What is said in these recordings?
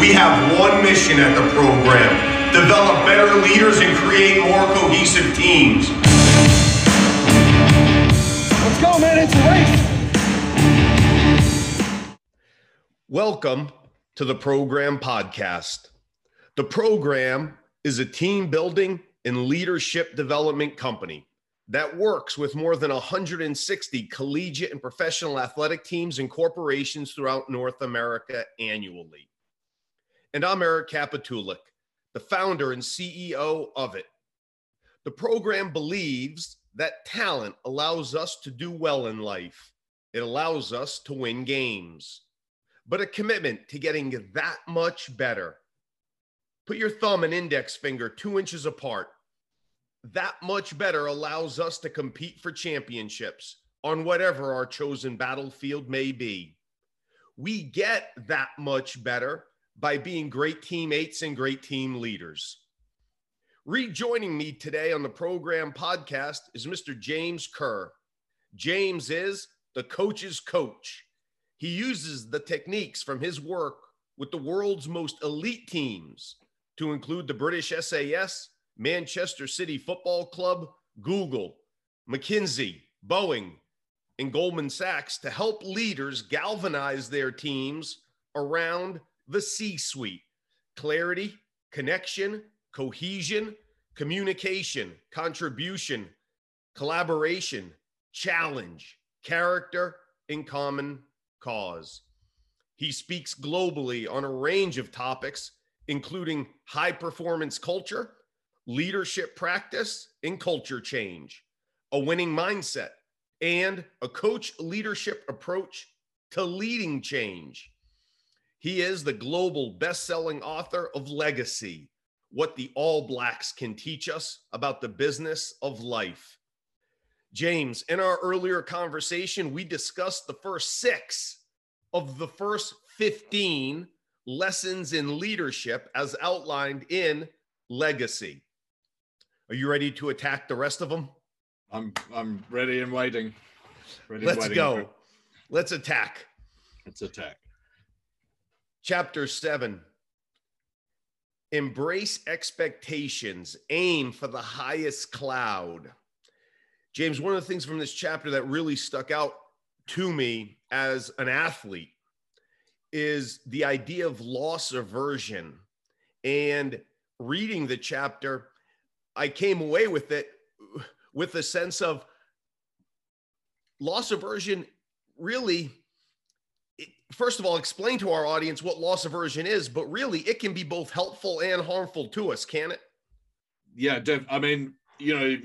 We have one mission at the program develop better leaders and create more cohesive teams. Let's go, man. It's a race. Welcome to the program podcast. The program is a team building and leadership development company that works with more than 160 collegiate and professional athletic teams and corporations throughout North America annually. And I'm Eric Kapitulik, the founder and CEO of it. The program believes that talent allows us to do well in life. It allows us to win games. But a commitment to getting that much better. Put your thumb and index finger two inches apart that much better allows us to compete for championships on whatever our chosen battlefield may be. We get that much better by being great teammates and great team leaders. Rejoining me today on the program podcast is Mr. James Kerr. James is the coach's coach. He uses the techniques from his work with the world's most elite teams to include the British SAS, Manchester City Football Club, Google, McKinsey, Boeing, and Goldman Sachs to help leaders galvanize their teams around the C suite clarity, connection, cohesion, communication, contribution, collaboration, challenge, character, and common cause. He speaks globally on a range of topics, including high performance culture leadership practice and culture change, a winning mindset, and a coach leadership approach to leading change. He is the global best-selling author of Legacy: What the All Blacks Can Teach Us About the Business of Life. James, in our earlier conversation, we discussed the first 6 of the first 15 lessons in leadership as outlined in Legacy. Are you ready to attack the rest of them? I'm I'm ready and waiting. Ready Let's waiting go. Let's attack. Let's attack. Chapter 7. Embrace expectations, aim for the highest cloud. James, one of the things from this chapter that really stuck out to me as an athlete is the idea of loss aversion. And reading the chapter, I came away with it with a sense of loss aversion really first of all explain to our audience what loss aversion is but really it can be both helpful and harmful to us can it yeah def- i mean you know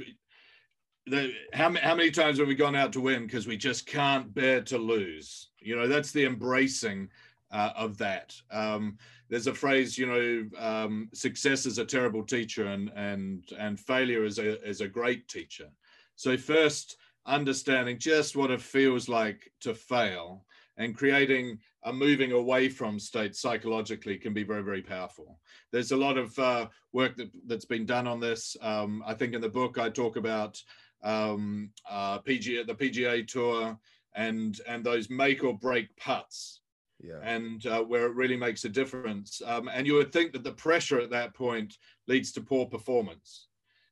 the, how, how many times have we gone out to win because we just can't bear to lose you know that's the embracing uh, of that. Um, there's a phrase, you know, um, success is a terrible teacher and and and failure is a is a great teacher. So first, understanding just what it feels like to fail and creating a moving away from state psychologically can be very very powerful there's a lot of uh, work that, that's been done on this um, i think in the book i talk about um, uh, PGA, the pga tour and and those make or break putts yeah. and uh, where it really makes a difference. Um, and you would think that the pressure at that point leads to poor performance,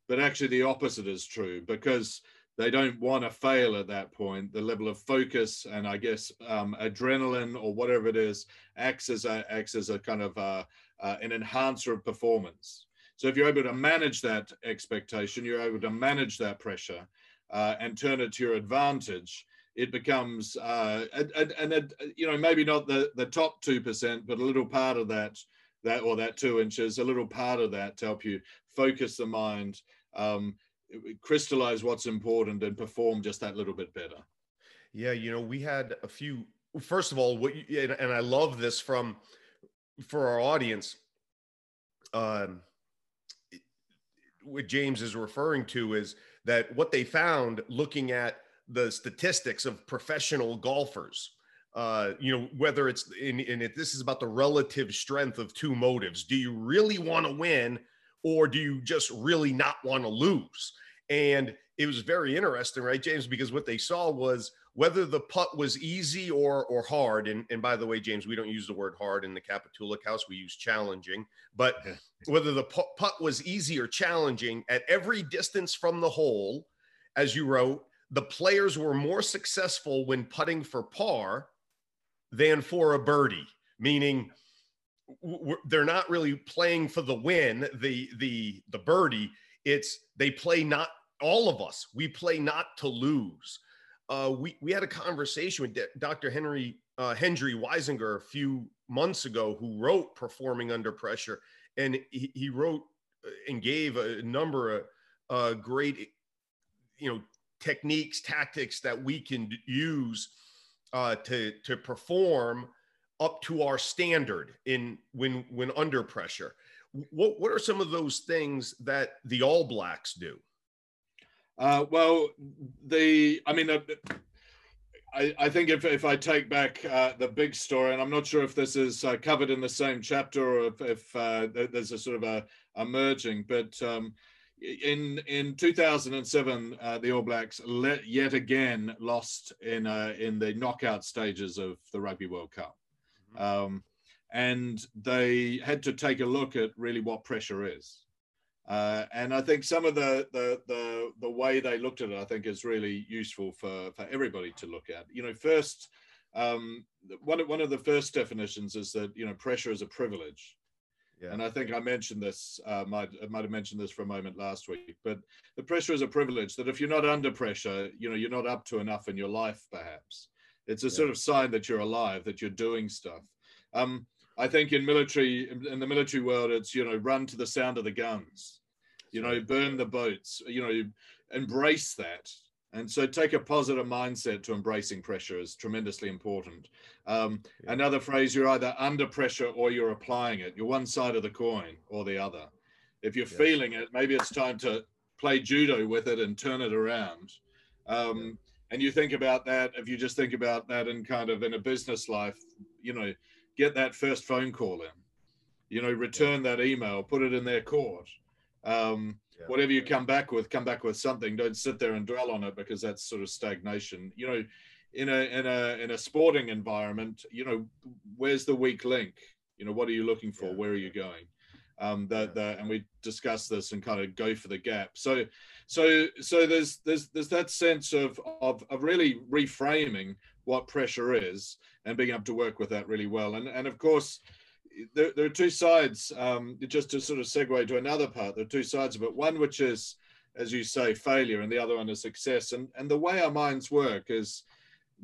but actually the opposite is true because they don't want to fail at that point. The level of focus and I guess um, adrenaline or whatever it is acts as a, acts as a kind of uh, uh, an enhancer of performance. So if you're able to manage that expectation, you're able to manage that pressure uh, and turn it to your advantage it becomes uh, and, you know maybe not the the top two percent, but a little part of that that or that two inches, a little part of that to help you focus the mind, um, crystallize what's important, and perform just that little bit better. Yeah, you know, we had a few. First of all, what you, and, and I love this from for our audience. Um, what James is referring to is that what they found looking at the statistics of professional golfers. Uh, you know, whether it's in, in it, this is about the relative strength of two motives. Do you really want to win or do you just really not want to lose? And it was very interesting, right, James? Because what they saw was whether the putt was easy or or hard. And, and by the way, James, we don't use the word hard in the Kapitulik house. We use challenging. But whether the putt was easy or challenging, at every distance from the hole, as you wrote, the players were more successful when putting for par than for a birdie, meaning they're not really playing for the win, the the the birdie. It's they play not all of us. We play not to lose. Uh, we we had a conversation with Dr. Henry uh, Hendrie Weisinger a few months ago, who wrote "Performing Under Pressure," and he, he wrote uh, and gave a number of uh, great, you know, techniques, tactics that we can use uh, to to perform up to our standard in when when under pressure. What what are some of those things that the All Blacks do? Uh, well, the I mean, uh, I, I think if if I take back uh, the big story, and I'm not sure if this is uh, covered in the same chapter or if, if uh, there's a sort of a, a merging, but um, in in 2007, uh, the All Blacks let, yet again lost in in the knockout stages of the Rugby World Cup. Mm-hmm. Um, and they had to take a look at really what pressure is. Uh, and I think some of the, the, the the way they looked at it, I think, is really useful for for everybody to look at. You know, first, um, one of one of the first definitions is that you know pressure is a privilege. Yeah. And I think I mentioned this, uh, might, I might have mentioned this for a moment last week, but the pressure is a privilege that if you're not under pressure, you know, you're not up to enough in your life, perhaps. It's a yeah. sort of sign that you're alive, that you're doing stuff. Um, I think in military, in the military world, it's, you know, run to the sound of the guns, you know, burn the boats, you know, embrace that. And so take a positive mindset to embracing pressure is tremendously important. Um, yeah. Another phrase, you're either under pressure or you're applying it. You're one side of the coin or the other. If you're feeling it, maybe it's time to play judo with it and turn it around. Um, and you think about that, if you just think about that in kind of in a business life, you know, get that first phone call in, you know, return that email, put it in their court. Um, yeah. Whatever you come back with, come back with something. Don't sit there and dwell on it because that's sort of stagnation. You know, in a in a in a sporting environment, you know, where's the weak link? You know, what are you looking for? Yeah. Where are you going? um, that, that, and we discuss this and kind of go for the gap. So, so, so there's there's there's that sense of of, of really reframing what pressure is and being able to work with that really well. And and of course, there, there are two sides. Um, just to sort of segue to another part, there are two sides of it. One which is, as you say, failure, and the other one is success. And and the way our minds work is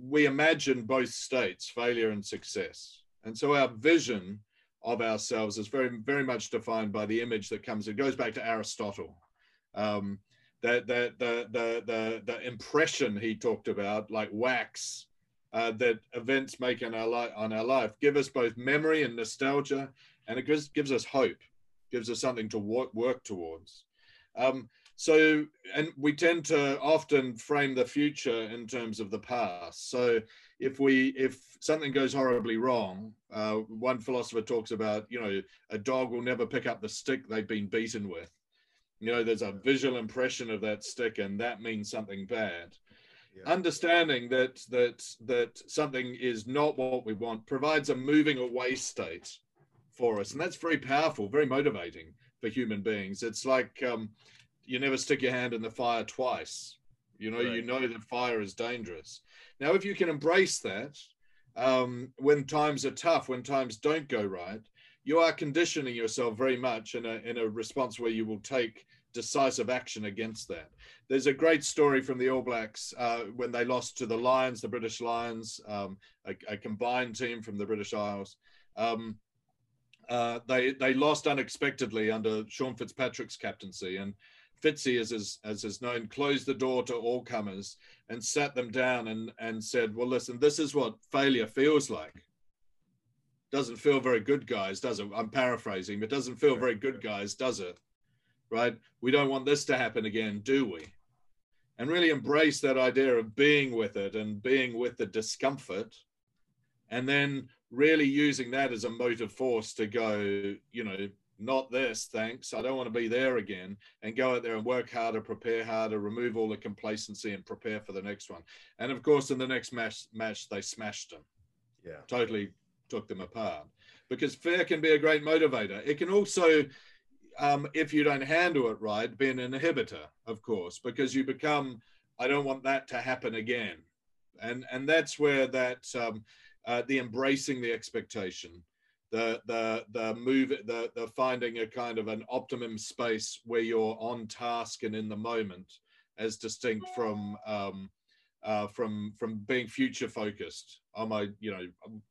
we imagine both states, failure and success. And so our vision of ourselves is very, very much defined by the image that comes. It goes back to Aristotle. Um, that the, the, the, the, the impression he talked about, like wax, uh, that events make on our, life, on our life, give us both memory and nostalgia, and it gives, gives us hope, gives us something to work, work towards. Um, so, and we tend to often frame the future in terms of the past. So, if we if something goes horribly wrong, uh, one philosopher talks about you know a dog will never pick up the stick they've been beaten with. You know, there's a visual impression of that stick, and that means something bad. Yeah. Understanding that that that something is not what we want provides a moving away state for us, and that's very powerful, very motivating for human beings. It's like um, you never stick your hand in the fire twice. You know, right. you know that fire is dangerous. Now, if you can embrace that, um, when times are tough, when times don't go right, you are conditioning yourself very much in a, in a response where you will take decisive action against that. There's a great story from the All Blacks uh, when they lost to the Lions, the British Lions, um, a, a, combined team from the British Isles. Um, uh, they they lost unexpectedly under Sean Fitzpatrick's captaincy, and Fitzy, as is, as is known, closed the door to all comers and sat them down and, and said, Well, listen, this is what failure feels like. Doesn't feel very good, guys, does it? I'm paraphrasing, but doesn't feel very good, guys, does it? Right? We don't want this to happen again, do we? And really embrace that idea of being with it and being with the discomfort. And then really using that as a motive force to go, you know, not this, thanks. I don't want to be there again. And go out there and work harder, prepare harder, remove all the complacency and prepare for the next one. And of course, in the next match, match they smashed them. Yeah. Totally took them apart. Because fear can be a great motivator. It can also, um, if you don't handle it right, be an inhibitor, of course, because you become, I don't want that to happen again. And, and that's where that, um, uh, the embracing the expectation, the the the move the the finding a kind of an optimum space where you're on task and in the moment as distinct from um, uh, from from being future focused. I'm i you know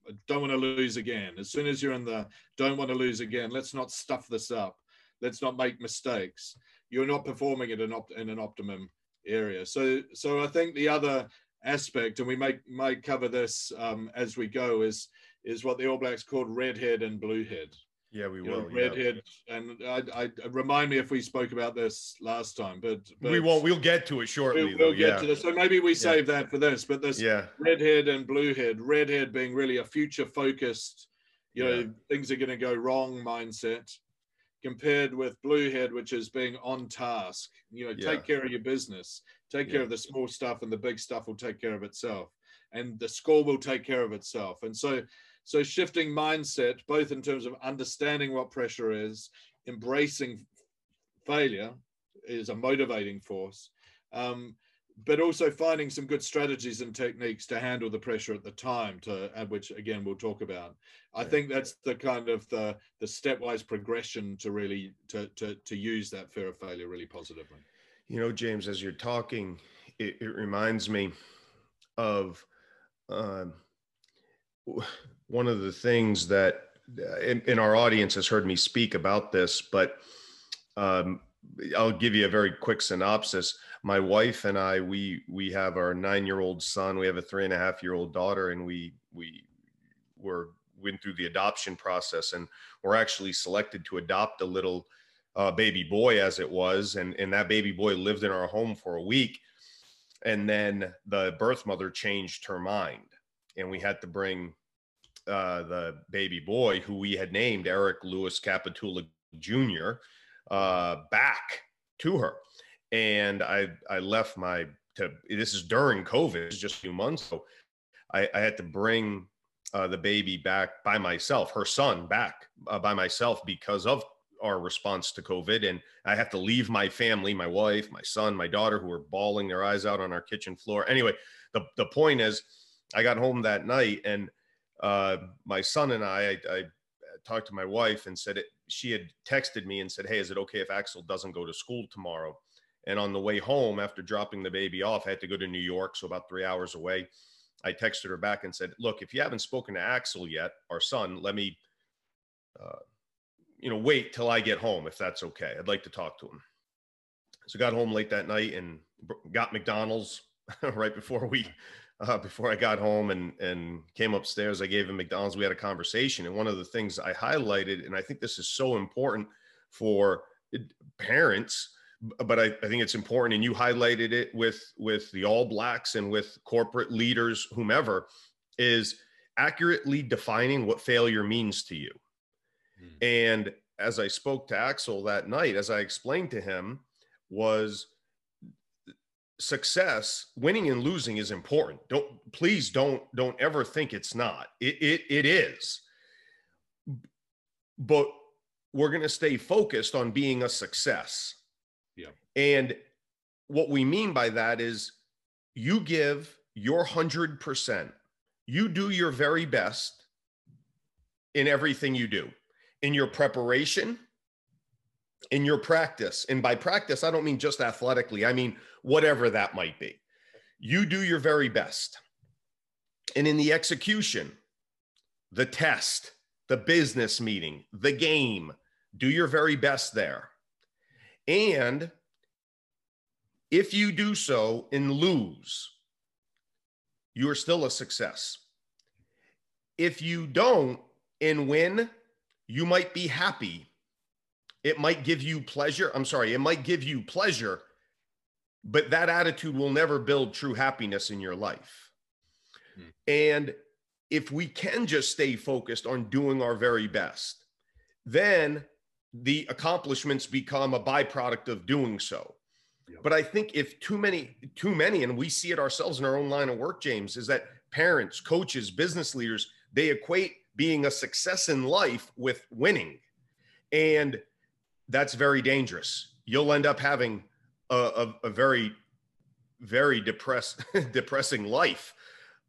I don't want to lose again. As soon as you're in the don't want to lose again. Let's not stuff this up. Let's not make mistakes. You're not performing at an op- in an optimum area. So so i think the other aspect and we might might cover this um, as we go is is what the All Blacks called redhead and bluehead. Yeah, we You will. know, yeah. redhead, and I, I remind me if we spoke about this last time, but, but We won't. We'll get to it shortly. We'll, we'll get yeah. to this. So maybe we save that for this. But this Yeah. redhead and bluehead, redhead being really a future focused, you know, things are going to go wrong mindset, compared with bluehead, which is being on task. You know, Yeah. take care of your business, take care of the small stuff, and the big stuff will take care of itself, and the score will take care of itself. And so, so shifting mindset, both in terms of understanding what pressure is, embracing failure is a motivating force. Um, but also finding some good strategies and techniques to handle the pressure at the time to which again we'll talk about i think that's the kind of the the stepwise progression to really to to, to use that fear of failure really positively You know, James, as you're talking, it, it reminds me of um, one of the things that, uh, in, in our audience has heard me speak about this, but um, I'll give you a very quick synopsis. My wife and I, we we have our nine-year-old son. We have a three and a half-year-old daughter, and we we were went through the adoption process, and we're actually selected to adopt a little uh, baby boy as it was and and that baby boy lived in our home for a week and then the birth mother changed her mind and we had to bring uh, the baby boy who we had named eric lewis Kapitulik jr uh, back to her and i i left my to this is during covid it's just a few months ago i, I had to bring uh, the baby back by myself her son back uh, by myself because of our response to COVID. And I have to leave my family, my wife, my son, my daughter, who were bawling their eyes out on our kitchen floor. Anyway, the, the point is, I got home that night and uh, my son and I, I, I talked to my wife and said it, she had texted me and said, Hey, is it okay if Axel doesn't go to school tomorrow? And on the way home, after dropping the baby off, I had to go to New York, so about three hours away. I texted her back and said, Look, if you haven't spoken to Axel yet, our son, let me uh, you know, wait till I get home if that's okay. I'd like to talk to him. So got home late that night and got McDonald's right before we uh, before I got home and and came upstairs. I gave him McDonald's. We had a conversation, and one of the things I highlighted, and I think this is so important for parents, but I, I think it's important, and you highlighted it with with the All Blacks and with corporate leaders, whomever, is accurately defining what failure means to you. And as I spoke to Axel that night, as I explained to him, was success, winning and losing is important. Don't please don't don't ever think it's not. It it, it is. But we're going to stay focused on being a success. Yeah. And what we mean by that is you give your 100%. You do your very best in everything you do in your preparation, in your practice. And by practice, I don't mean just athletically, I mean whatever that might be. You do your very best. And in the execution, the test, the business meeting, the game, do your very best there. And if you do so and lose, you are still a success. If you don't and win, you might be happy. It might give you pleasure. I'm sorry, it might give you pleasure, but that attitude will never build true happiness in your life. Hmm. And if we can just stay focused on doing our very best, then the accomplishments become a byproduct of doing so. Yep. But I think if too many, too many, and we see it ourselves in our own line of work, James, is that parents, coaches, business leaders, they equate being a success in life with winning. And that's very dangerous. You'll end up having a, a, a very, very depressed, depressing life.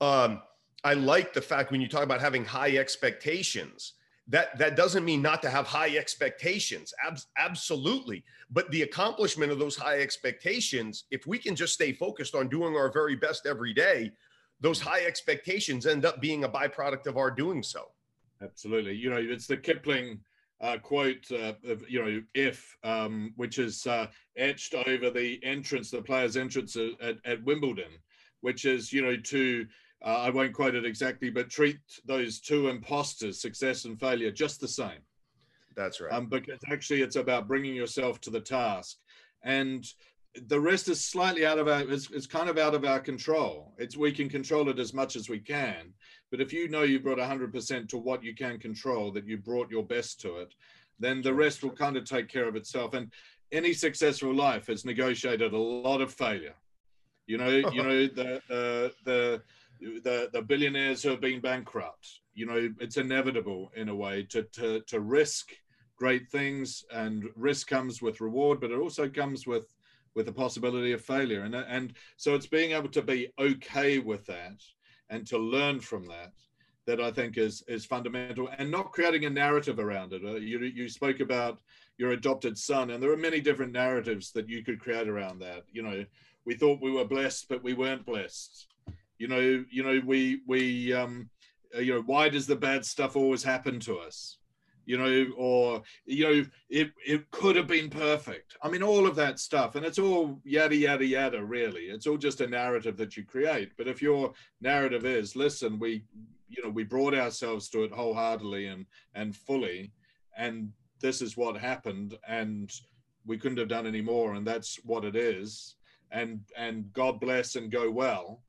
Um, I like the fact when you talk about having high expectations, that that doesn't mean not to have high expectations. Ab- absolutely. But the accomplishment of those high expectations, if we can just stay focused on doing our very best every day, those high expectations end up being a byproduct of our doing so. Absolutely. You know, it's the Kipling uh, quote uh, of, you know, if, um, which is uh, etched over the entrance, the player's entrance at, at Wimbledon, which is, you know, to, uh, I won't quote it exactly, but treat those two imposters, success and failure, just the same. That's right. Um, because actually, it's about bringing yourself to the task. And the rest is slightly out of our it's, it's kind of out of our control it's we can control it as much as we can but if you know you brought 100% to what you can control that you brought your best to it then the rest will kind of take care of itself. And any successful life has negotiated a lot of failure. You know you know the the the the, the billionaires who have been bankrupt you know it's inevitable in a way to to to risk great things and risk comes with reward but it also comes with with the possibility of failure. And, and so it's being able to be okay with that and to learn from that that I think is is fundamental, and not creating a narrative around it. Uh, you you spoke about your adopted son, and there are many different narratives that you could create around that. You know, we thought we were blessed, but we weren't blessed. You know, you know, we we um, uh, you know, why does the bad stuff always happen to us? You know, or you know, it it could have been perfect. I mean, all of that stuff, and it's all yada yada yada. Really, it's all just a narrative that you create. But if your narrative is, listen, we, you know, we brought ourselves to it wholeheartedly and and fully, and this is what happened, and we couldn't have done any more, and that's what it is, and and God bless and go well.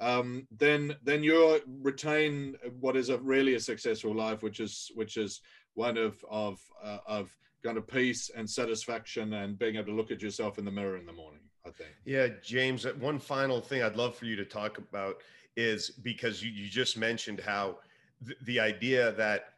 Um, then then you retain what is a really a successful life, which is which is one of of uh, of kind of peace and satisfaction and being able to look at yourself in the mirror in the morning. I think. Yeah, James. One final thing I'd love for you to talk about is because you, you just mentioned how th- the idea that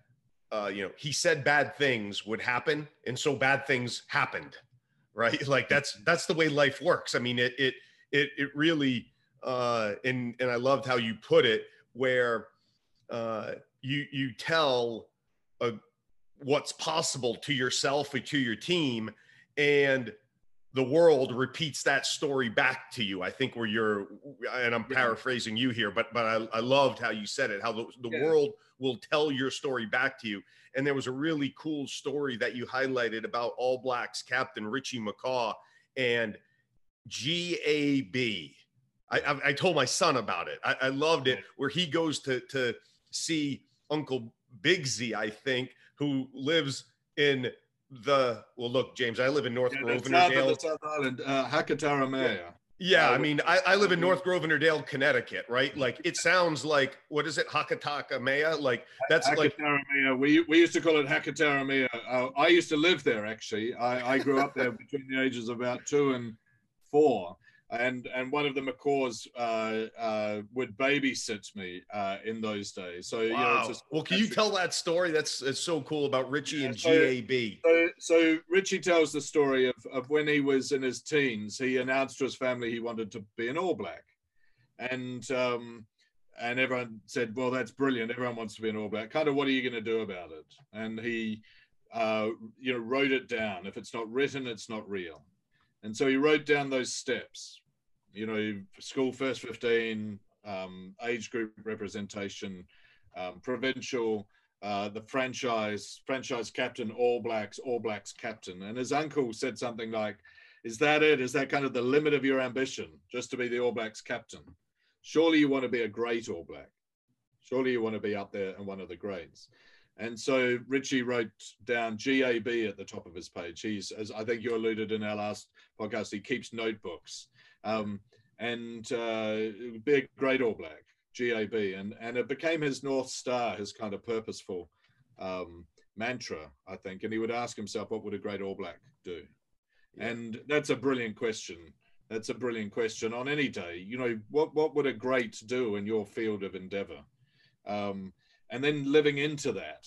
uh, you know he said bad things would happen, and so bad things happened, right? Like that's that's the way life works. I mean, it it it it really uh, and and I loved how you put it, where uh, you you tell a what's possible to yourself or to your team and the world repeats that story back to you. I think where you're and i'm paraphrasing you here but but i, I loved how you said it how the, the yeah. world will tell your story back to you. And there was a really cool story that you highlighted about all blacks captain richie mccaw and gab I, I, I told my son about it. I, I loved it where he goes to to see uncle bigsy i think who lives in the well look james i live in north yeah, Grosvenor south, south island uh, Hakataramea. yeah, I mean, I, I, live in North Grosvenor, Connecticut, right? Like it sounds like what is it, Hakatakamea? Like that's like We we used to call it Hakataramea. Uh, I used to live there actually. I, I grew up there between the ages of about two and four, and and one of the McCaws uh, uh, would babysit me uh, in those days. So wow. You know, well, can you tell that story? That's, that's so cool about Richie yeah, and so, GAB. So, so Richie tells the story of, of when he was in his teens. He announced to his family he wanted to be an All Black, and um, and everyone said, "Well, that's brilliant. Everyone wants to be an All Black. Kind of, what are you going to do about it?" And he, uh, you know, wrote it down. If it's not written, it's not real. And so he wrote down those steps, you know, school first 15, um, age group representation, um, provincial, uh, the franchise, franchise captain, All Blacks, All Blacks captain. And his uncle said something like, Is that it? Is that kind of the limit of your ambition, just to be the All Blacks captain? Surely you want to be a great All Black. Surely you want to be up there and one of the greats. And so Richie wrote down GAB at the top of his page. He's, as I think you alluded in our last podcast, he keeps notebooks. Um, and uh, be a great All Black, GAB. And, and it became his North Star, his kind of purposeful um, mantra, I think, and he would ask himself, "What would a great All Black do?" Yeah. And that's a brilliant question. That's a brilliant question on any day. You know, what what would a great do in your field of endeavor? Um, and then living into that,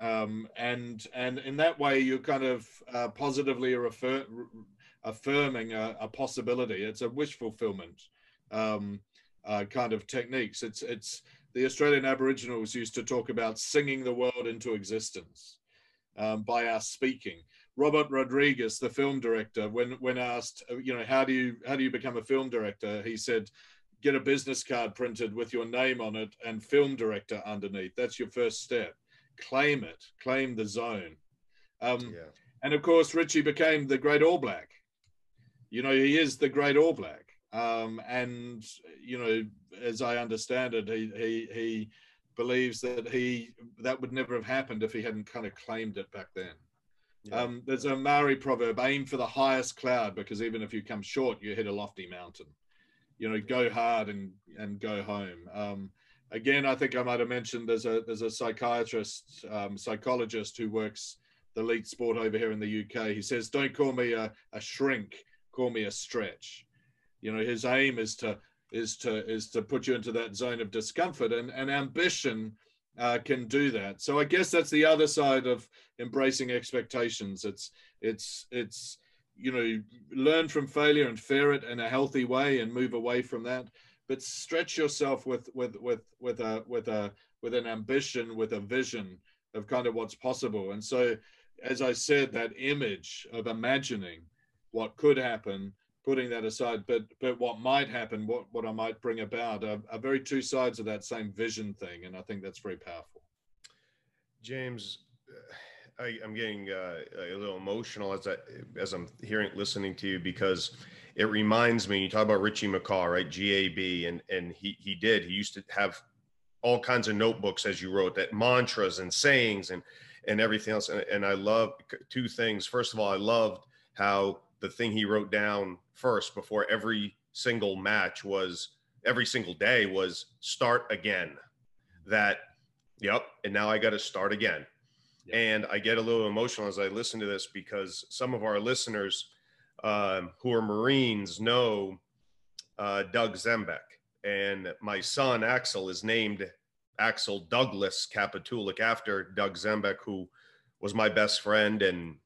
um, and and in that way, you're kind of uh, positively refer, affirming a, a, possibility. It's a wish fulfillment um, uh, kind of techniques. It's it's the Australian Aboriginals used to talk about singing the world into existence um, by our speaking. Robert Rodriguez, the film director, when when asked, uh, you know, how do you how do you become a film director? He said, get a business card printed with your name on it and film director underneath. That's your first step. Claim it, claim the zone. Um, yeah. And of course, Richie became the great All Black. You know, he is the great All Black. Um, and you know, as I understand it, he he he believes that he that would never have happened if he hadn't kind of claimed it back then. Yeah. Um, there's a Maori proverb: "Aim for the highest cloud, because even if you come short, you hit a lofty mountain." You know, go hard and and go home. Um, again, I think I might have mentioned there's a there's a psychiatrist, um, psychologist who works the elite sport over here in the UK. He says, "Don't call me a, a shrink, call me a stretch." you know his aim is to is to is to put you into that zone of discomfort and and ambition uh, can do that so i guess that's the other side of embracing expectations it's it's it's you know learn from failure and fear it in a healthy way and move away from that. But stretch yourself with with with with a with a with an ambition with a vision of kind of what's possible. And so as i said that image of imagining what could happen putting that aside, but but what might happen, what what I might bring about, are, are very two sides of that same vision thing, and I think that's very powerful. James, I, am getting uh, a little emotional as I as I'm hearing listening to you because it reminds me. You talk about Richie McCaw, right? GAB, and and he he did. He used to have all kinds of notebooks, as you wrote, that mantras and sayings and and everything else. And, and I love two things. First of all, I loved how the thing he wrote down first before every single match was every single day was start again. That, yep, and now I got to start again. And I get a little emotional as I listen to this because some of our listeners um, who are Marines know uh, Doug Zembiec. And my son Axel is named Axel Douglas Kapitulik after Doug Zembiec, who was my best friend and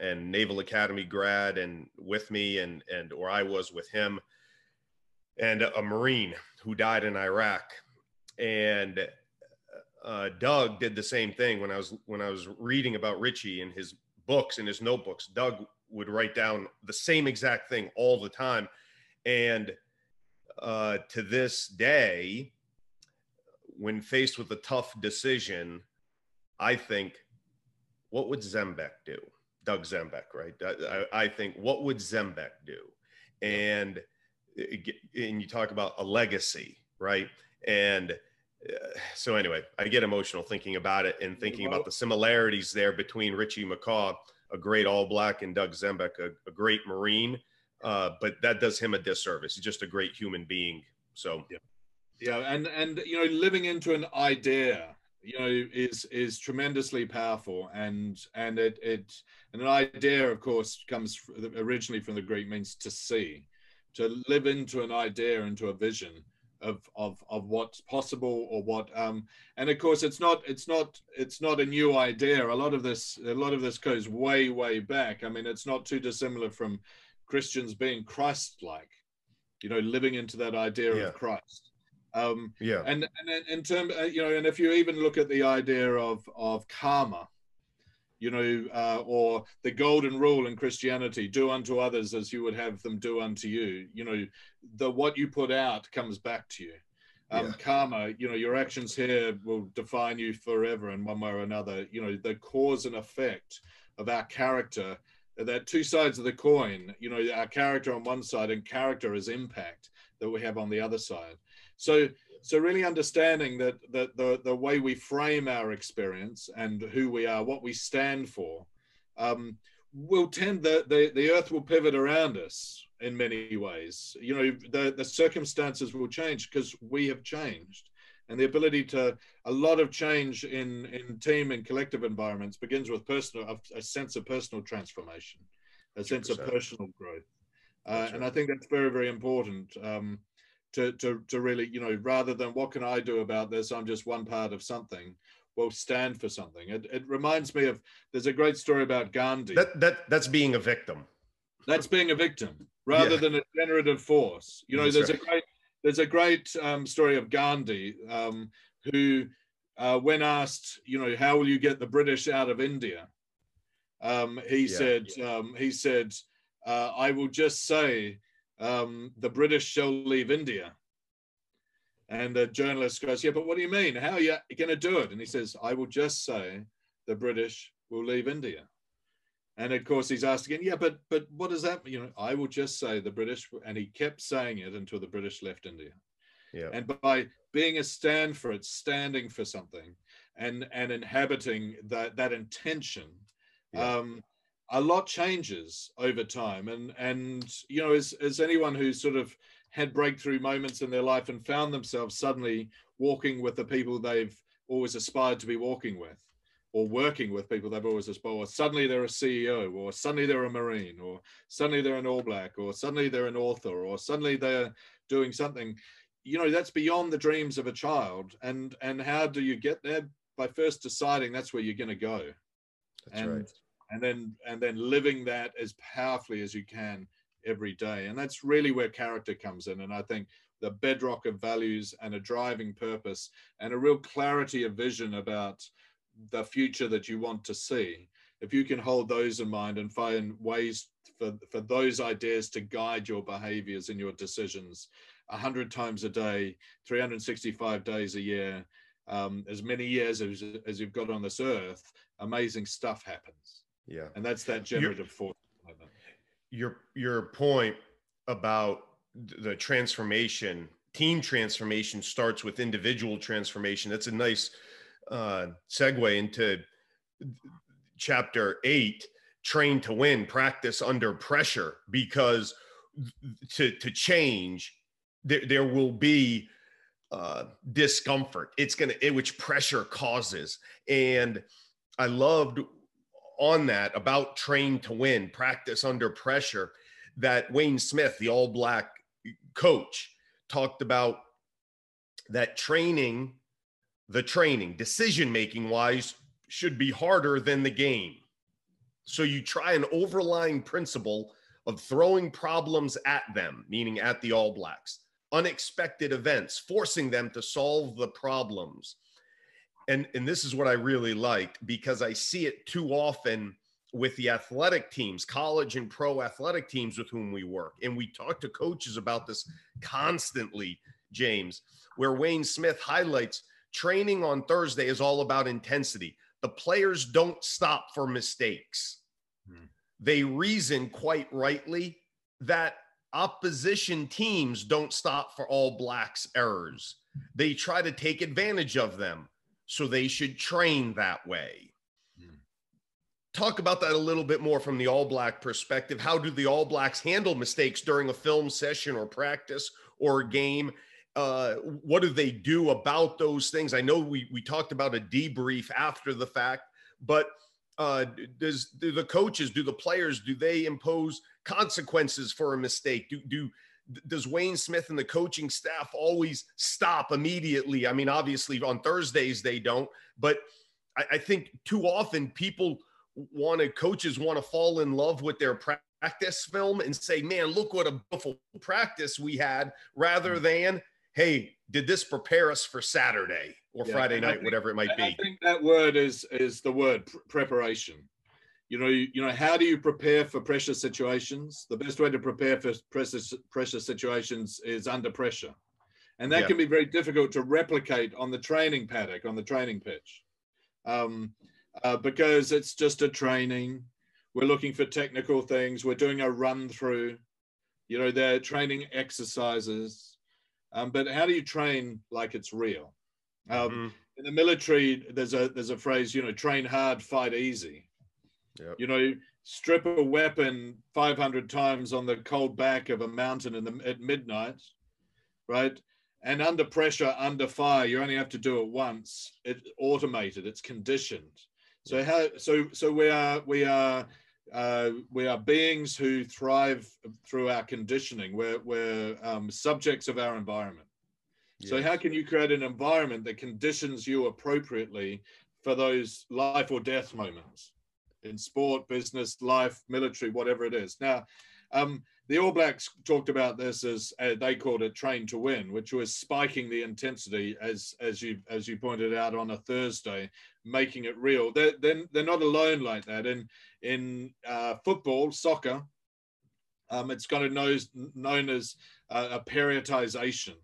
and Naval Academy grad and with me and and or I was with him and a Marine who died in Iraq. And uh, Doug did the same thing when I was when I was reading about Richie in his books in his notebooks. Doug would write down the same exact thing all the time, and uh, to this day, when faced with a tough decision, I think, what would Zembiec do? Doug Zembiec, right? I, I, think what would Zembiec do? And and you talk about a legacy, right? And uh, so anyway, I get emotional thinking about it and thinking about the similarities there between Richie McCaw, a great All Black, and Doug Zembiec, a, a great Marine. Uh, but that does him a disservice. He's just a great human being. So yeah, yeah, and and you know, living into an idea you know is is tremendously powerful and and it it and an idea of course comes originally from the greek means to see to live into an idea into a vision of of of what's possible or what um and of course it's not it's not it's not a new idea a lot of this a lot of this goes way way back i mean it's not too dissimilar from christians being christ like you know living into that idea yeah. of christ um, yeah. And and in terms, uh, you know, and if you even look at the idea of of karma, you know, uh, or the golden rule in Christianity: do unto others as you would have them do unto you. You know, the what you put out comes back to you. Um, yeah. Karma, you know, your actions here will define you forever in one way or another. You know, the cause and effect of our character. They're two sides of the coin. You know, our character on one side and character is impact that we have on the other side. So so really understanding that that the the way we frame our experience and who we are, what we stand for, um, will tend the, the the earth will pivot around us in many ways. You know, the the circumstances will change because we have changed. and the ability to a lot of change in in team and collective environments begins with personal a, a sense of personal transformation, a sense 100%. of personal growth, uh, and I think that's very very important. Um, to, to, to really, you know, rather than what can I do about this? I'm just one part of something will stand for something. It, it reminds me of there's a great story about Gandhi. That that that's being a victim. That's being a victim rather yeah. than a generative force. You know, that's there's right. a great there's a great um, story of Gandhi um, who, uh, when asked, you know, how will you get the British out of India? Um, he yeah. said um, he said uh, I will just say um, the British shall leave India. And the journalist goes, Yeah, but what do you mean? How are you going to do it? And he says, I will just say the British will leave India. And of course, he's asked again, Yeah, but but what does that mean? You know, I will just say the British, and he kept saying it until the British left India. Yeah. And by being a stand for it, standing for something, and and inhabiting that that intention, yeah. um, a lot changes over time. And and you know, as as anyone who's sort of had breakthrough moments in their life and found themselves suddenly walking with the people they've always aspired to be walking with or working with people they've always aspired or suddenly they're a ceo or suddenly they're a marine or suddenly they're an all black or suddenly they're an author or suddenly they're doing something you know that's beyond the dreams of a child and and how do you get there by first deciding that's where you're going to go that's and right. And then and then living that as powerfully as you can every day. And that's really where character comes in. And I think the bedrock of values and a driving purpose and a real clarity of vision about the future that you want to see. If you can hold those in mind and find ways for, for those ideas to guide your behaviors and your decisions 100 times a day, 365 days a year, um, as many years as, as you've got on this earth, amazing stuff happens. Yeah. And that's that generative force your your point about the transformation team transformation starts with individual transformation. That's a nice uh, segue into chapter eight train to win practice under pressure because to to change there, there will be uh, discomfort. It's gonna it, which pressure causes. And i loved on that about train to win, practice under pressure, that Wayne Smith, the all black coach, talked about that training, the training, decision making wise, should be harder than the game. So you try an overlying principle of throwing problems at them, meaning at the All Blacks, unexpected events, forcing them to solve the problems and and this is what I really liked because I see it too often with the athletic teams, college and pro athletic teams with whom we work. And we talk to coaches about this constantly, James, where Wayne Smith highlights training on Thursday is all about intensity. The players don't stop for mistakes. Hmm. They reason quite rightly that opposition teams don't stop for all blacks errors. They try to take advantage of them so they should train that way. Hmm. Talk about that a little bit more from the All Black perspective. How do the All Blacks handle mistakes during a film session or practice or a game? Uh, what do they do about those things? I know we we talked about a debrief after the fact, but uh, does do the coaches, do the players, do they impose consequences for a mistake? Do do does Wayne Smith and the coaching staff always stop immediately? I mean, obviously on Thursdays they don't, but I, I think too often people want to coaches want to fall in love with their practice film and say, "Man, look what a beautiful practice we had," rather mm. than, "Hey, did this prepare us for Saturday or yeah, Friday night, think, whatever it might be?" I think that word is is the word preparation you know, you, you, know, how do you prepare for pressure situations? The best way to prepare for pressure, pressure situations is under pressure. And that yeah. can be very difficult to replicate on the training paddock, on the training pitch. Um, uh, because it's just a training. We're looking for technical things. We're doing a run through, you know, they're training exercises. Um, but how do you train like it's real? Um, mm-hmm. In the military, there's a there's a phrase, you know, train hard, fight easy. Yep. You know, strip a weapon 500 times on the cold back of a mountain in the, at midnight, right? and under pressure, under fire, you only have to do it once. It's automated. It's conditioned. So how? So so we are we are uh, we are beings who thrive through our conditioning. We're we're um, subjects of our environment. So how can you create an environment that conditions you appropriately for those life or death moments in sport, business, life, military, whatever it is? Now, um, the All Blacks talked about this as uh, they called it "train to win," which was spiking the intensity, as as you as you pointed out on a Thursday, making it real. They're they're, they're not alone like that. In in uh, football, soccer, um, it's kind of known known as uh, a periodization,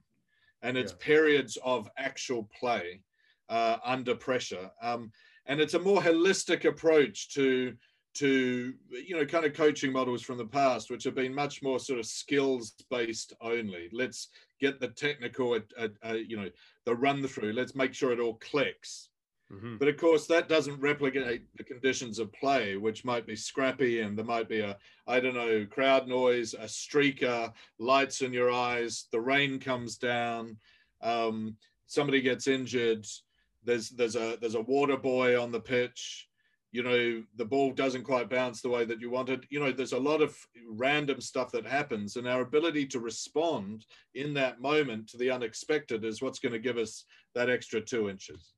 and it's yeah. periods of actual play uh, under pressure. Um, and it's a more holistic approach to to you know kind of coaching models from the past which have been much more sort of skills based only. Let's get the technical uh, uh, you know the run through let's make sure it all clicks. Mm-hmm. but of course that doesn't replicate the conditions of play which might be scrappy and there might be a i don't know crowd noise a streaker lights in your eyes the rain comes down um, somebody gets injured there's there's a there's a water boy on the pitch. You know the ball doesn't quite bounce the way that you wanted you know there's a lot of random stuff that happens and our ability to respond in that moment to the unexpected is what's going to give us that extra two inches.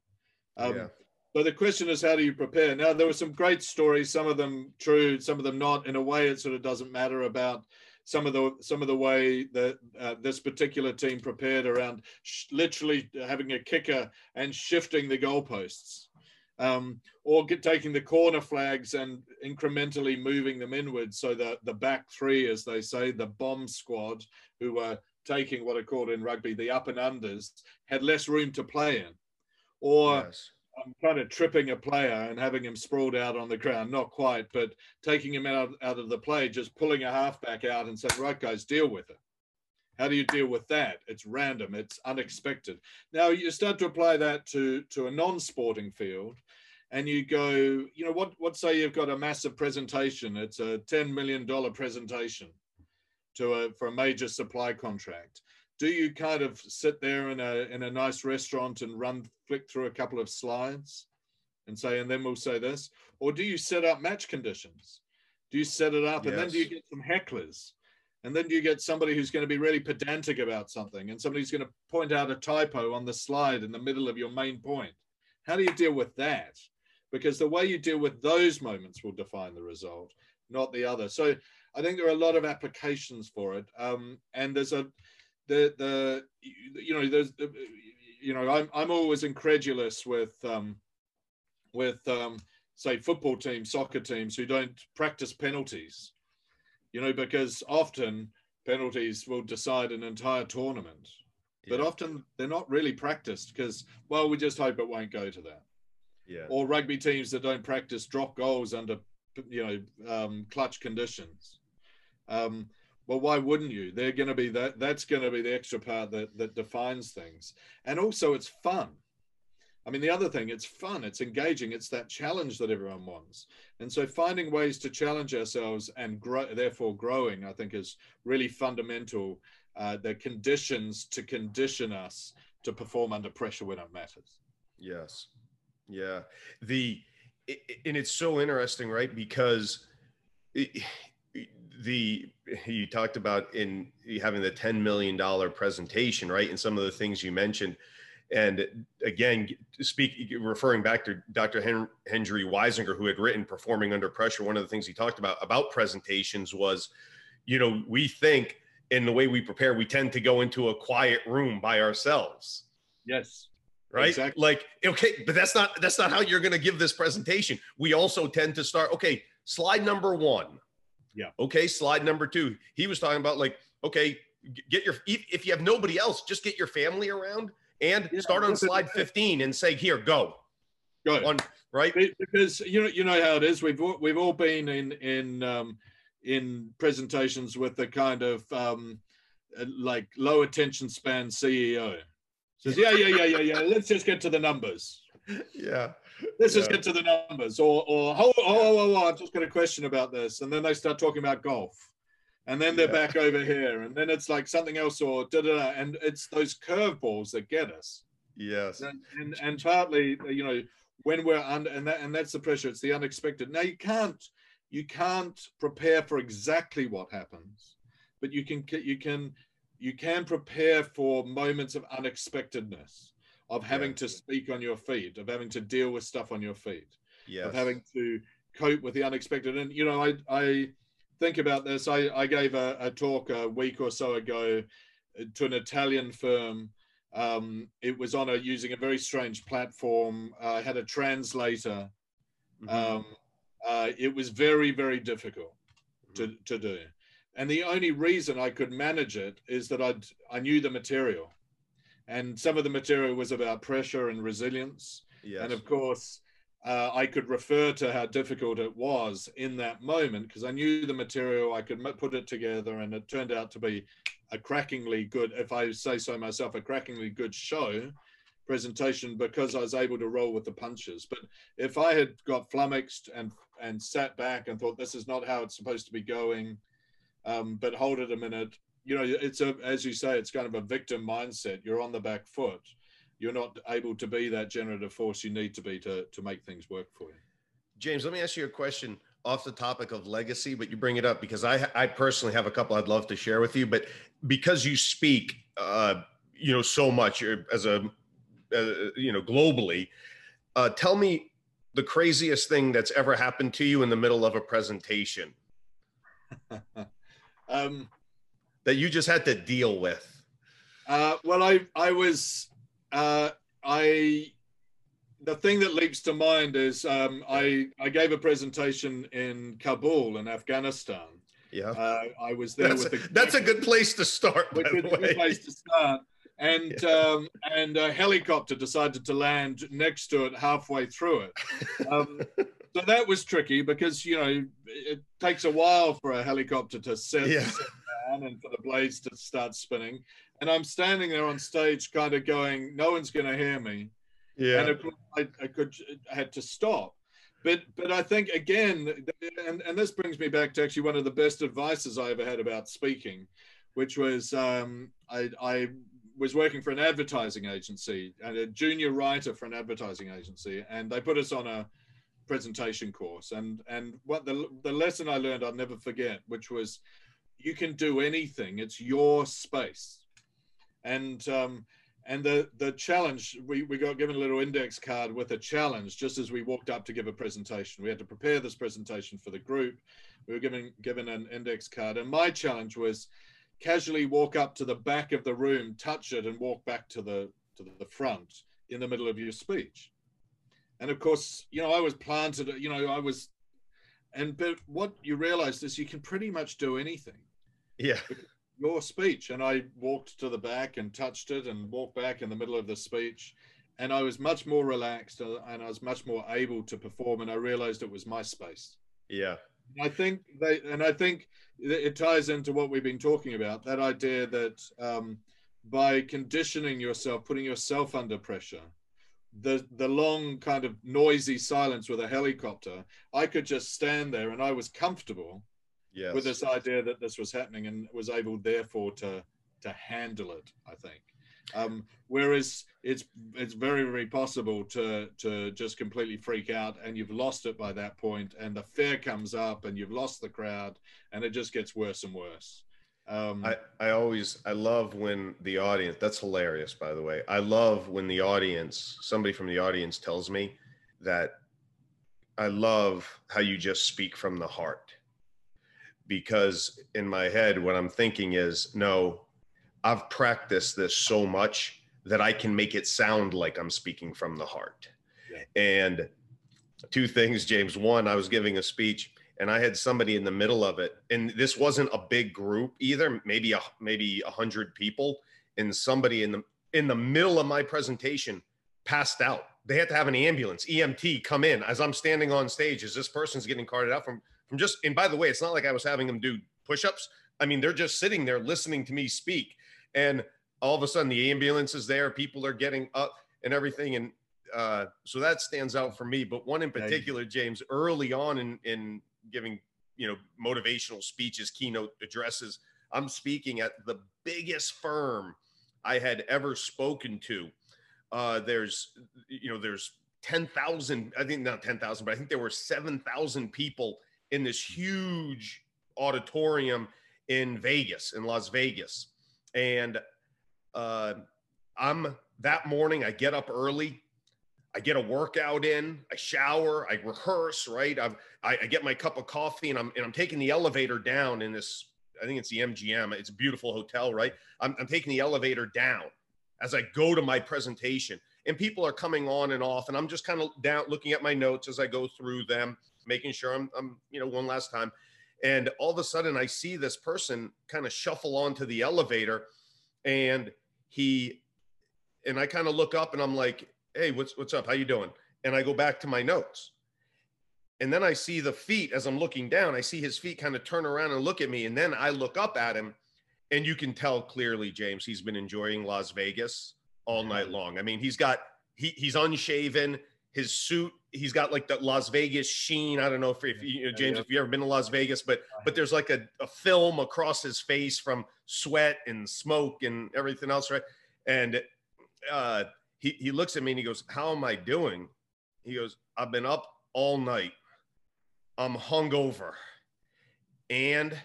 Um, yeah. so the question is how do you prepare? Now there were some great stories some of them true some of them not. In a way it sort of doesn't matter about some of the some of the way that uh, this particular team prepared around sh- literally having a kicker and shifting the goalposts um, or get, taking the corner flags and incrementally moving them inwards so that the back three, as they say, the bomb squad, who were taking what are called in rugby the up and unders, had less room to play in. Or yes. Um, kind of tripping a player and having him sprawled out on the ground, not quite, but taking him out, out of the play, just pulling a halfback out and saying, right, guys, deal with it. How do you deal with that? It's random, it's unexpected. Now you start to apply that to, to a non-sporting field and you go, you know, what, what say you've got a massive presentation, it's a $10 million presentation to a, for a major supply contract. Do you kind of sit there in a, in a nice restaurant and run, flick through a couple of slides and say, and then we'll say this? Or do you set up match conditions? Do you set it up yes. and then do you get some hecklers? And then do you get somebody who's going to be really pedantic about something and somebody who's going to point out a typo on the slide in the middle of your main point. How do you deal with that? Because the way you deal with those moments will define the result, not the other. So I think there are a lot of applications for it. Um, and there's a, the, the, you know, there's, you know, I'm, I'm always incredulous with, um, with, um, say, football teams, soccer teams who don't practice penalties you know, because often penalties will decide an entire tournament, yeah. but often they're not really practiced because, well, we just hope it won't go to that. Yeah. Or rugby teams that don't practice drop goals under, you know, um, clutch conditions. Um, well, why wouldn't you? They're going to be that. That's going to be the extra part that that defines things, and also it's fun. I mean, the other thing, it's fun, it's engaging, it's that challenge that everyone wants. And so finding ways to challenge ourselves and grow, therefore growing, I think is really fundamental. Uh, the conditions to condition us to perform under pressure when it matters. Yes. Yeah. The, and it's so interesting, right? Because it, the you talked about in having the $10 million presentation, right? And some of the things you mentioned, and again, speak referring back to Dr. Hen- Hendrie Weisinger, who had written "Performing Under Pressure." One of the things he talked about about presentations was, you know, we think in the way we prepare, we tend to go into a quiet room by ourselves. Yes. Right. Exactly. Like, okay, but that's not that's not how you're going to give this presentation. We also tend to start. Okay, slide number one. Yeah. Okay, slide number two. He was talking about like, okay, get your if you have nobody else, just get your family around and yeah, start on slide 15 and say, here, go. Go. On, right? Because you know, you know how it is. We've we've all been in in um, in presentations with the kind of um, uh, like low attention span CEO. Says, yeah, yeah, yeah, yeah, yeah. Let's just get to the numbers. Yeah. Let's yeah. just get to the numbers. Or, or oh, oh, oh, oh, I've just got a question about this, and then they start talking about golf and then they're Yeah. back over here, and then it's like something else, or da da, da, and it's those curveballs that get us. Yes. And, and and partly, you know, when we're under, and that and that's the pressure. It's the unexpected. Now you can't you can't prepare for exactly what happens, but you can you can you can prepare for moments of unexpectedness, of having Yeah. to speak on your feet, of having to deal with stuff on your feet Yes. of having to cope with the unexpected. And you know, I I think about this. I I gave a, a talk a week or so ago to an Italian firm. Um, it was on a using a very strange platform. I had a translator. Mhm. Um, uh, it was very very difficult to to do, and the only reason I could manage it is that I'd I knew the material, and some of the material was about pressure and resilience. yes. And of course, uh, I could refer to how difficult it was in that moment because I knew the material, I could put it together, and it turned out to be a crackingly good, if I say so myself, a crackingly good show presentation because I was able to roll with the punches. But if I had got flummoxed and and sat back and thought this is not how it's supposed to be going, um, but hold it a minute, you know, it's a as you say, it's kind of a victim mindset. You're on the back foot you're not able to be that generative force you need to be to to make things work for you. James, let me ask you a question off the topic of legacy, but you bring it up because I, I personally have a couple I'd love to share with you. But because you speak, uh, you know, so much as a, uh, you know, globally, uh, tell me the craziest thing that's ever happened to you in the middle of a presentation um, that you just had to deal with. uh, well, I I was uh, I the thing that leaps to mind is um, I I gave a presentation in Kabul in Afghanistan. Yeah, Uh, I was there that's with a, the that's a good place to start. By which the is a good place to start. And um, and a helicopter decided to land next to it halfway through it. Um, so that was tricky because you know it takes a while for a helicopter to set, Yeah. set down and for the blades to start spinning. And I'm standing there on stage, kind of going, "No one's going to hear me." Yeah, and I, I could I had to stop. But but I think again, and, and this brings me back to actually one of the best advices I ever had about speaking, which was um, I, I was working for an advertising agency and a junior writer for an advertising agency, and they put us on a presentation course. And and what the the lesson I learned I'll never forget, which was you can do anything. It's your space. And um, and the the challenge we, we got given a little index card with a challenge just as we walked up to give a presentation. We had to prepare this presentation for the group. We were given given an index card. And my challenge was casually walk up to the back of the room touch it and walk back to the to the front in the middle of your speech. And of course you know i was planted you know i was and but what you realize is you can pretty much do anything yeah, your speech and i walked to the back and touched it and walked back in the middle of the speech and i was much more relaxed uh, and i was much more able to perform and i realized it was my space. Yeah, i think they and i think it it ties into what we've been talking about that idea that um, by conditioning yourself putting yourself under pressure the the long kind of noisy silence with a helicopter i could just stand there and i was comfortable yes. with this idea that this was happening and was able therefore to to handle it i think um, whereas it's it's very very possible to to just completely freak out and you've lost it by that point and the fear comes up and you've lost the crowd and it just gets worse and worse um, I, I always I love when the audience that's hilarious by the way. I love when the audience somebody from the audience tells me that I love how you just speak from the heart. Because in my head what I'm thinking is no I've practiced this so much that I can make it sound like I'm speaking from the heart. Yeah. And two things James one I was giving a speech and I had somebody in the middle of it, and this wasn't a big group either, maybe a maybe a hundred people, and somebody in the in the middle of my presentation passed out. They had to have an ambulance, EMT, come in as I'm standing on stage. As this person's getting carted out from just, and by the way, it's not like I was having them do push-ups. I mean, they're just sitting there listening to me speak, and all of a sudden the ambulance is there, people are getting up and everything, and uh, so that stands out for me. But one in particular, James, early on in in giving you know motivational speeches, keynote addresses. I'm speaking at the biggest firm I had ever spoken to. Uh, there's you know there's 10,000, I think not 10,000, but I think there were 7,000 people in this huge auditorium in Vegas, in Las Vegas. And uh, I'm that morning, I get up early. I get a workout in, I shower, I rehearse, right? i I, I get my cup of coffee and I'm, and I'm taking the elevator down in this, I think it's the MGM. It's a beautiful hotel, right? I'm, I'm taking the elevator down as I go to my presentation and people are coming on and off and i'm just kind of down looking at my notes as i go through them making sure i'm, I'm you know one last time. And all of a sudden i see this person kind of shuffle onto the elevator and he and i kind of look up and i'm like hey what's what's up? How you doing? And i go back to my notes. And then i see the feet as i'm looking down i see his feet kind of turn around and look at me. And then i look up at him and you can tell clearly james he's been enjoying las vegas all night long. I mean, he's got he he's unshaven. His suit, he's got like the Las Vegas sheen. I don't know if, if you know, James, if you've ever been to Las Vegas, but but there's like a, a film across his face from sweat and smoke and everything else, right? And uh, he he looks at me and he goes, "How am I doing?" He goes, "I've been up all night. I'm hungover, and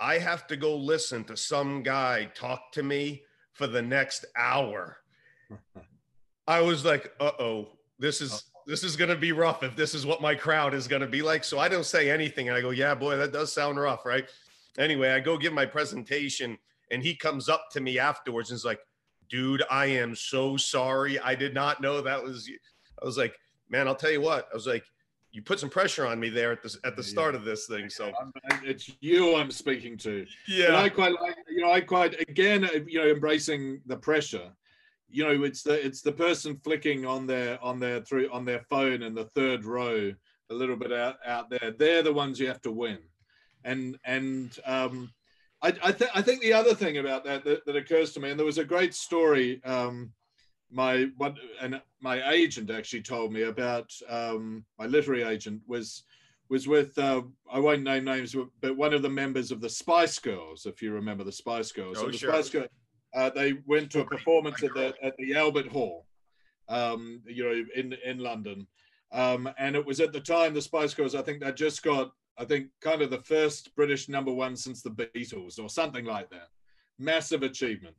I have to go listen to some guy talk to me for the next hour." I was like, uh oh, this is oh. this is gonna be rough if this is what my crowd is gonna be like. So I don't say anything. And I go, yeah, boy, that does sound rough, right? Anyway, I go give my presentation, and he comes up to me afterwards and is like, dude, I am so sorry. I did not know that was you. I was like, man, I'll tell you what. I was like, you put some pressure on me there at the at the start of this thing. So it's you I'm speaking to. Yeah, I quite like you know I quite again you know embracing the pressure you know it's the it's the person flicking on their on their through on their phone in the third row a little bit out out there they're the ones you have to win and and um i i, th- I think the other thing about that, that, that occurs to me and there was a great story um my what and my agent actually told me about um my literary agent was was with uh, I won't name names, but one of the members of the Spice Girls, if you remember the Spice Girls. Oh, so the sure. Spice Girls, uh, they went to a performance at the at the Albert Hall, um, you know, in in London, um, and it was at the time the Spice Girls. I think they just got, I think, kind of the first British number one since the Beatles or something like that. Massive achievement.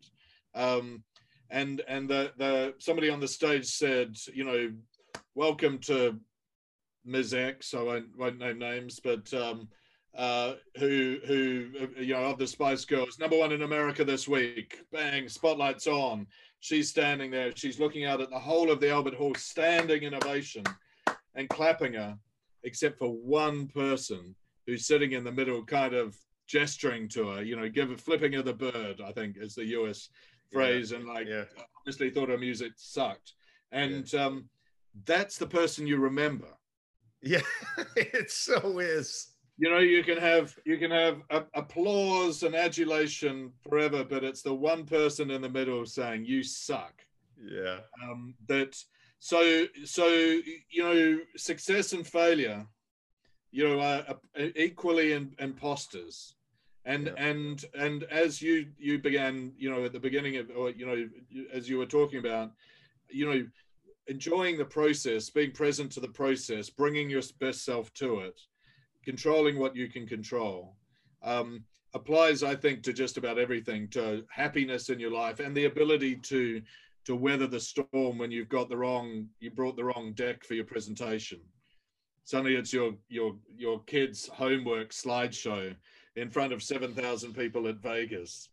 Um, and and the the somebody on the stage said, you know, welcome to Ms. X. I won't won't name names, but um, uh, who who uh, you know of the Spice Girls, number one in America this week. Bang, spotlights on. She's standing there. She's looking out at the whole of the Albert Hall, standing in ovation and clapping her, except for one person who's sitting in the middle, kind of gesturing to her. You know, give flipping her the bird. I think is the U.S. phrase, yeah. and like yeah. obviously thought her music sucked. And yeah. um, that's the person you remember. Yeah, it so is you know you can have you can have a, applause and adulation forever but it's the one person in the middle saying you suck. Yeah. Um, that so so you know success and failure you know are, are equally in, imposters and yeah. and and as you you began you know at the beginning of or you know as you were talking about you know enjoying the process being present to the process bringing your best self to it controlling what you can control um, applies, I think, to just about everything, to happiness in your life and the ability to to weather the storm when you've got the wrong, you brought the wrong deck for your presentation. Suddenly, it's your your your kid's homework slideshow in front of seven thousand people at Vegas.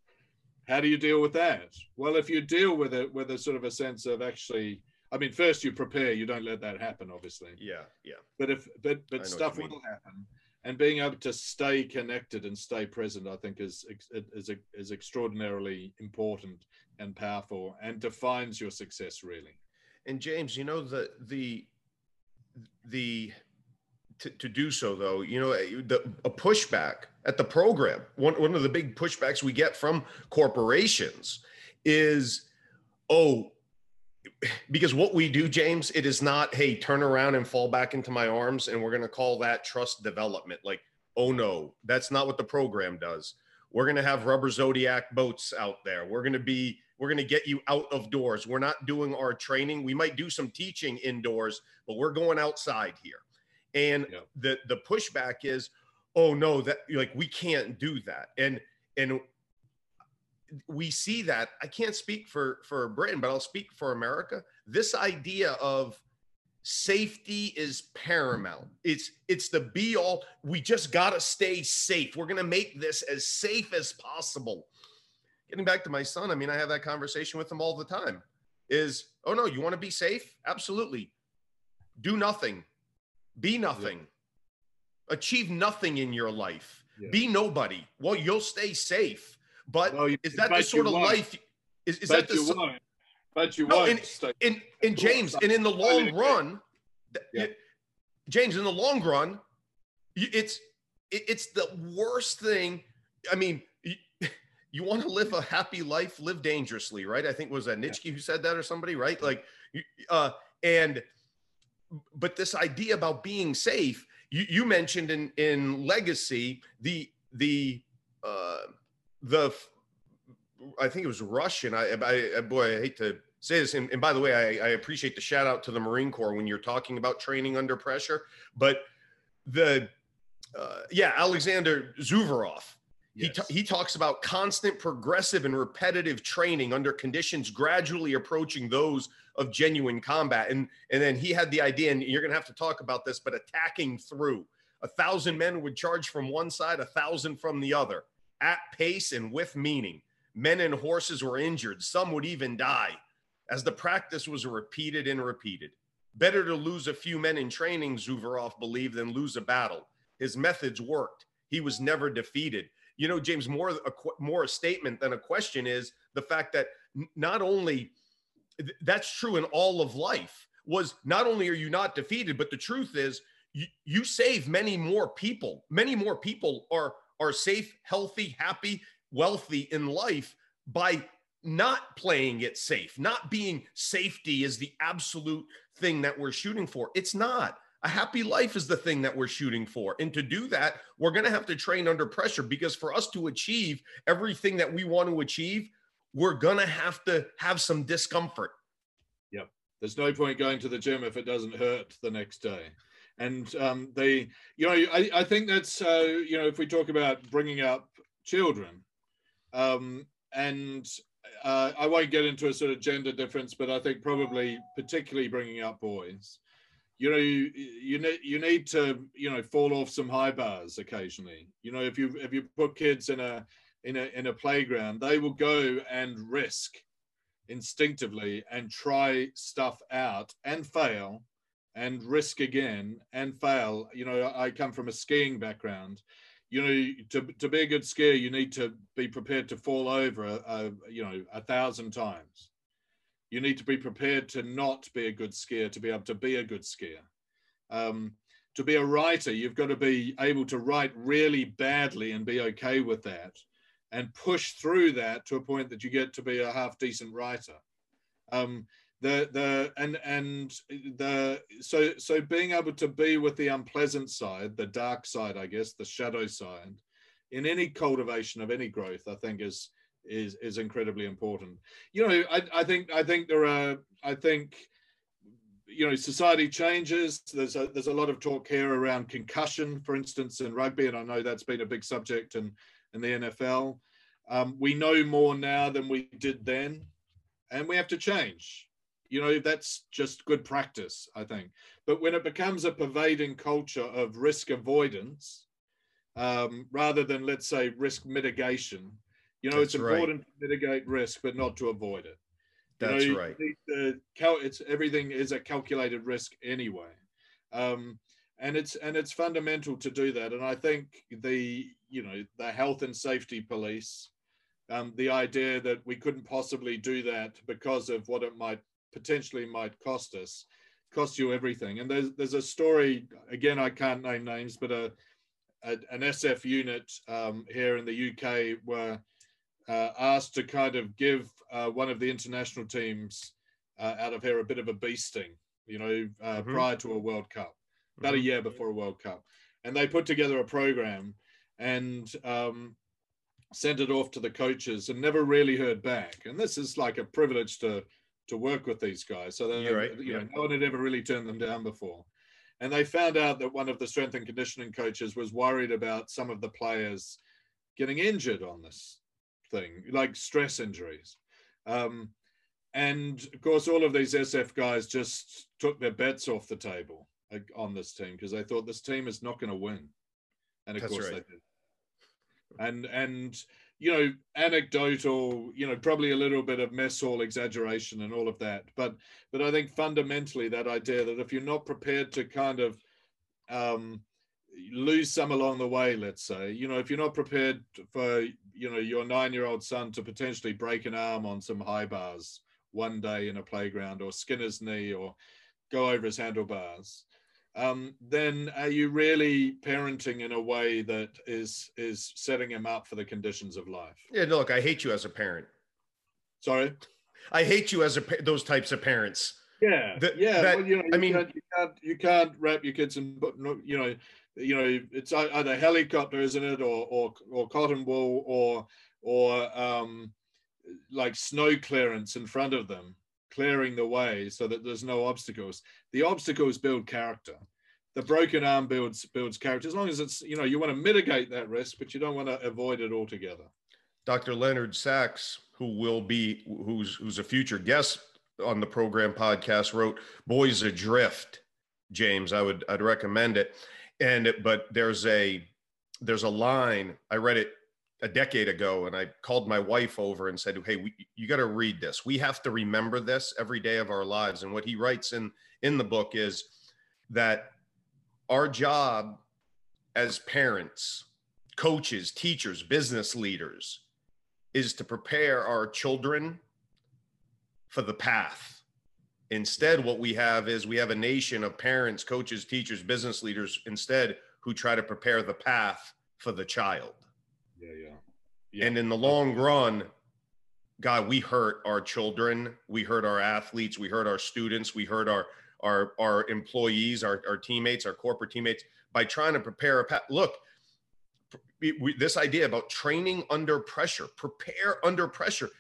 How do you deal with that? Well, if you deal with it with a sort of a sense of actually I mean, first you prepare. You don't let that happen, obviously. Yeah, yeah. But if but but stuff will happen, and being able to stay connected and stay present, I think, is is is extraordinarily important and powerful, and defines your success really. And James, you know the the the to, to do so though, you know, the a pushback at the program. One one of the big pushbacks we get from corporations is, oh, because what we do, James, it is not, hey, turn around and fall back into my arms, and we're going to call that trust development. Like Oh no, that's not what the program does. We're going to have rubber Zodiac boats out there. We're going to be, we're going to get you out of doors. We're not doing our training. We might do some teaching indoors, but we're going outside here. And yeah. the the pushback is, oh no, that like we can't do that. And and we see that. I can't speak for for Britain, but I'll speak for America. This idea of safety is paramount. It's it's the be all. We just got to stay safe. We're going to make this as safe as possible. Getting back to my son, I mean, I have that conversation with him all the time. Is, "Oh no, you want to be safe? Absolutely. Do nothing. Be nothing. Yeah. Achieve nothing in your life. Yeah. Be nobody. Well, you'll stay safe. But well, is that the sort of life is, is that the won't but you no, won't. In, in, in James, and in the long run, yeah. it, James, in the long run, it's it, it's the worst thing. I mean, you, you, want to live a happy life, live dangerously, right? I think was that Nietzsche yeah. who said that or somebody, right? Like, uh, and but this idea about being safe, you, you mentioned in in legacy the the uh, the I think it was Russian. I, I, boy, I hate to say this. And, and by the way, I, I, appreciate the shout out to the Marine Corps when you're talking about training under pressure. But the, uh, yeah, Alexander Suvorov, yes. he, t- he talks about constant, progressive, and repetitive training under conditions gradually approaching those of genuine combat. And, and then he had the idea, and you're going to have to talk about this, but attacking through. A thousand men would charge from one side, a thousand from the other, at pace and with meaning. Men and horses were injured. Some would even die as the practice was repeated and repeated. Better to lose a few men in training, Suvorov believed, than lose a battle. His methods worked. He was never defeated. You know, James, more a, more a statement than a question is the fact that not only that's true in all of life was not only are you not defeated, but the truth is you, you save many more people. Many more people are are safe, healthy, happy, wealthy in life by not playing it safe, not being safety is the absolute thing that we're shooting for. It's not. A happy life is the thing that we're shooting for. And to do that, we're going to have to train under pressure because for us to achieve everything that we want to achieve, we're going to have to have some discomfort. Yep. There's no point going to the gym if it doesn't hurt the next day. And um, they, you know, I, I think that's, uh, you know, if we talk about bringing up children, um, and uh, I won't get into a sort of gender difference, but I think probably particularly bringing up boys, you know, you, you need you need to you know fall off some high bars occasionally. You know, if you if you put kids in a in a in a playground, they will go and risk instinctively and try stuff out and fail and risk again and fail. You know, I come from a skiing background. You know to, to be a good skier you need to be prepared to fall over a, a, you know a thousand times. You need to be prepared to not be a good skier to be able to be a good skier. Um, to be a writer you've got to be able to write really badly and be okay with that and push through that to a point that you get to be a half decent writer. Um, the the and and the so so being able to be with the unpleasant side the dark side i guess the shadow side in any cultivation of any growth i think is is is incredibly important. You know i i think i think there are i think you know society changes. There's a there's a lot of talk here around concussion for instance in rugby and i know that's been a big subject in in the nfl um, we know more now than we did then and we have to change you know that's just good practice i think. But when it becomes a pervading culture of risk avoidance um, rather than let's say risk mitigation you know that's it's important right. to mitigate risk but not to avoid it. That's you know, right it's everything is a calculated risk anyway. Um, and it's and it's fundamental to do that. And i think the you know the health and safety police um, the idea that we couldn't possibly do that because of what it might potentially might cost us, cost you everything. And there's there's a story again. I can't name names, but a, a an SF unit um, here in the UK were uh, asked to kind of give uh, one of the international teams uh, out of here a bit of a beasting. You know, uh, mm-hmm. prior to a World Cup, about mm-hmm. a year before a World Cup. and they put together a program and um, sent it off to the coaches and never really heard back. And this is like a privilege to to work with these guys. So they, right. you yeah. know, no one had ever really turned them down before. And they found out that one of the strength and conditioning coaches was worried about some of the players getting injured on this thing, like stress injuries. Um, and of course, all of these SF guys just took their bets off the table on this team because they thought this team is not going to win. And of That's course right. they did. And and you know, anecdotal, you know, probably a little bit of mess hall exaggeration and all of that. But but I think fundamentally that idea that if you're not prepared to kind of um, lose some along the way, let's say, you know, if you're not prepared for, you know, your nine-year-old son to potentially break an arm on some high bars one day in a playground or skin his knee or go over his handlebars, um, then are you really parenting in a way that is is setting him up for the conditions of life? Yeah, look, I hate you as a parent. Sorry, I hate you as a those types of parents. Yeah, the, yeah. That, well, you know, you I mean, can't, you can't, you can't wrap your kids in, you know, you know, it's either helicopter, isn't it, or or or cotton wool, or or um, like snow clearance in front of them clearing the way so that there's no obstacles. The obstacles build character. The broken arm builds builds character. As long as it's you know you want to mitigate that risk, but you don't want to avoid it altogether. Dr. Leonard Sax, who will be who's who's a future guest on the program podcast, wrote "Boys Adrift." James, I would I'd recommend it. And but there's a there's a line I read it a decade ago and I called my wife over and said, "Hey, we, you got to read this. We have to remember this every day of our lives." And what he writes in in the book is that our job as parents, coaches, teachers, business leaders is to prepare our children for the path. Instead, what we have is we have a nation of parents, coaches, teachers, business leaders instead who try to prepare the path for the child. Yeah, yeah. yeah. And in the long run, God, we hurt our children, we hurt our athletes, we hurt our students, we hurt our our our employees, our, our teammates, our corporate teammates by trying to prepare a path. Look, we, this idea about training under pressure, prepare under pressure.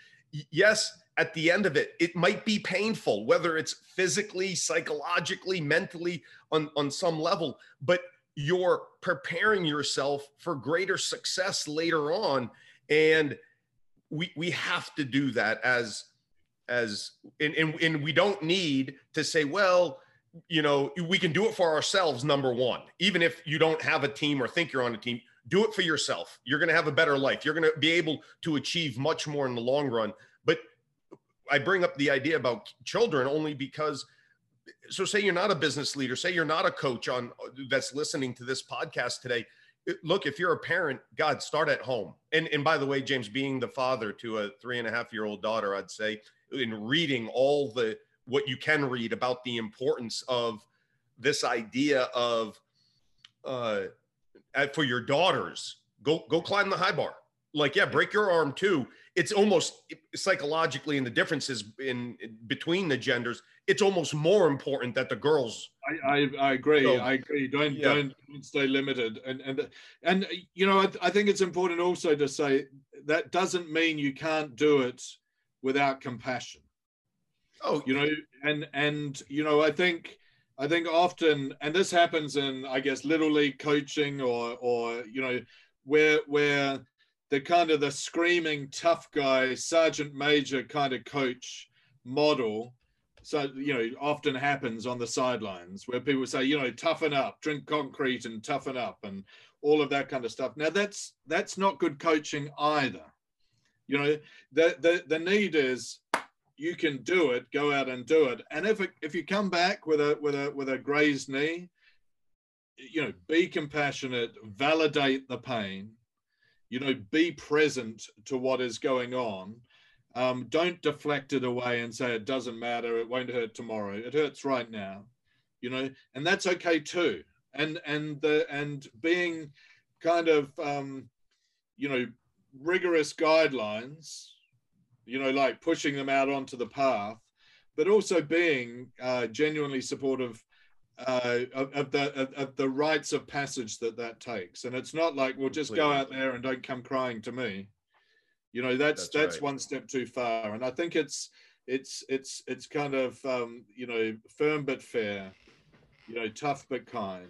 Yes, at the end of it, it might be painful, whether it's physically, psychologically, mentally, on, on some level, but you're preparing yourself for greater success later on. And we we have to do that as as and, and, and we don't need to say well you know we can do it for ourselves number one. Even if you don't have a team or think you're on a team do it for yourself. You're going to have a better life. You're going to be able to achieve much more in the long run. But i bring up the idea about children only because so say you're not a business leader say you're not a coach on that's listening to this podcast today look if you're a parent god start at home. And and by the way james being the father to a three and a half year old daughter i'd say in reading all the what you can read about the importance of this idea of uh for your daughters go go climb the high bar like yeah break your arm too. It's almost psychologically and the differences in, in between the genders it's almost more important that the girls i i, I agree. So, i agree. Don't, yeah. don't don't stay limited. And and and you know I, I think it's important also to say that doesn't mean you can't do it without compassion. Oh. You know and and you know i think i think often and this happens in i guess little league coaching or or you know where where the kind of the screaming tough guy, sergeant major kind of coach model. So, you know, often happens on the sidelines where people say, you know, toughen up, drink concrete and toughen up and all of that kind of stuff. Now that's that's not good coaching either. You know, the the, the need is you can do it, go out and do it. And if it, if you come back with a with a with a grazed knee, you know, be compassionate, validate the pain, you know be present to what is going on. Um, don't deflect it away and say it doesn't matter. It won't hurt tomorrow. It hurts right now. You know and that's okay too. And and the and being kind of um, you know rigorous guidelines you know like pushing them out onto the path but also being uh, genuinely supportive uh, of, of the of, of the rites of passage that that takes, and it's not like well, just go out there and don't come crying to me. You know, that's that's, that's right. one step too far, and I think it's it's it's it's kind of um, you know firm but fair, you know, tough but kind,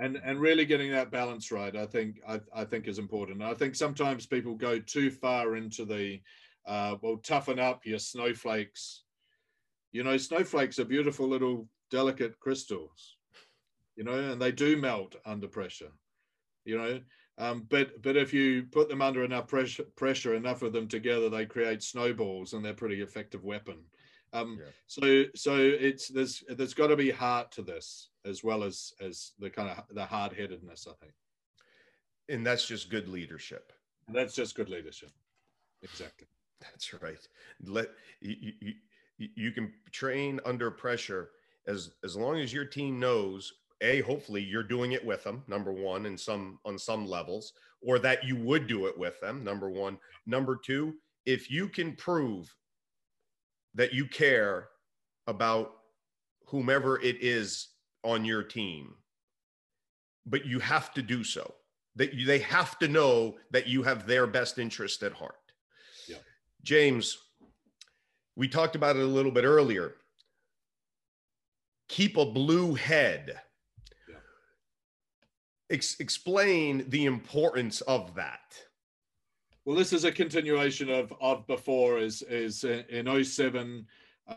and and really getting that balance right. I think I, I think is important. I think sometimes people go too far into the uh, well, toughen up, your snowflakes. You know, snowflakes are beautiful little delicate crystals, you know, and they do melt under pressure, you know. Um, but but if you put them under enough pressure, pressure, enough of them together, they create snowballs, and they're pretty effective weapon. Um, yeah. So so it's there's there's got to be heart to this as well as as the kind of the hard headedness, I think. And that's just good leadership. That's just good leadership. Exactly. That's right. Let you, you, you can train under pressure as as long as your team knows a hopefully you're doing it with them number one in some on some levels or that you would do it with them number one. Number two if you can prove that you care about whomever it is on your team but you have to do so that you, they have to know that you have their best interest at heart. Yeah. james we talked about it a little bit earlier keep a blue head. Yeah. Ex- explain the importance of that. Well, this is a continuation of of before. Is is in 07,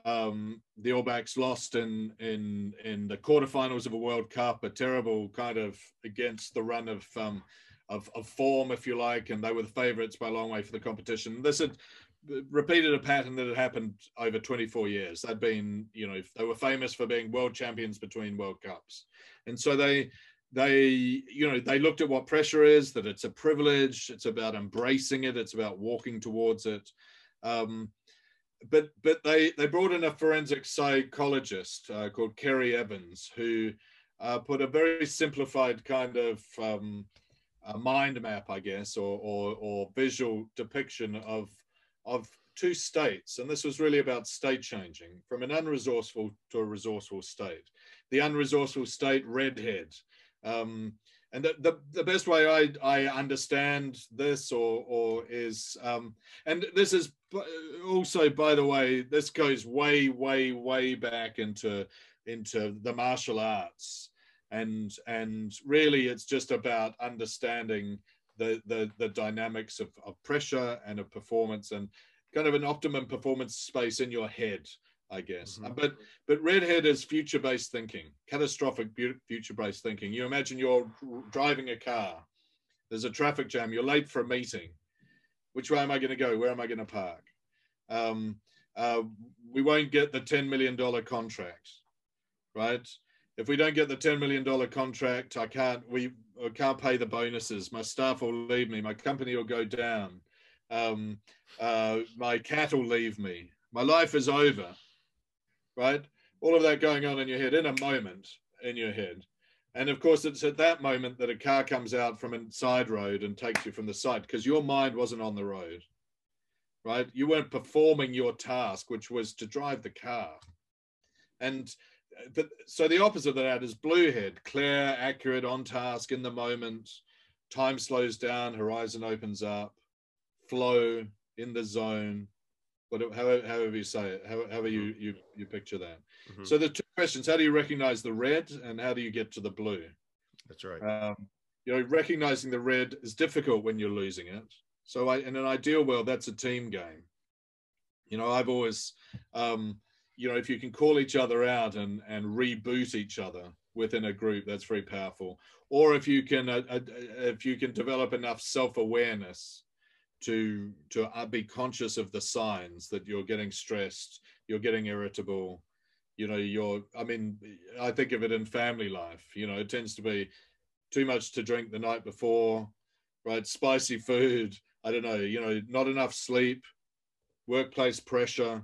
um, the All Blacks lost in in in the quarterfinals of a World Cup, a terrible kind of against the run of um, of, of form, if you like, and they were the favourites by a long way for the competition. This had repeated a pattern that had happened over 24 years. They'd been, you know, they were famous for being world champions between World Cups, and so they they you know they looked at what pressure is that it's a privilege it's about embracing it it's about walking towards it um, but but they they brought in a forensic psychologist uh, called Ceri evans who uh, put a very simplified kind of um, mind map i guess or, or or visual depiction of of two states, and this was really about state changing from an unresourceful to a resourceful state. The unresourceful state, redhead. Um, and the, the, the, best way I, I understand this or, or is, um, and this is also, by the way, this goes way, way, way back into, into the martial arts. And, and really it's just about understanding the the the dynamics of, of pressure and of performance and kind of an optimum performance space in your head i guess. Mm-hmm. but but redhead is future based thinking catastrophic future based thinking. You imagine you're driving a car. There's a traffic jam. You're late for a meeting. Which way am i going to go? Where am i going to park? Um, uh, we won't get the $10 million contract right? If we don't get the $10 million contract i can't we I can't pay the bonuses. My staff will leave me. My company will go down. Um, uh, my cat will leave me. My life is over. Right? All of that going on in your head in a moment in your head. And of course, it's at that moment that a car comes out from a side road and takes you from the side because your mind wasn't on the road. Right? You weren't performing your task, which was to drive the car. And but so the opposite of that is blue head, clear, accurate, on task, in the moment. Time slows down, horizon opens up, flow in the zone. Whatever, however, however you say it, however you mm-hmm. you you picture that. Mm-hmm. So the two questions: How do you recognize the red, and how do you get to the blue? That's right. Um, you know, recognizing the red is difficult when you're losing it. So, I, in an ideal world, that's a team game. You know, I've always um, you know if you can call each other out and and reboot each other within a group that's very powerful. Or if you can uh, uh, if you can develop enough self-awareness to to uh, be conscious of the signs that you're getting stressed you're getting irritable you know you're i mean i think of it in family life you know it tends to be too much to drink the night before right? Spicy food i don't know you know not enough sleep workplace pressure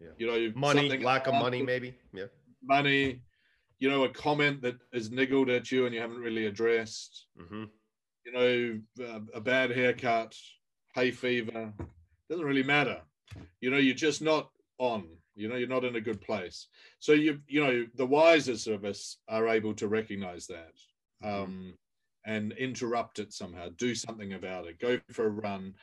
yeah. You know, money, lack of money, maybe. Yeah. Money, you know, a comment that is niggled at you and you haven't really addressed. Mm-hmm. You know, a, a bad haircut, hay fever, doesn't really matter. You know, you're just not on. You know, you're not in a good place. So you you know the wisest of us are able to recognize that um, and interrupt it somehow. Do something about it. Go for a run.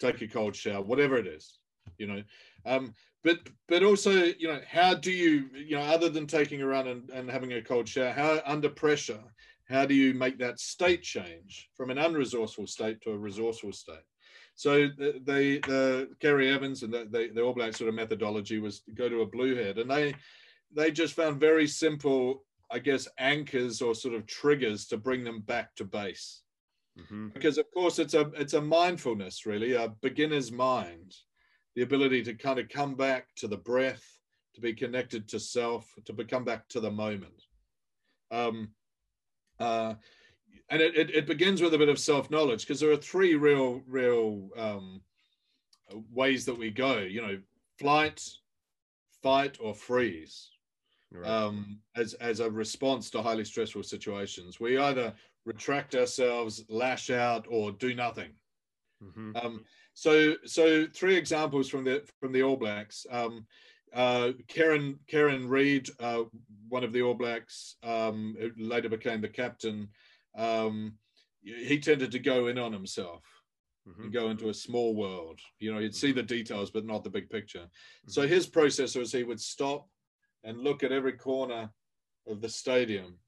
Take a cold shower. Whatever it is. You know, um, but but also you know how do you you know other than taking a run and, and having a cold shower, how under pressure, how do you make that state change from an unresourceful state to a resourceful state? So the, the, the Ceri Evans and the, the, the All Black sort of methodology was go to a blue head, and they they just found very simple, I guess, anchors or sort of triggers to bring them back to base. Mm-hmm. Because of course it's a it's a mindfulness really, a beginner's mind, the ability to kind of come back to the breath, to be connected to self, to become back to the moment. Um, uh, and it, it, it, begins with a bit of self-knowledge because there are three real real um, ways that we go you know flight fight or freeze right. um, as as a response to highly stressful situations we either retract ourselves lash out or do nothing mm-hmm. um, so so three examples from the from the all blacks um, uh, Kieran Kieran Read, uh, one of the All Blacks, um, who later became the captain, um, he tended to go in on himself mm-hmm. and go into a small world. You know, he'd see the details, but not the big picture. Mm-hmm. So his process was he would stop and look at every corner of the stadium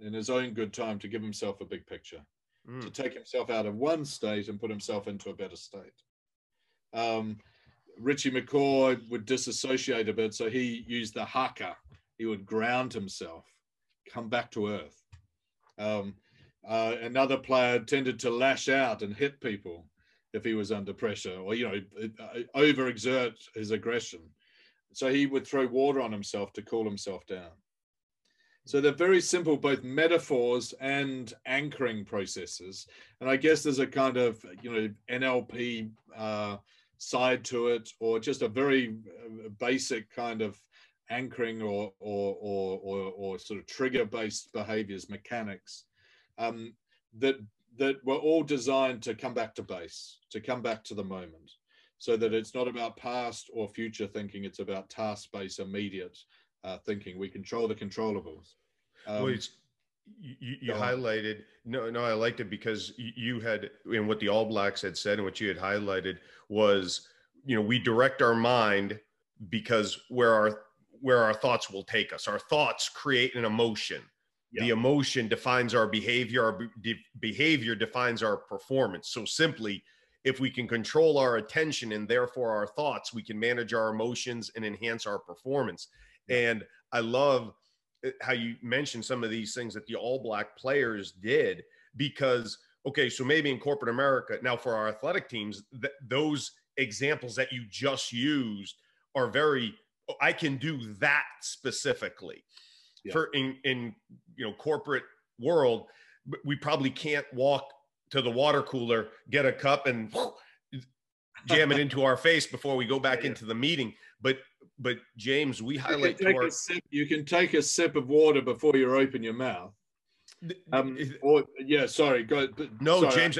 in his own good time to give himself a big picture, mm. to take himself out of one state and put himself into a better state. Um, Richie McCaw would disassociate a bit, so he used the haka. He would ground himself, come back to earth. Um, uh, another player tended to lash out and hit people if he was under pressure or, you know, uh, overexert his aggression. So he would throw water on himself to cool himself down. So they're very simple, both metaphors and anchoring processes. And I guess there's a kind of, you know, NLP uh, side to it, or just a very uh, basic kind of anchoring or, or, or, or, or sort of trigger based behaviors, mechanics um, that that were all designed to come back to base, to come back to the moment, so that it's not about past or future thinking. It's about task-based, immediate uh, thinking. We control the controllables. Um, well, you, you highlighted no no i liked it because you had and what the all blacks had said and what you had highlighted was you know we direct our mind because where our where our thoughts will take us. Our thoughts create an emotion. Yeah. the emotion defines our behavior our be- behavior defines our performance. So simply if we can control our attention and therefore our thoughts we can manage our emotions and enhance our performance. And i love how you mentioned some of these things that the all black players did because okay so maybe in corporate america now for our athletic teams th- those examples that you just used are very oh, i can do that specifically yeah. for in in you know corporate world we probably can't walk to the water cooler get a cup and jam it into our face before we go back yeah. into the meeting but but james we highlight you can, our, sip, you can take a sip of water before you open your mouth um or yeah sorry go no sorry. james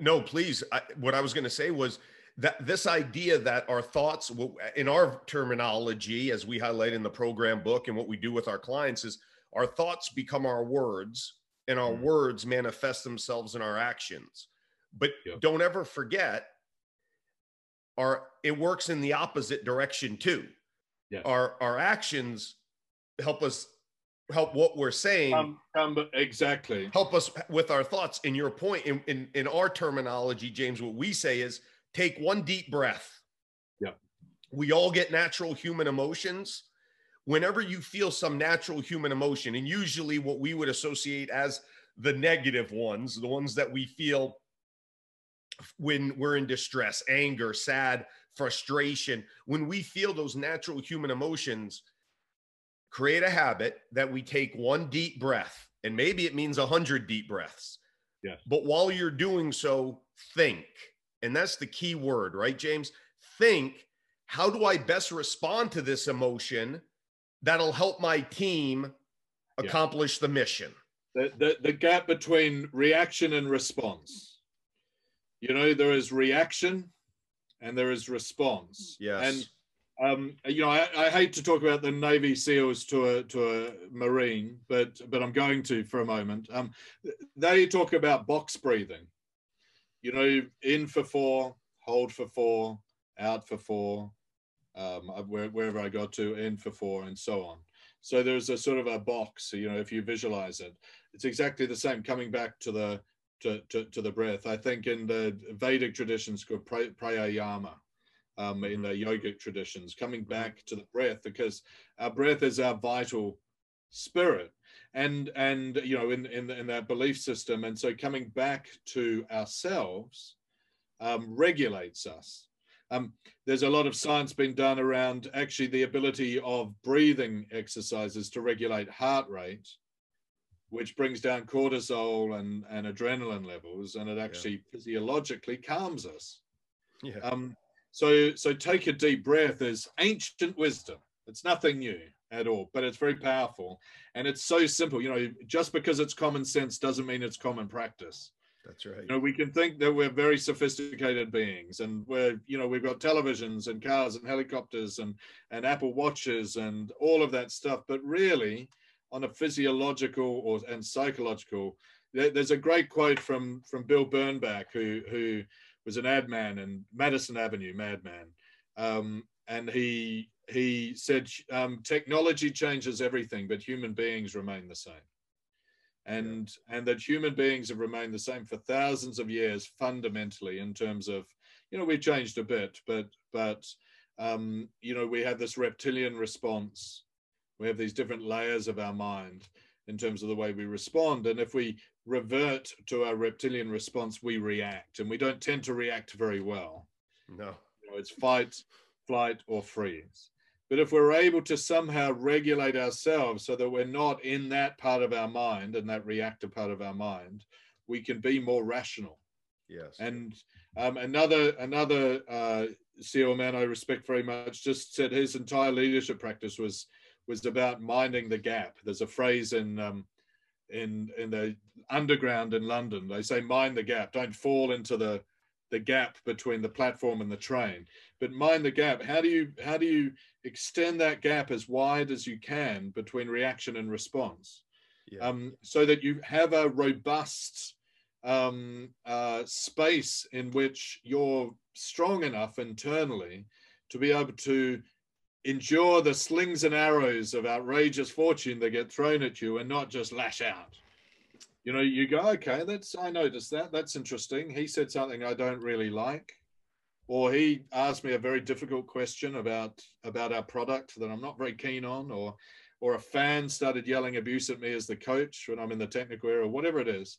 no please I, what i was going to say was that this idea that our thoughts in our terminology as we highlight in the program book and what we do with our clients is our thoughts become our words and our mm. words manifest themselves in our actions but don't ever forget our it works in the opposite direction too yeah. our our actions help us help what we're saying um, um, exactly help us with our thoughts in your point in, in in our terminology james what we say is take one deep breath. Yeah. We all get natural human emotions. Whenever you feel some natural human emotion, and usually what we would associate as the negative ones, the ones that we feel when we're in distress, anger, sad, frustration, when we feel those natural human emotions, create a habit that we take one deep breath, and maybe it means a hundred deep breaths. Yeah. But while you're doing so, think and that's the key word, right, James? Think, how do I best respond to this emotion that'll help my team accomplish yeah. the mission? The, the, the gap between reaction and response. You know, there is reaction and there is response. Yes. And Um, you know, I, I, hate to talk about the Navy SEALs to a to a Marine, but but I'm going to for a moment. Um, they talk about box breathing. You know, in for four, hold for four, out for four, um, where, wherever I got to, in for four, and so on. So there's a sort of a box. You know, if you visualize it, it's exactly the same. Coming back to the to, to, to the breath, I think in the Vedic traditions called pranayama um, in the yogic traditions, coming mm-hmm. back to the breath because our breath is our vital spirit. And and you know in in, in that belief system and so coming back to ourselves um, regulates us. Um, there's a lot of science being done around actually the ability of breathing exercises to regulate heart rate which brings down cortisol and, and adrenaline levels and it actually yeah. physiologically calms us yeah. Um, so, so take a deep breath is ancient wisdom. It's nothing new at all, but it's very powerful. And it's so simple. You know, just because it's common sense doesn't mean it's common practice. That's right. You know, we can think that we're very sophisticated beings and we're, you know, we've got televisions and cars and helicopters and, and Apple watches and all of that stuff. But really, on a physiological or and psychological, there, there's a great quote from from Bill Bernbach, who who was an ad man in Madison Avenue, Madman, um, and he he said um, technology changes everything, but human beings remain the same. And yeah. and that human beings have remained the same for thousands of years, fundamentally in terms of, you know, we've changed a bit, but but um, you know, we have this reptilian response. We have these different layers of our mind in terms of the way we respond. And if we revert to our reptilian response, we react, and we don't tend to react very well. No, you know, it's fight, flight, or freeze. But if we're able to somehow regulate ourselves so that we're not in that part of our mind and that reactive part of our mind, we can be more rational. Yes. And um, another another uh, SEAL man I respect very much just said his entire leadership practice was was about minding the gap. There's a phrase in um, in in the underground in London. They say mind the gap. Don't fall into the the gap between the platform and the train, but mind the gap. How do you how do you extend that gap as wide as you can between reaction and response, yeah. um, so that you have a robust um, uh, space in which you're strong enough internally to be able to endure the slings and arrows of outrageous fortune that get thrown at you and not just lash out. You know, you go, okay, that's I noticed that. That's interesting. He said something I don't really like. Or he asked me a very difficult question about about our product that I'm not very keen on, or or a fan started yelling abuse at me as the coach when I'm in the technical area, whatever it is.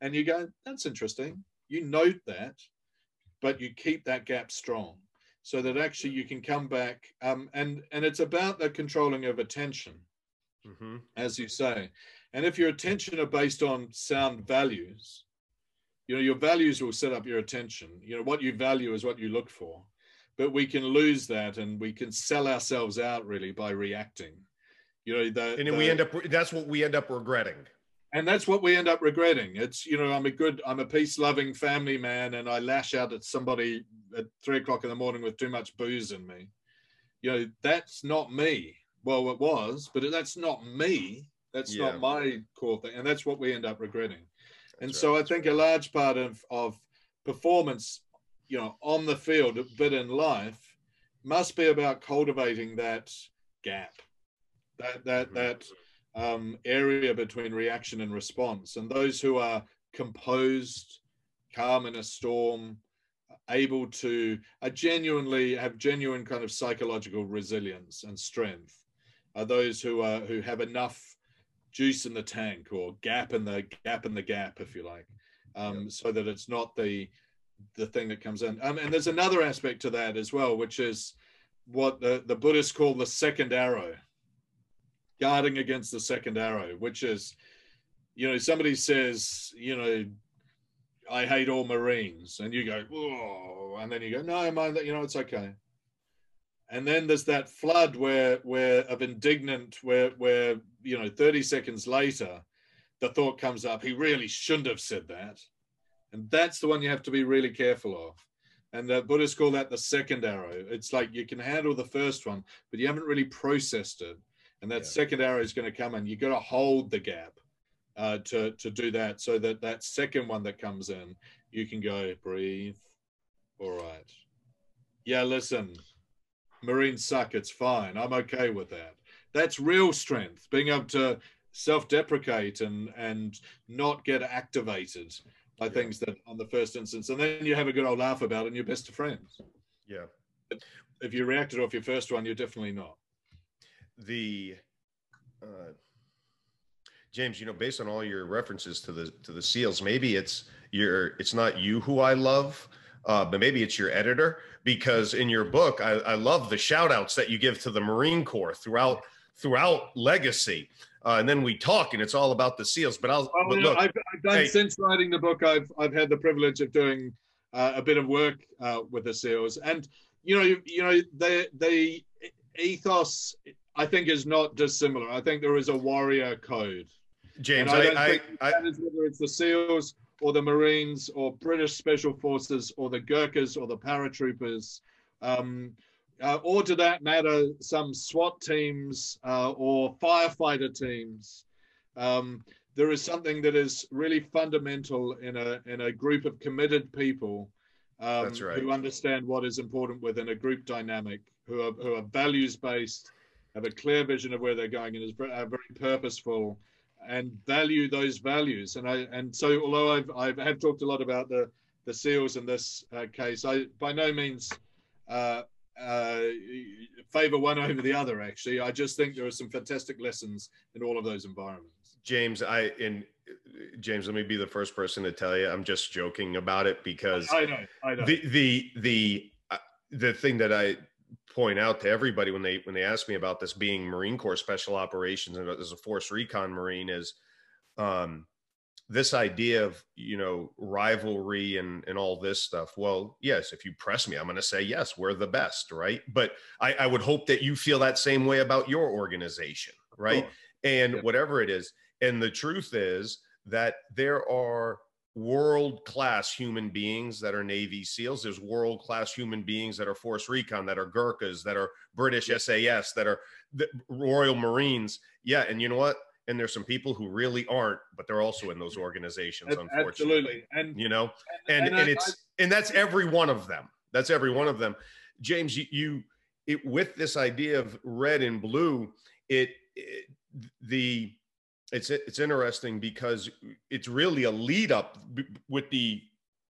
And you go, that's interesting. You note that, but you keep that gap strong so that actually you can come back um, and and it's about the controlling of attention mm-hmm. as you say. And if your attention are based on sound values you know your values will set up your attention. You know what you value is what you look for. But we can lose that and we can sell ourselves out really by reacting. You know the, and then the, we end up that's what we end up regretting and that's what we end up regretting. It's you know i'm a good i'm a peace loving family man and i lash out at somebody at three o'clock in the morning with too much booze in me. You know that's not me. Well it was but that's not me. That's yeah. not my core thing and that's what we end up regretting. That's and right, so i think a large part of of performance you know on the field but in life must be about cultivating that gap. That that mm-hmm. that um, area between reaction and response. And those who are composed, calm in a storm, able to are genuinely have genuine kind of psychological resilience and strength are those who are who have enough juice in the tank or gap in the gap in the gap if you like um, yep. so that it's not the the thing that comes in um, and there's another aspect to that as well which is what the, the buddhists call the second arrow guarding against the second arrow, which is, you know, somebody says, you know, I hate all Marines, and you go, oh, and then you go, no, mind that, you know, it's okay. And then there's that flood where, where of indignant, where, where, you know, 30 seconds later, the thought comes up, he really shouldn't have said that. And that's the one you have to be really careful of And the Buddhists call that the second arrow. It's like you can handle the first one, but you haven't really processed it. And that yeah. second arrow is going to come in. You've got to hold the gap uh, to to do that, so that that second one that comes in, you can go breathe. All right. Yeah, listen, Marines suck. It's fine. I'm okay with that. That's real strength. Being able to self-deprecate and and not get activated by yeah. things that on the first instance, and then you have a good old laugh about it, and you're best of friends. Yeah. If you reacted off your first one, you're definitely not. The uh, James, you know, based on all your references to the to the seals, maybe it's your it's not you who I love, uh, but maybe it's your editor because in your book, I, I love the shout outs that you give to the Marine Corps throughout throughout legacy. Uh, and then we talk, and it's all about the seals. But I'll. Well, but look, I've, I've done hey, since writing the book. I've I've had the privilege of doing uh, a bit of work uh, with the seals, and you know, you, you know, the the ethos I think is not dissimilar. I think there is a warrior code. James, I, I, I, I whether it's the SEALs or the Marines or British Special Forces or the Gurkhas or the paratroopers, um, uh, or to that matter, some SWAT teams uh, or firefighter teams. Um, there is something that is really fundamental in a in a group of committed people um, right. who understand what is important within a group dynamic, who are who are values based, have a clear vision of where they're going, and is very purposeful and value those values. And I and so although I've I've have talked a lot about the the seals in this uh, case, I by no means uh, uh, favor one over the other. Actually, I just think there are some fantastic lessons in all of those environments. James, I in James, let me be the first person to tell you I'm just joking about it because I know, I know. The the the uh, the thing that I point out to everybody when they when they ask me about this being Marine Corps Special Operations and as a Force Recon Marine is um, this idea of you know rivalry and and all this stuff. Well, yes, if you press me, I'm going to say yes, we're the best, right? But I, I would hope that you feel that same way about your organization, right? And yeah. whatever it is, and the truth is that there are world class human beings that are Navy SEALs. There's world class human beings that are Force Recon, that are Gurkhas, that are British SAS, that are the Royal Marines. Yeah, and you know what? And there's some people who really aren't, but they're also in those organizations, unfortunately. Absolutely, and you know, and and, and, and it's I, and that's every one of them. That's every one of them. James, you, you it with this idea of red and blue, it, it the it's it's interesting because it's really a lead up with the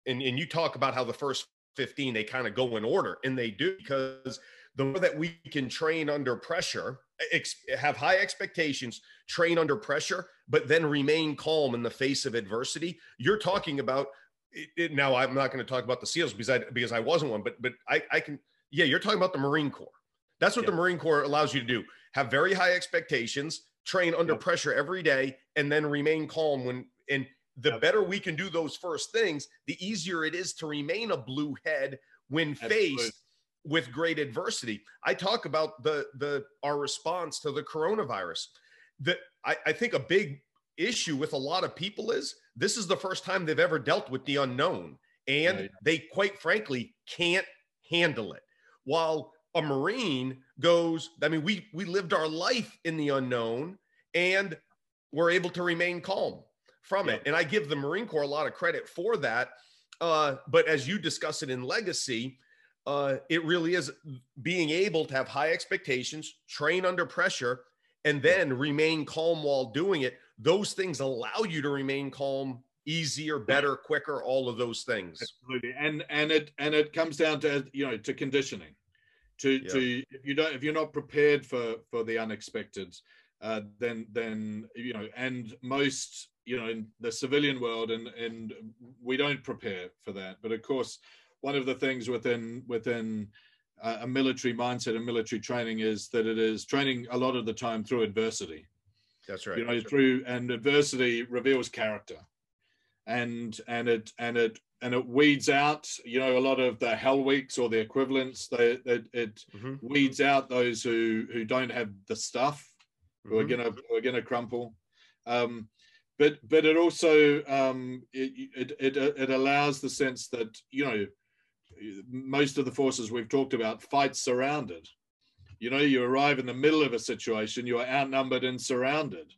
and, and you talk about how the first 15 they kind of go in order and they do because the more that we can train under pressure ex, have high expectations train under pressure but then remain calm in the face of adversity you're talking about it, it, now i'm not going to talk about the seals because i because i wasn't one but but i i can yeah you're talking about the marine corps that's what yeah. the marine corps allows you to do have very high expectations train under yep. pressure every day, and then remain calm when and the better we can do those first things, the easier it is to remain a blue head when Absolutely. faced with great adversity. I talk about the the our response to the coronavirus. That I, I think a big issue with a lot of people is this is the first time they've ever dealt with the unknown, and right. they quite frankly can't handle it. While a Marine goes, I mean, we we lived our life in the unknown and we're able to remain calm from it. And I give the Marine Corps a lot of credit for that. Uh, but as you discuss it in legacy, uh, it really is being able to have high expectations, train under pressure, and then remain calm while doing it. Those things allow you to remain calm easier, better, quicker, all of those things. Absolutely. And and it and it comes down to you know to conditioning to yeah. to if you don't if you're not prepared for for the unexpected uh, then then you know and most you know in the civilian world and and we don't prepare for that. But of course one of the things within within uh, a military mindset and military training is that it is training a lot of the time through adversity. That's right. you know through and adversity reveals character. And and it and it and it weeds out, you know, a lot of the hell weeks or the equivalents. They, it, it mm-hmm. weeds out those who who don't have the stuff, mm-hmm. who are mm-hmm. gonna who are gonna crumple. Um, but but it also um, it, it, it it allows the sense that you know most of the forces we've talked about fight surrounded. You know, you arrive in the middle of a situation, you are outnumbered and surrounded.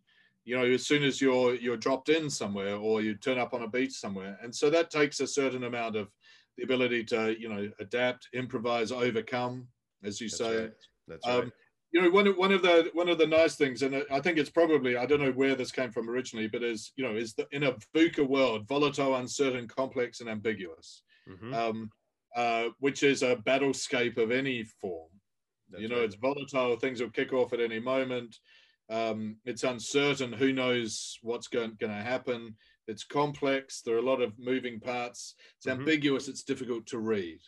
You know, as soon as you're you're dropped in somewhere or you turn up on a beach somewhere, and so that takes a certain amount of the ability to you know adapt, improvise, overcome, as you That's say. right. That's Um, right. you know one of, one of the one of the nice things and i think it's probably i don't know where this came from originally but is you know is that in a VUCA world volatile uncertain complex and ambiguous Mhm. um, uh, which is a battlescape of any form That's you know right. it's volatile things will kick off at any moment um, it's uncertain. Who knows what's going, going to happen? It's complex. There are a lot of moving parts. It's Mhm. ambiguous. It's difficult to read.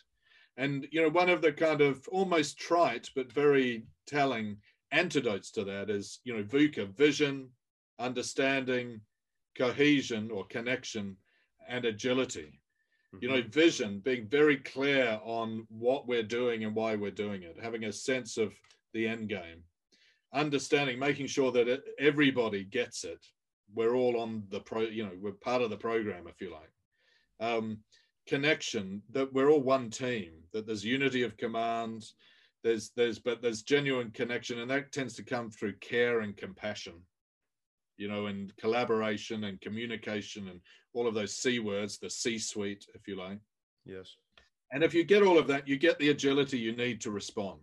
And you know one of the kind of almost trite but very telling antidotes to that is you know VUCA vision understanding cohesion or connection and agility. You know Mhm. vision being very clear on what we're doing and why we're doing it having a sense of the end game understanding making sure that it, everybody gets it. We're all on the pro you know we're part of the program if you like. Um, connection that we're all one team that there's unity of command there's there's but there's genuine connection and that tends to come through care and compassion you know and collaboration and communication and all of those c words the c suite if you like. Yes. and if you get all of that, you get the agility you need to respond,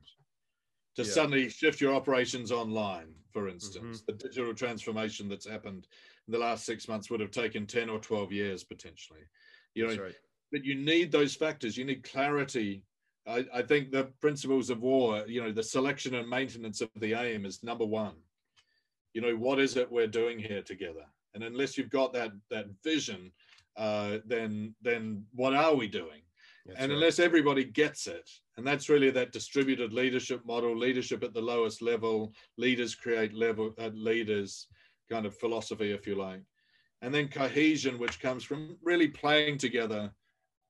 to Yeah. suddenly shift your operations online, for instance. The digital transformation that's happened in the last six months would have taken 10 or 12 years potentially. You know, right. but you need those factors. You need clarity. I, I think the principles of war, you know, the selection and maintenance of the aim is number one. You know, what is it we're doing here together? And unless you've got that that vision, uh, then then what are we doing? That's and right. unless everybody gets it and that's really that distributed leadership model leadership at the lowest level leaders create level uh, leaders kind of philosophy if you like. And then cohesion which comes from really playing together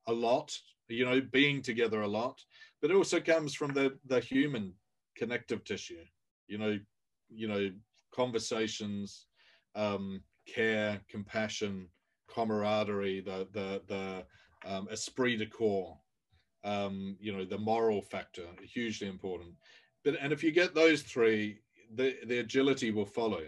a lot you know being together a lot but it also comes from the the human connective tissue you know you know conversations um care compassion camaraderie the the the um, esprit de corps, um, you know, the moral factor, hugely important. But and if you get those three, the the agility will follow.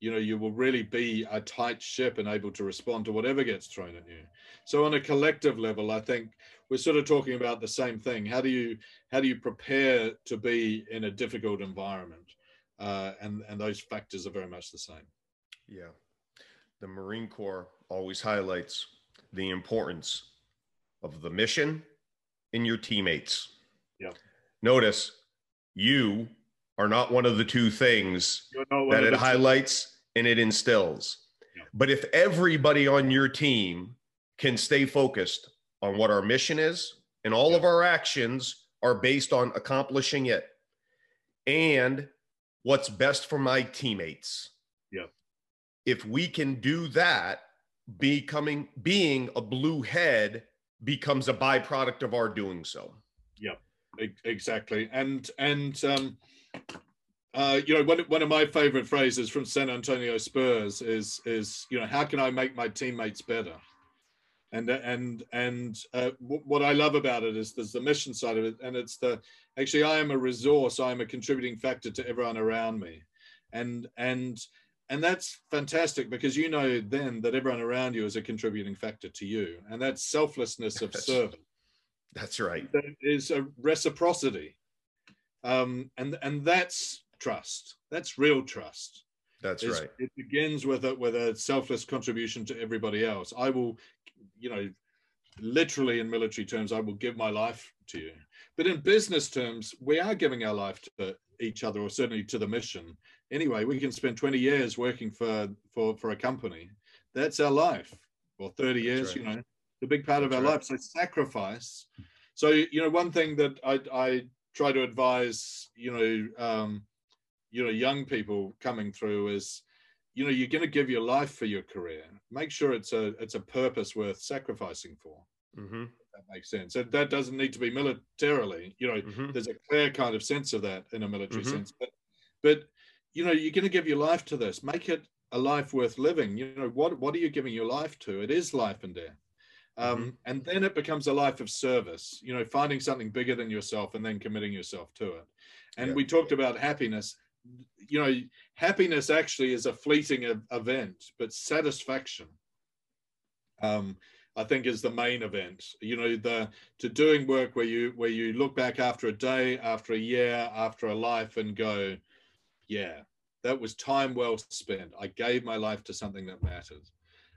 You know, you will really be a tight ship and able to respond to whatever gets thrown at you. So on a collective level, I think we're sort of talking about the same thing. How do you how do you prepare to be in a difficult environment? Uh, and and those factors are very much the same. Yeah. The Marine Corps always highlights the importance of the mission and your teammates. Yeah. Notice you are not one of the two things You're not one that it highlights and it instills. Yeah. But if everybody on your team can stay focused on what our mission is and all of our actions are based on accomplishing it and what's best for my teammates. Yeah. If we can do that, becoming being a blue head becomes a byproduct of our doing so. E- exactly. And and um uh you know one, one of my favorite phrases from san antonio spurs is is you know how can i make my teammates better? And and and uh, what i love about it is there's the mission side of it and it's the actually i am a resource i am a contributing factor to everyone around me. And and and that's fantastic because you know then that everyone around you is a contributing factor to you. And that's selflessness of That's- service That's right. there is a reciprocity. Um, and and that's trust. That's real trust. That's It's- right. it begins with a with a selfless contribution to everybody else. I will you know literally in military terms i will give my life to you. But in business terms we are giving our life to each other or certainly to the mission anyway we can spend 20 years working for for for a company. That's our life. Or 30 years right. you know the big part of That's our right. life. So sacrifice. So you know one thing that i i try to advise you know um you know young people coming through is you know you're going to give your life for your career. Make sure it's a it's a purpose worth sacrificing for. Hmm that makes sense. And that doesn't need to be militarily you know hmm there's a clear kind of sense of that in a military Mhm. sense. But but you know you're going to give your life to this make it a life worth living you know what what are you giving your life to it is life and death Um, mm-hmm. And then it becomes a life of service, you know, finding something bigger than yourself and then committing yourself to it. And yeah. we talked about happiness. You know, happiness actually is a fleeting event, but satisfaction, um, I think, is the main event. You know, the to doing work where you where you look back after a day, after a year, after a life, and go, yeah, that was time well spent. I gave my life to something that matters.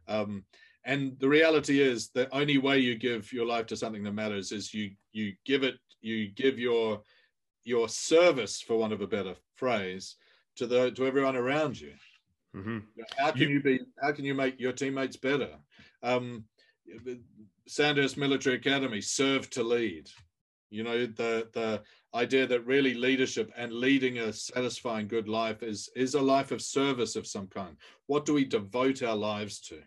Um, and the reality is the only way you give your life to something that matters is you you give it you give your your service for want of a better phrase to the to everyone around you mm-hmm. how can you, you, be how can you make your teammates better um, sandhurst military academy serve to lead you know the the idea that really leadership and leading a satisfying good life is is a life of service of some kind what do we devote our lives to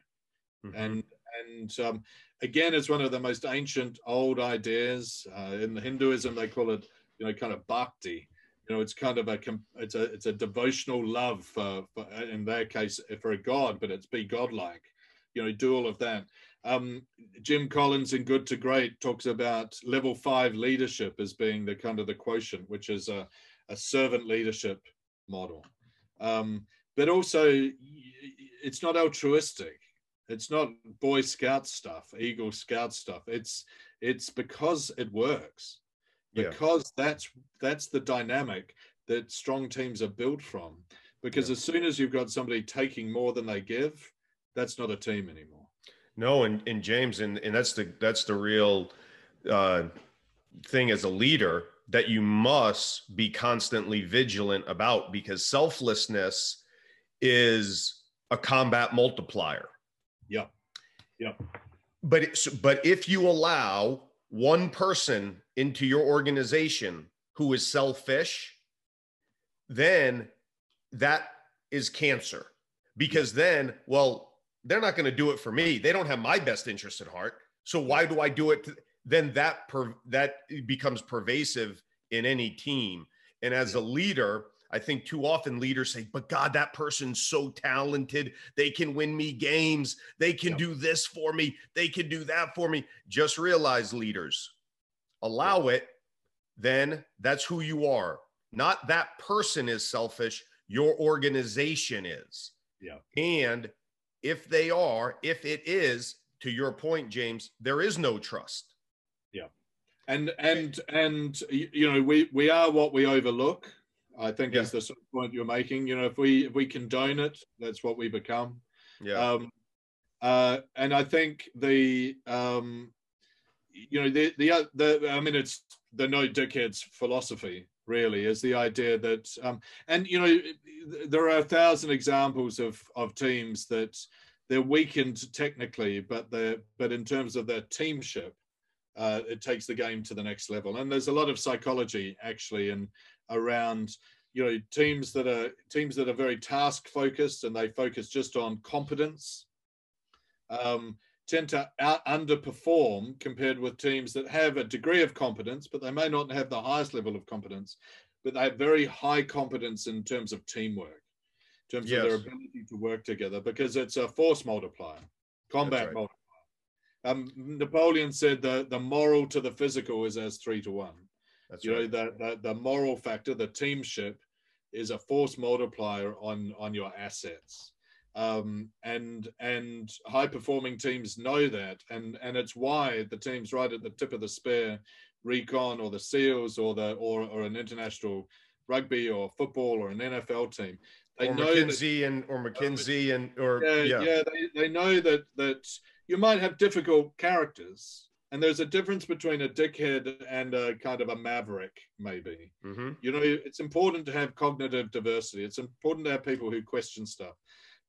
Mm-hmm. And and um, again, it's one of the most ancient old ideas uh, in Hinduism. They call it, you know, kind of bhakti. You know, it's kind of a it's a it's a devotional love for, for in their case for a god, but it's be godlike. You know, do all of that. Um, Jim Collins in Good to Great talks about level five leadership as being the kind of the quotient, which is a, a servant leadership model. Um, but also, it's not altruistic it's not Boy Scout stuff, Eagle Scout stuff. It's it's because it works. Because yeah. that's that's the dynamic that strong teams are built from. Because yeah. as soon as you've got somebody taking more than they give, that's not a team anymore. No, and, and James, and, and that's the that's the real uh, thing as a leader that you must be constantly vigilant about because selflessness is a combat multiplier Yep. Yep. But it's, but if you allow one person into your organization who is selfish, then that is cancer. Because then, well, they're not going to do it for me. They don't have my best interest at heart. So why do I do it? To, then that per, that becomes pervasive in any team. And as a leader, I think too often leaders say, but God, that person's so talented. They can win me games. They can do this for me. They can do that for me. Just realize, leaders, allow it, then that's who you are. Not that person is selfish, your organization is. Yeah. And if they are, if it is, to your point, James, there is no trust. Yeah. And and and you know, we we are what we overlook I think yeah. is the sort of point you're making. You know, if we if we condone it, that's what we become. Yeah. Um, uh, and I think the um, you know the the the I mean it's the no dickheads philosophy really is the idea that um, and you know there are a thousand examples of of teams that they're weakened technically, but they but in terms of their teamship, uh, it takes the game to the next level. And there's a lot of psychology actually and around you know teams that are teams that are very task focused and they focus just on competence um, tend to out underperform compared with teams that have a degree of competence but they may not have the highest level of competence but they have very high competence in terms of teamwork in terms yes. of their ability to work together because it's a force multiplier combat right. multiplier um, napoleon said the, the moral to the physical is as three to one that's you right. know the, the the moral factor, the teamship, is a force multiplier on on your assets. Um, and and high performing teams know that, and and it's why the teams right at the tip of the spear, recon or the SEALs or the or or an international rugby or football or an NFL team. They or know McKinsey that, and or McKinsey and or yeah, yeah, yeah they, they know that that you might have difficult characters and there's a difference between a dickhead and a kind of a maverick maybe mm-hmm. you know it's important to have cognitive diversity it's important to have people who question stuff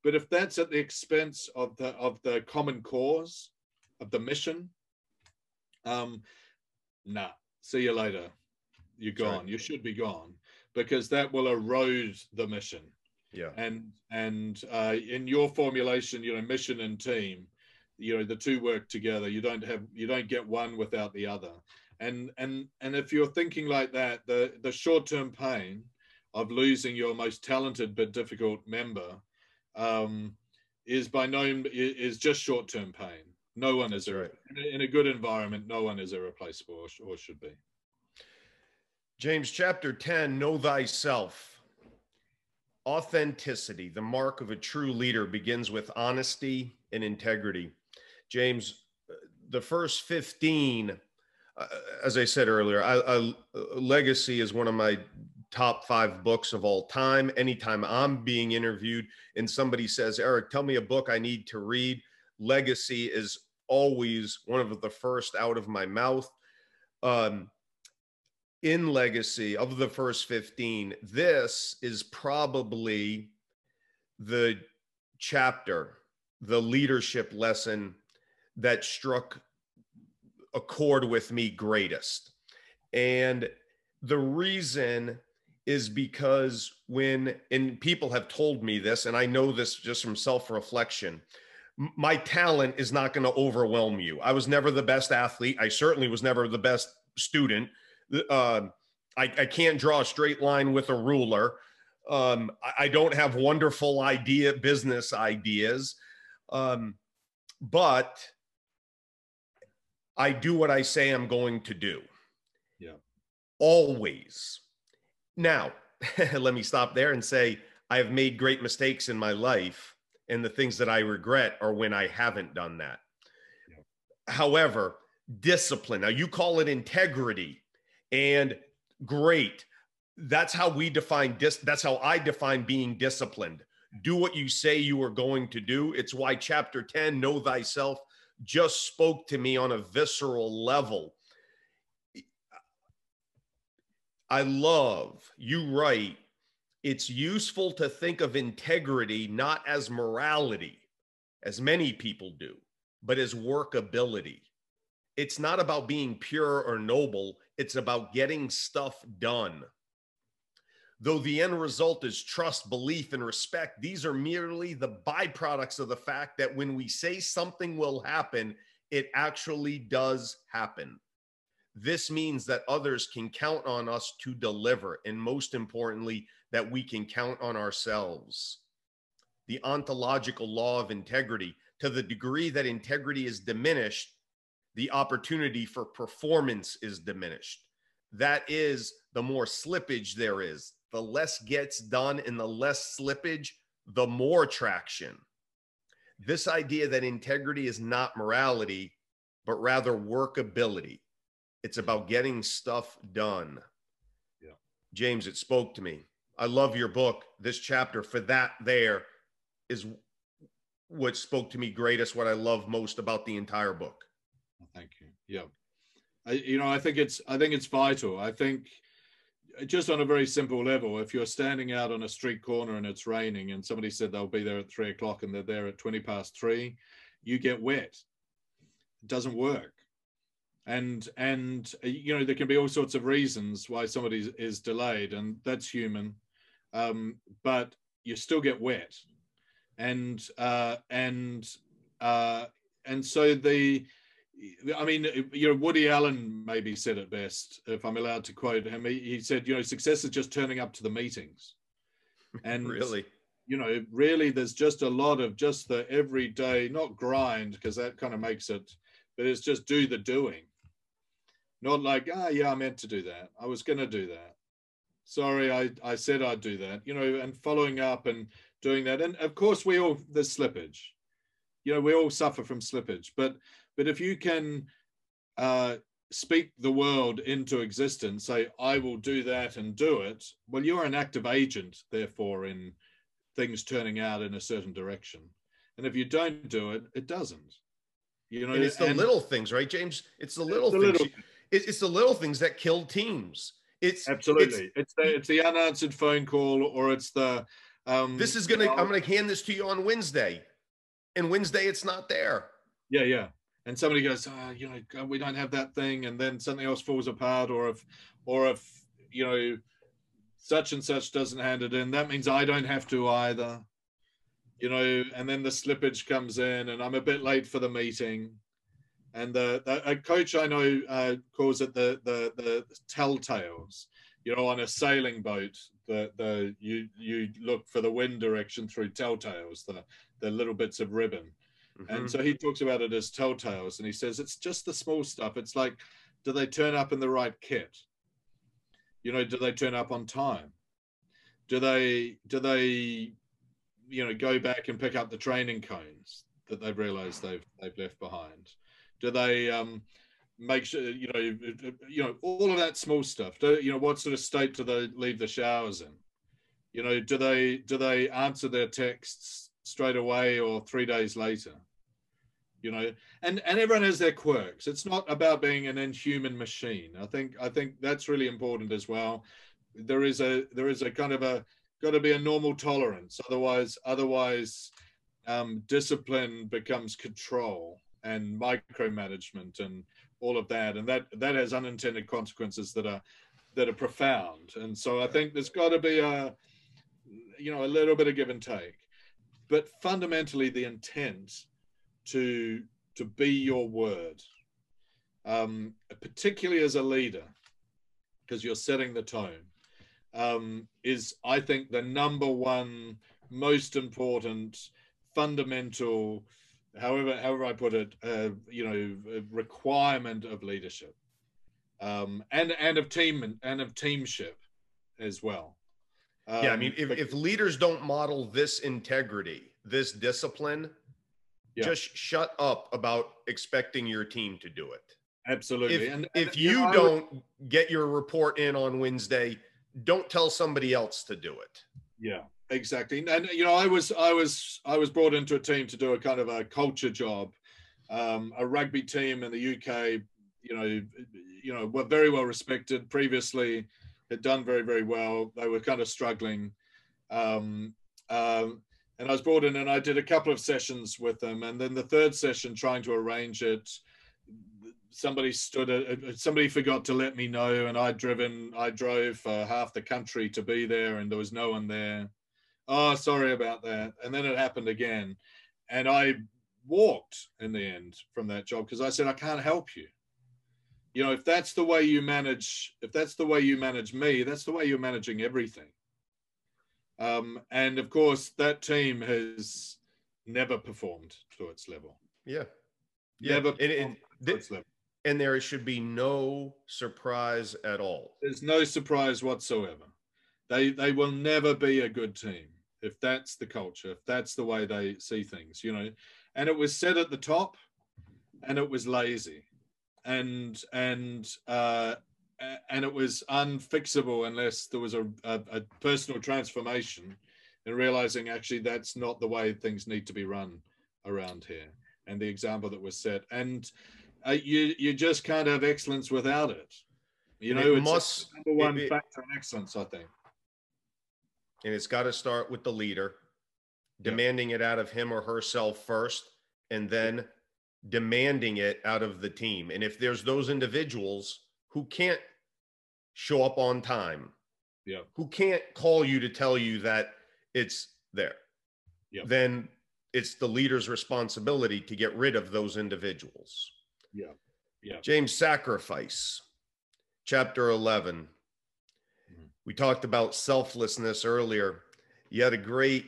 but if that's at the expense of the of the common cause of the mission um nah. See you later. You're gone. You should be gone because that will erode the mission. Yeah. And and uh, in your formulation you know mission and team you know the two work together. You don't have you don't get one without the other. And and and if you're thinking like that the the short-term pain of losing your most talented but difficult member um, is by no is just short-term pain No one is right. in a good environment. No one is irreplaceable or, or should be. James chapter 10 Know thyself. Authenticity, the mark of a true leader, begins with honesty and integrity. James, the first 15, uh, as I said earlier, I, I, Legacy is one of my top five books of all time. Anytime I'm being interviewed and somebody says, Eric, tell me a book I need to read, Legacy is always one of the first out of my mouth. Um, in Legacy, of the first 15, this is probably the chapter, the leadership lesson that struck a chord with me greatest. And the reason is because when, and people have told me this, and I know this just from self reflection, my talent is not going to overwhelm you. I was never the best athlete. I certainly was never the best student. Uh, I, I, can't draw a straight line with a ruler. Um, I, I, don't have wonderful idea business ideas, um, but I do what I say I'm going to do. Yeah, always. Now, let me stop there and say I have made great mistakes in my life, and the things that I regret are when I haven't done that. Yeah. However, discipline. Now you call it integrity, and great. That's how we define dis. That's how I define being disciplined. Do what you say you are going to do. It's why chapter 10, Know Thyself, just spoke to me on a visceral level I love you write it's useful to think of integrity not as morality, as many people do, but as workability. It's not about being pure or noble, it's about getting stuff done. Though the end result is trust, belief, and respect, these are merely the byproducts of the fact that when we say something will happen, it actually does happen. This means that others can count on us to deliver, and most importantly, that we can count on ourselves. The ontological law of integrity, to the degree that integrity is diminished, the opportunity for performance is diminished. That is, the more slippage there is, the less gets done, and the less slippage, the more traction. This idea that integrity is not morality, but rather workability it's about getting stuff done. Yeah. James, it spoke to me. I love your book. This chapter for that there is what spoke to me greatest, what I love most about the entire book. Thank you. Yeah. I, you know, I think it's I think it's vital. I think just on a very simple level, if you're standing out on a street corner and it's raining and somebody said they'll be there at three o'clock and they're there at 20 past three, you get wet. It doesn't work and and uh, you know there can be all sorts of reasons why somebody is delayed and that's human um, but you still get wet and uh, and uh, and so the I mean, you know, Woody Allen maybe said it best, if I'm allowed to quote him. He, he said, you know, success is just turning up to the meetings. And really, you know, really, there's just a lot of just the everyday, not grind, because that kind of makes it, but it's just do the doing. Not like, ah, yeah, I meant to do that. I was going to do that. Sorry, I, I said I'd do that, you know, and following up and doing that. And of course, we all, there's slippage. You know, we all suffer from slippage. But, but if you can uh, speak the world into existence, say, I will do that and do it, well, you're an active agent, therefore, in things turning out in a certain direction. And if you don't do it, it doesn't. You know, and it's the and, little things, right, James? It's the little it's things. The little, it's the little things that kill teams. It's absolutely. It's, it's the it's the unanswered phone call, or it's the. Um, this is gonna. I'm gonna hand this to you on Wednesday, and Wednesday it's not there. Yeah, yeah. And somebody goes, oh, you know, we don't have that thing, and then something else falls apart, or if, or if you know, such and such doesn't hand it in, that means I don't have to either. You know, and then the slippage comes in, and I'm a bit late for the meeting and the, the, a coach I know uh, calls it the, the the telltales. You know, on a sailing boat, the the you you look for the wind direction through telltales, the the little bits of ribbon, Mm-hmm. And so he talks about it as telltales, and he says it's just the small stuff. It's like, do they turn up in the right kit? You know, do they turn up on time? Do they do they, you know, go back and pick up the training cones that they've realised they've they've left behind? Do they um, make sure you know you know all of that small stuff? Do, you know what sort of state do they leave the showers in? You know, do they do they answer their texts straight away or three days later? You know, and and everyone has their quirks. It's not about being an inhuman machine. I think I think that's really important as well. There is a there is a kind of a got to be a normal tolerance. Otherwise, otherwise, um, discipline becomes control and micromanagement and all of that, and that that has unintended consequences that are that are profound. And so I think there's got to be a you know a little bit of give and take, but fundamentally the intent to to be your word, um, particularly as a leader, because you're setting the tone, um, is I think the number one most important fundamental however however i put it uh, you know requirement of leadership um, and and of team and of teamship as well. Um, yeah i mean um, if, but, if leaders don't model this integrity this discipline yeah. just shut up about expecting your team to do it. Absolutely. If, and, and if you, know, don't would, get your report in on wednesday don't tell somebody else to do it. Yeah exactly. And you know i was i was i was brought into a team to do a kind of a culture job. Um, a rugby team in the uk you know you know were very well respected. Previously had done very very well. They were kind of struggling. Um, um, and i was brought in and i did a couple of sessions with them. And then the third session trying to arrange it somebody stood a, somebody forgot to let me know and i'd driven i drove uh, half the country to be there and there was no one there oh, sorry about that. And then it happened again. And I walked in the end from that job because I said, I can't help you. You know, if that's the way you manage, if that's the way you manage me, that's the way you're managing everything. Um, and of course, that team has never performed to its level. Yeah. Yeah. Never and, and, th- and there should be no surprise at all. There's no surprise whatsoever. They they will never be a good team if that's the culture, if that's the way they see things, you know. And it was set at the top, and it was lazy, and and uh, and it was unfixable unless there was a, a, a personal transformation and realizing actually that's not the way things need to be run around here and the example that was set. And uh, you you just can't have excellence without it. You know it it's must, number one it, factor in excellence i think and it's got to start with the leader demanding it out of him or herself first and then demanding it out of the team. And if there's those individuals who can't show up on time yeah who can't call you to tell you that it's there yeah then it's the leader's responsibility to get rid of those individuals. Yeah yeah james sacrifice. Chapter 11 we talked about selflessness earlier. You had a great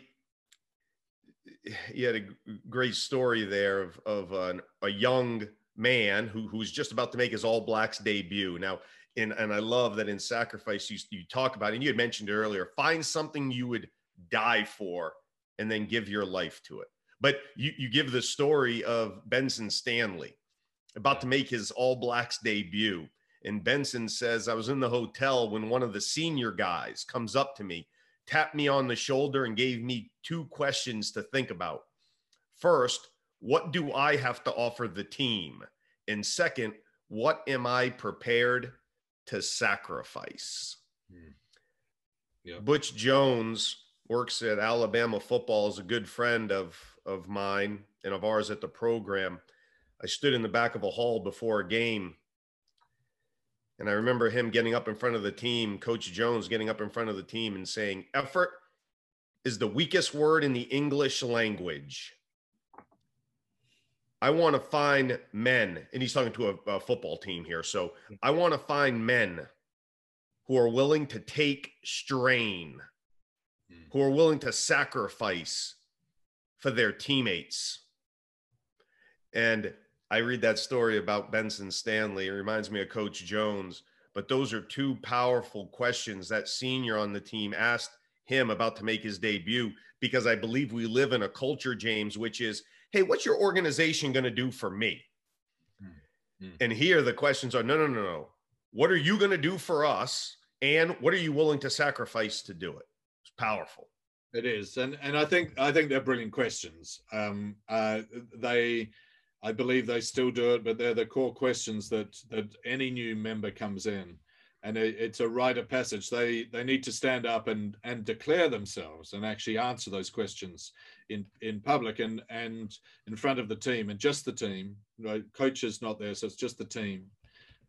you had a great story there of, of an, a young man who, who's just about to make his all blacks debut. Now, in, and I love that in sacrifice, you, you talk about, and you had mentioned earlier, find something you would die for and then give your life to it. But you, you give the story of Benson Stanley about to make his all blacks debut. And Benson says, I was in the hotel when one of the senior guys comes up to me, tapped me on the shoulder, and gave me two questions to think about. First, what do I have to offer the team? And second, what am I prepared to sacrifice? Hmm. Yeah. Butch Jones works at Alabama football, is a good friend of, of mine and of ours at the program. I stood in the back of a hall before a game and I remember him getting up in front of the team, Coach Jones getting up in front of the team and saying, effort is the weakest word in the English language. I want to find men, and he's talking to a, a football team here. So I want to find men who are willing to take strain, hmm. who are willing to sacrifice for their teammates. And I read that story about Benson Stanley. It reminds me of Coach Jones. But those are two powerful questions that senior on the team asked him about to make his debut because I believe we live in a culture, James, which is, hey, what's your organization going to do for me? Mm-hmm. And here the questions are, no, no, no, no. What are you going to do for us? And what are you willing to sacrifice to do it? It's powerful. It is, and and I think I think they're brilliant questions. Um, uh, they, I believe they still do it, but they're the core questions that that any new member comes in, and it, it's a rite of passage. They they need to stand up and and declare themselves and actually answer those questions in in public and and in front of the team and just the team. Right, coach is not there, so it's just the team.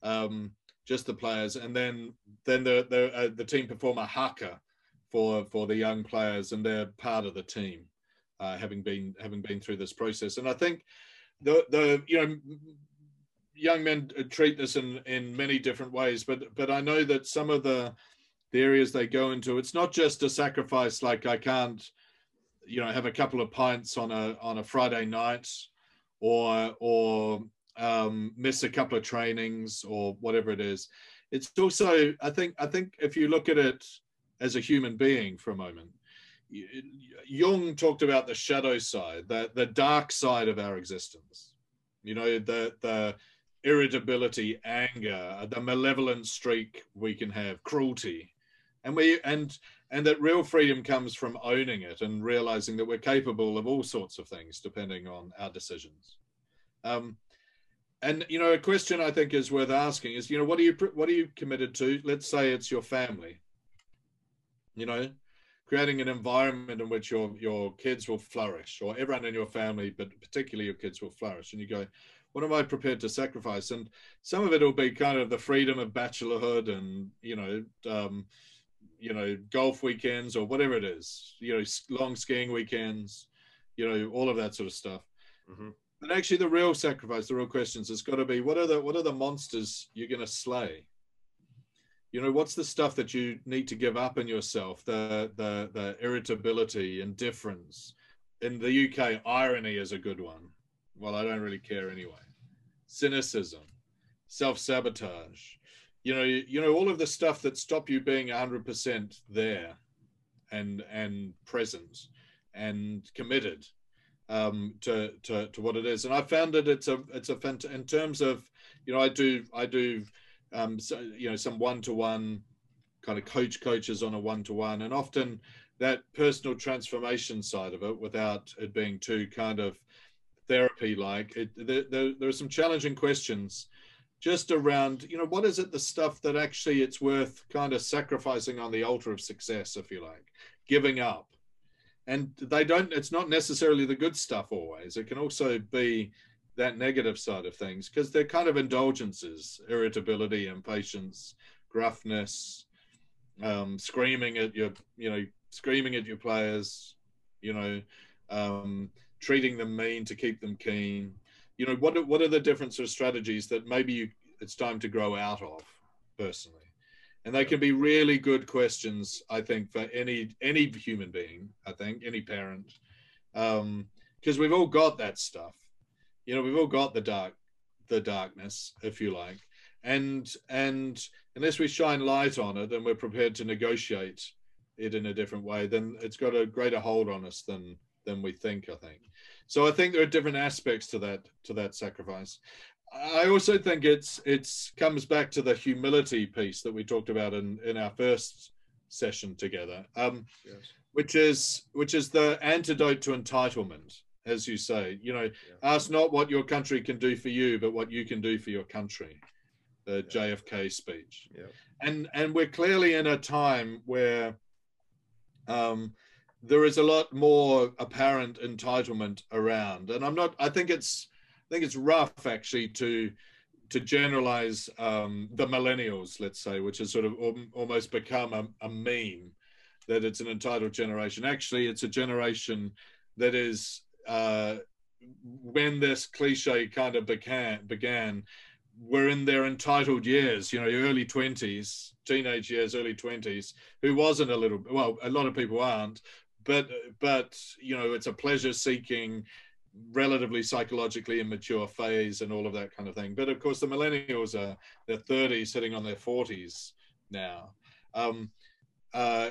Um, just the players, and then then the the uh, the team perform a haka for for the young players, and they're part of the team, uh, having been having been through this process. And I think the the you know young men treat this in in many different ways, but but I know that some of the the areas they go into, it's not just a sacrifice like I can't you know have a couple of pints on a on a Friday night or or um, miss a couple of trainings or whatever it is. It's also I think I think if you look at it as a human being for a moment. Jung talked about the shadow side, the, the dark side of our existence. You know, the, the irritability, anger, the malevolent streak we can have, cruelty. And we and and that real freedom comes from owning it and realizing that we're capable of all sorts of things depending on our decisions. Um, and you know, a question I think is worth asking is, you know, what are you what are you committed to? Let's say it's your family you know creating an environment in which your your kids will flourish or everyone in your family but particularly your kids will flourish. And you go what am i prepared to sacrifice? And some of it will be kind of the freedom of bachelorhood and you know um, you know golf weekends or whatever it is you know long skiing weekends you know all of that sort of stuff. Mm-hmm. but actually the real sacrifice the real questions has got to be what are the what are the monsters you're going to slay you know what's the stuff that you need to give up in yourself? The the the irritability indifference. In the uk irony is a good one. Well i don't really care anyway. Cynicism self-sabotage. You know you, you know all of the stuff that stop you being 100% there and and present and committed um, to, to to what it is. And i found that it's a it's a fant- in terms of you know i do i do um, so, you know, some one-to-one kind of coach coaches on a one-to-one, and often that personal transformation side of it, without it being too kind of therapy-like, it, there, there, there are some challenging questions just around, you know, what is it the stuff that actually it's worth kind of sacrificing on the altar of success, if you like, giving up. And they don't, it's not necessarily the good stuff always. It can also be that negative side of things because they're kind of indulgences irritability impatience gruffness um, screaming at your you know screaming at your players you know um, treating them mean to keep them keen. You know what are, what are the different sort of strategies that maybe you, it's time to grow out of personally? And they can be really good questions i think for any any human being i think any parent because um, we've all got that stuff you know we've all got the dark the darkness if you like. And and unless we shine light on it and we're prepared to negotiate it in a different way then it's got a greater hold on us than than we think i think. So i think there are different aspects to that to that sacrifice. I also think it's it's comes back to the humility piece that we talked about in in our first session together um yes. which is which is the antidote to entitlement as you say. You know, yeah. ask not what your country can do for you, but what you can do for your country. The yeah. JFK speech. Yeah. And and we're clearly in a time where um, there is a lot more apparent entitlement around, and I'm not. I think it's I think it's rough actually to to generalize um, the millennials, let's say, which has sort of almost become a, a meme that it's an entitled generation. Actually, it's a generation that is uh, when this cliche kind of began, began, were in their entitled years, you know, early 20s, teenage years, early 20s, who wasn't a little, well, a lot of people aren't, but, but, you know, it's a pleasure seeking, relatively psychologically immature phase and all of that kind of thing. But of course, the millennials are they're 30s, sitting on their 40s now. Um, uh,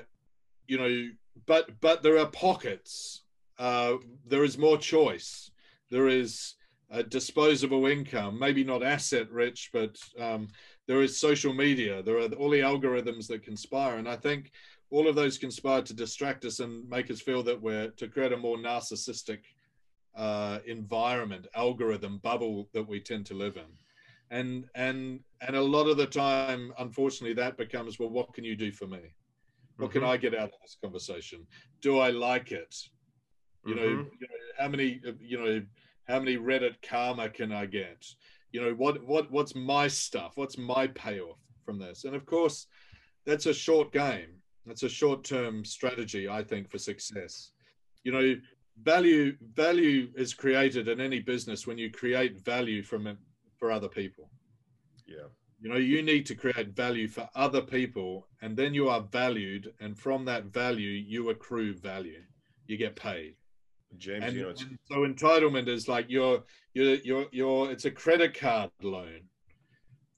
you know, but but there are pockets. Uh, there is more choice. There is a disposable income, maybe not asset rich, but um, there is social media. There are all the algorithms that conspire, and I think all of those conspire to distract us and make us feel that we're to create a more narcissistic uh, environment, algorithm bubble that we tend to live in. And and and a lot of the time, unfortunately, that becomes well, what can you do for me? What mm-hmm. can I get out of this conversation? Do I like it? You, mm-hmm. know, you know, how many you know how many Reddit karma can I get? You know, what what what's my stuff? What's my payoff from this? And of course, that's a short game. That's a short-term strategy, I think, for success. You know, value value is created in any business when you create value from it for other people yeah you know you need to create value for other people and then you are valued and from that value you accrue value you get paid james and, you know and so entitlement is like your your your your it's a credit card loan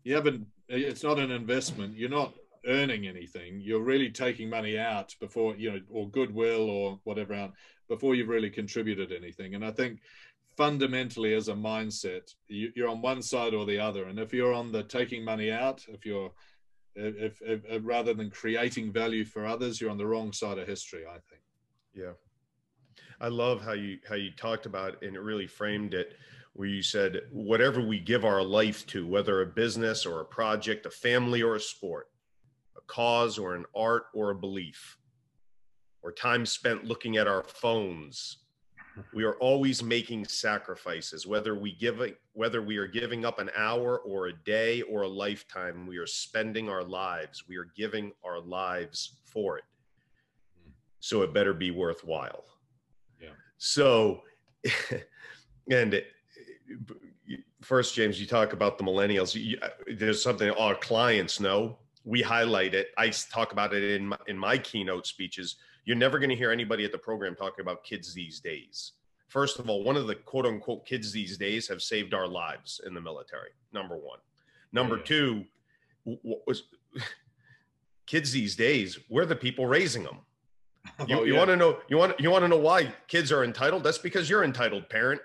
you haven't it's not an investment you're not earning anything you're really taking money out before you know or goodwill or whatever out before you've really contributed anything. And I think fundamentally as a mindset, you, are on one side or the other. And if you're on the taking money out, if you're if, if, if, rather than creating value for others, you're on the wrong side of history. I think. Yeah, I love how you how you talked about it and it really framed it, where you said whatever we give our life to, whether a business or a project, a family or a sport, a cause or an art or a belief, or time spent looking at our phones. We are always making sacrifices, whether we give whether we are giving up an hour or a day or a lifetime. We are spending our lives. We are giving our lives for it. So it better be worthwhile. So, and eh, first, James, you talk about the millennials. Uh, there's something our clients know. We highlight it. I talk about it in my, in my keynote speeches you're never going to hear anybody at the program talking about kids these days. First of all, one of the quote unquote kids these days have saved our lives in the military. Number one. Number two, was kids these days, we're the people raising them. You, oh, you want to know you want you want to know why kids are entitled? That's because you're entitled, parent.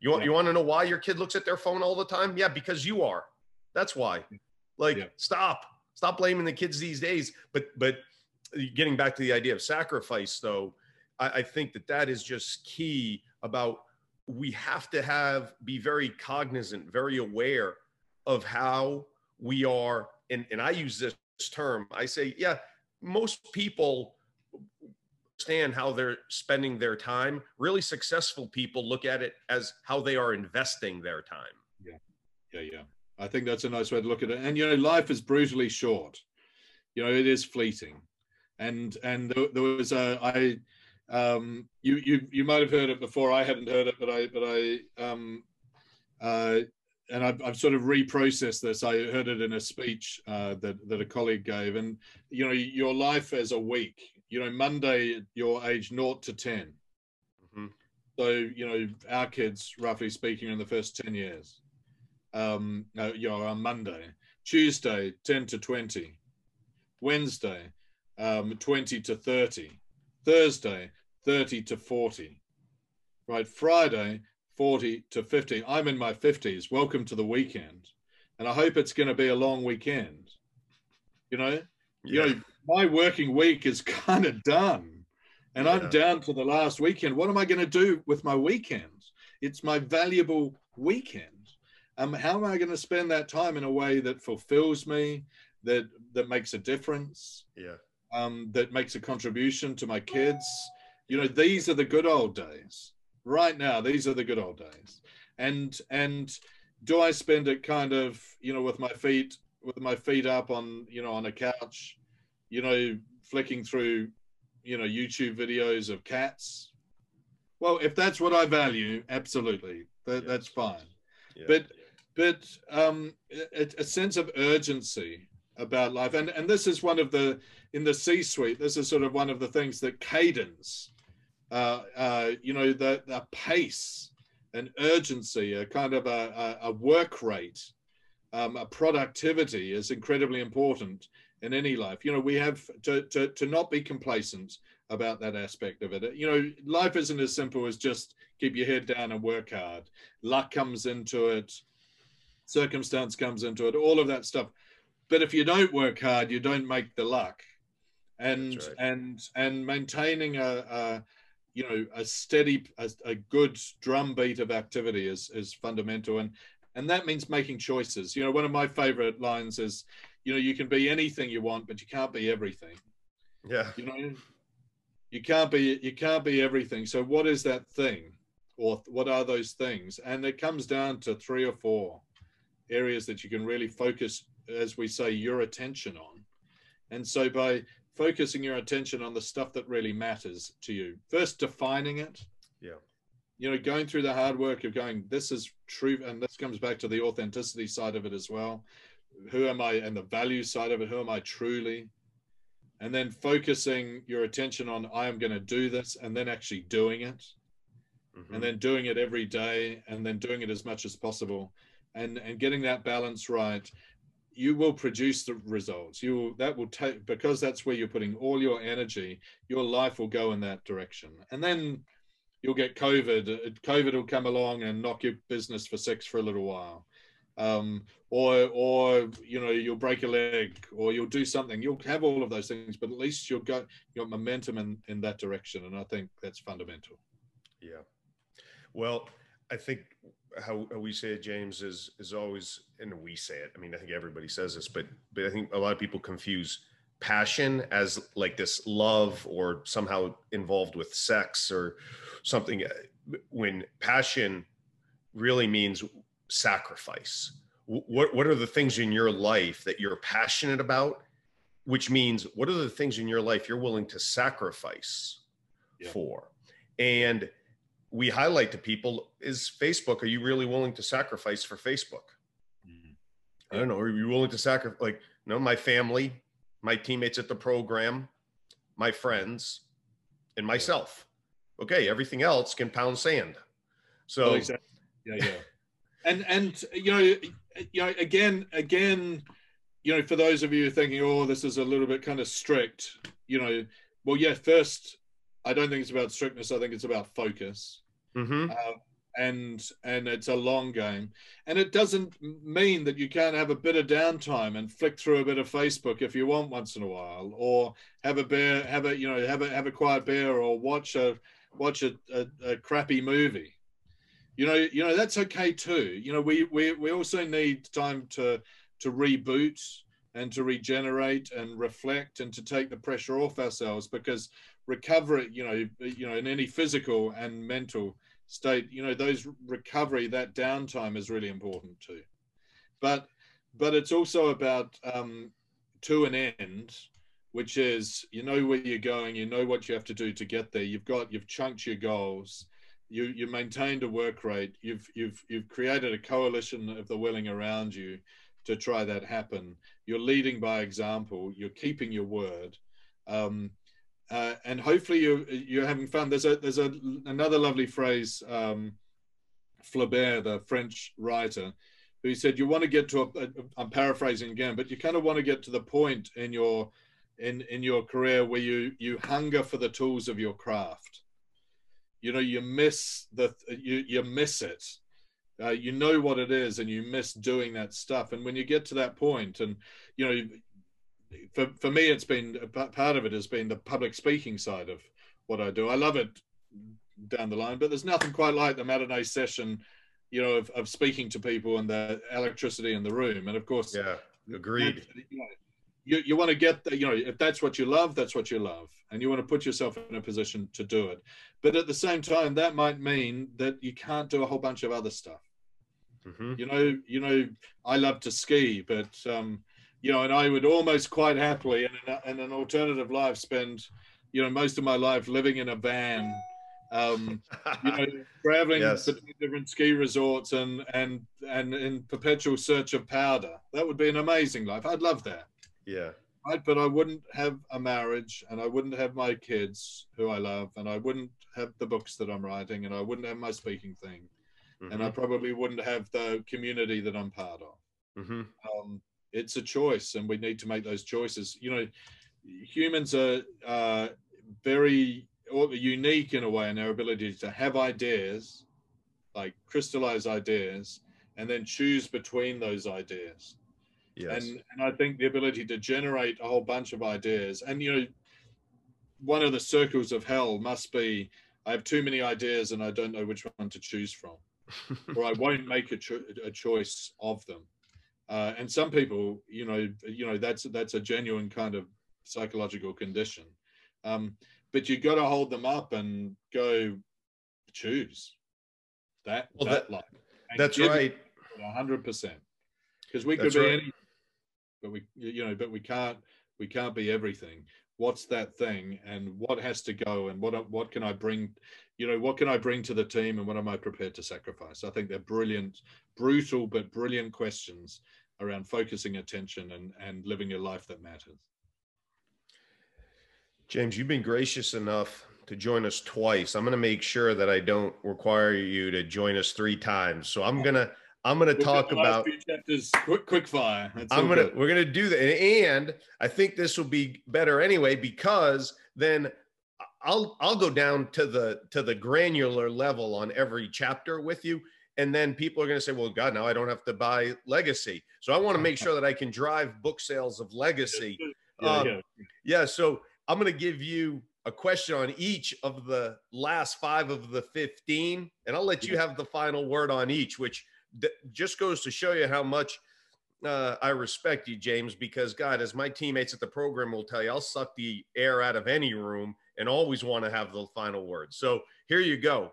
You want yeah. you want to know why your kid looks at their phone all the time? Yeah, because you are. That's why. Like, yeah. stop. Stop blaming the kids these days. But but getting back to the idea of sacrifice, though, I, I think that that is just key about we have to have be very cognizant, very aware of how we are. And, and I use this term, I say, yeah, most people understand how they're spending their time. Really successful people look at it as how they are investing their time. Yeah. Yeah. Yeah. I think that's a nice way to look at it. And, you know, life is brutally short. You know, it is fleeting and and there, there was a I um, you you you might have heard it before. I hadn't heard it, but I but I um, uh, and I've, I've sort of reprocessed this. I heard it in a speech uh, that that a colleague gave, and you know your life as a week. You know, Monday you're age naught to 10 mm-hmm. So you know our kids, roughly speaking, in the first ten years. Um, you know, on Monday, Tuesday, ten to twenty, Wednesday, um, 20 to 30. Thursday, 30 to 40. Right, Friday, 40 to 50. I'm in my 50s. Welcome to the weekend. And I hope it's going to be a long weekend. You know, yeah. you know, my working week is kind of done. And yeah. I'm down to the last weekend. What am I going to do with my weekends? It's my valuable weekend. Um, how am I going to spend that time in a way that fulfills me, that that makes a difference? Yeah um, that makes a contribution to my kids. You know, these are the good old days. Right now, these are the good old days. And and do I spend it kind of, you know, with my feet with my feet up on, you know, on a couch, you know, flicking through, you know, YouTube videos of cats? Well, if that's what I value, absolutely, that, yeah. that's fine. Yeah. But but um, a, a sense of urgency about life, and and this is one of the in the C-suite, this is sort of one of the things that cadence, uh, uh, you know, the, the pace an urgency, a kind of a, a, a work rate, um, a productivity is incredibly important in any life. You know, we have to, to, to not be complacent about that aspect of it. You know, life isn't as simple as just keep your head down and work hard. Luck comes into it, circumstance comes into it, all of that stuff. But if you don't work hard, you don't make the luck. And right. and and maintaining a, a you know a steady a, a good drumbeat of activity is is fundamental and and that means making choices you know one of my favorite lines is you know you can be anything you want but you can't be everything. Yeah. You know you can't be you can't be everything. So what is that thing? Or what are those things? And it comes down to three or four areas that you can really focus as we say your attention on. And so by focusing your attention on the stuff that really matters to you first defining it. Yeah. You know going through the hard work of going this is true and this comes back to the authenticity side of it as well who am i and the value side of it? Who am i truly? And then focusing your attention on i am going to do this and then actually doing it. Mm-hmm. and then doing it every day and then doing it as much as possible. And and getting that balance right you will produce the results. You will that will take because that's where you're putting all your energy your life will go in that direction. And then you'll get covid. Covid will come along and knock your business for six for a little while um, or or you know you'll break a leg or you'll do something. You'll have all of those things but at least you'll go you got momentum in in that direction. And i think that's fundamental. Yeah. Well i think how, how we say it james is is always and we say it i mean i think everybody says this but but i think a lot of people confuse passion as like this love or somehow involved with sex or something. When passion really means sacrifice? What what are the things in your life that you're passionate about? Which means what are the things in your life you're willing to sacrifice yeah. for? And we highlight to people is facebook are you really willing to sacrifice for facebook? Mm-hmm. i don't know are you willing to sacrifice like no my family my teammates at the program my friends and myself. Okay everything else can pound sand. So exactly. yeah yeah and and you know you know, again, again, you know, for those of you thinking, oh, this is a little bit kind of strict, you know, well, yeah, first, I don't think it's about strictness. I think it's about focus. Mm-hmm. Uh, and and it's a long game and it doesn't mean that you can't have a bit of downtime and flick through a bit of facebook if you want once in a while or have a beer have a you know have a have a quiet beer or watch a watch a, a, a crappy movie you know you know that's okay too. You know we we, we also need time to to reboot and to regenerate and reflect and to take the pressure off ourselves because recovery you know you know in any physical and mental state you know those recovery that downtime is really important too. But but it's also about um to an end which is you know where you're going you know what you have to do to get there. You've got you've chunked your goals you you maintained a work rate. You've you've you've created a coalition of the willing around you to try that happen. You're leading by example. You're keeping your word, um, uh, and hopefully you you're having fun. There's a there's a another lovely phrase. Um, Flaubert, the French writer, who said you want to get to a, a I'm paraphrasing again, but you kind of want to get to the point in your in in your career where you you hunger for the tools of your craft you know you miss the you you miss it. Uh, you know what it is and you miss doing that stuff. And when you get to that point and you know for, for me it's been part of it has been the public speaking side of what i do. I love it down the line but there's nothing quite like the matinee session you know of, of speaking to people and the electricity in the room. And of course yeah agreed. you know, you, you want to get the, you know if that's what you love that's what you love and you want to put yourself in a position to do it but at the same time that might mean that you can't do a whole bunch of other stuff mm-hmm. you know you know i love to ski but um you know and i would almost quite happily in an, in an alternative life spend you know most of my life living in a van um, you know, traveling yes. to different ski resorts and and and in perpetual search of powder. That would be an amazing life. I'd love that. Yeah. Right, but I wouldn't have a marriage, and I wouldn't have my kids who I love, and I wouldn't have the books that I'm writing, and I wouldn't have my speaking thing. mm-hmm. and I mm-hmm. probably wouldn't have the community that I'm part of. Mm-hmm. Um, it's a choice, and we need to make those choices. You know, humans are uh, very unique in a way in their ability to have ideas, like crystallize ideas, and then choose between those ideas. Yes. And, and I think the ability to generate a whole bunch of ideas, and you know, one of the circles of hell must be I have too many ideas and I don't know which one to choose from, or I won't make a, cho- a choice of them. Uh, and some people, you know, you know that's that's a genuine kind of psychological condition. Um, but you got to hold them up and go choose that well, that, that That's right. hundred percent. Because we could be right. any, but we you know, but we can't we can't be everything. What's that thing, and what has to go, and what what can I bring? You know, what can I bring to the team, and what am I prepared to sacrifice? I think they're brilliant, brutal but brilliant questions around focusing attention and and living a life that matters. James, you've been gracious enough to join us twice. I'm going to make sure that I don't require you to join us three times. So I'm going to I'm going to talk about chapters quick quick fire. That's I'm going to we're going to do that and I think this will be better anyway because then I'll I'll go down to the to the granular level on every chapter with you and then people are going to say well god now I don't have to buy legacy. So I want to make sure that I can drive book sales of legacy. Yeah, um, yeah. yeah so I'm going to give you a question on each of the last five of the 15, and I'll let you have the final word on each, which d- just goes to show you how much uh, I respect you, James, because God, as my teammates at the program will tell you, I'll suck the air out of any room and always want to have the final word. So here you go.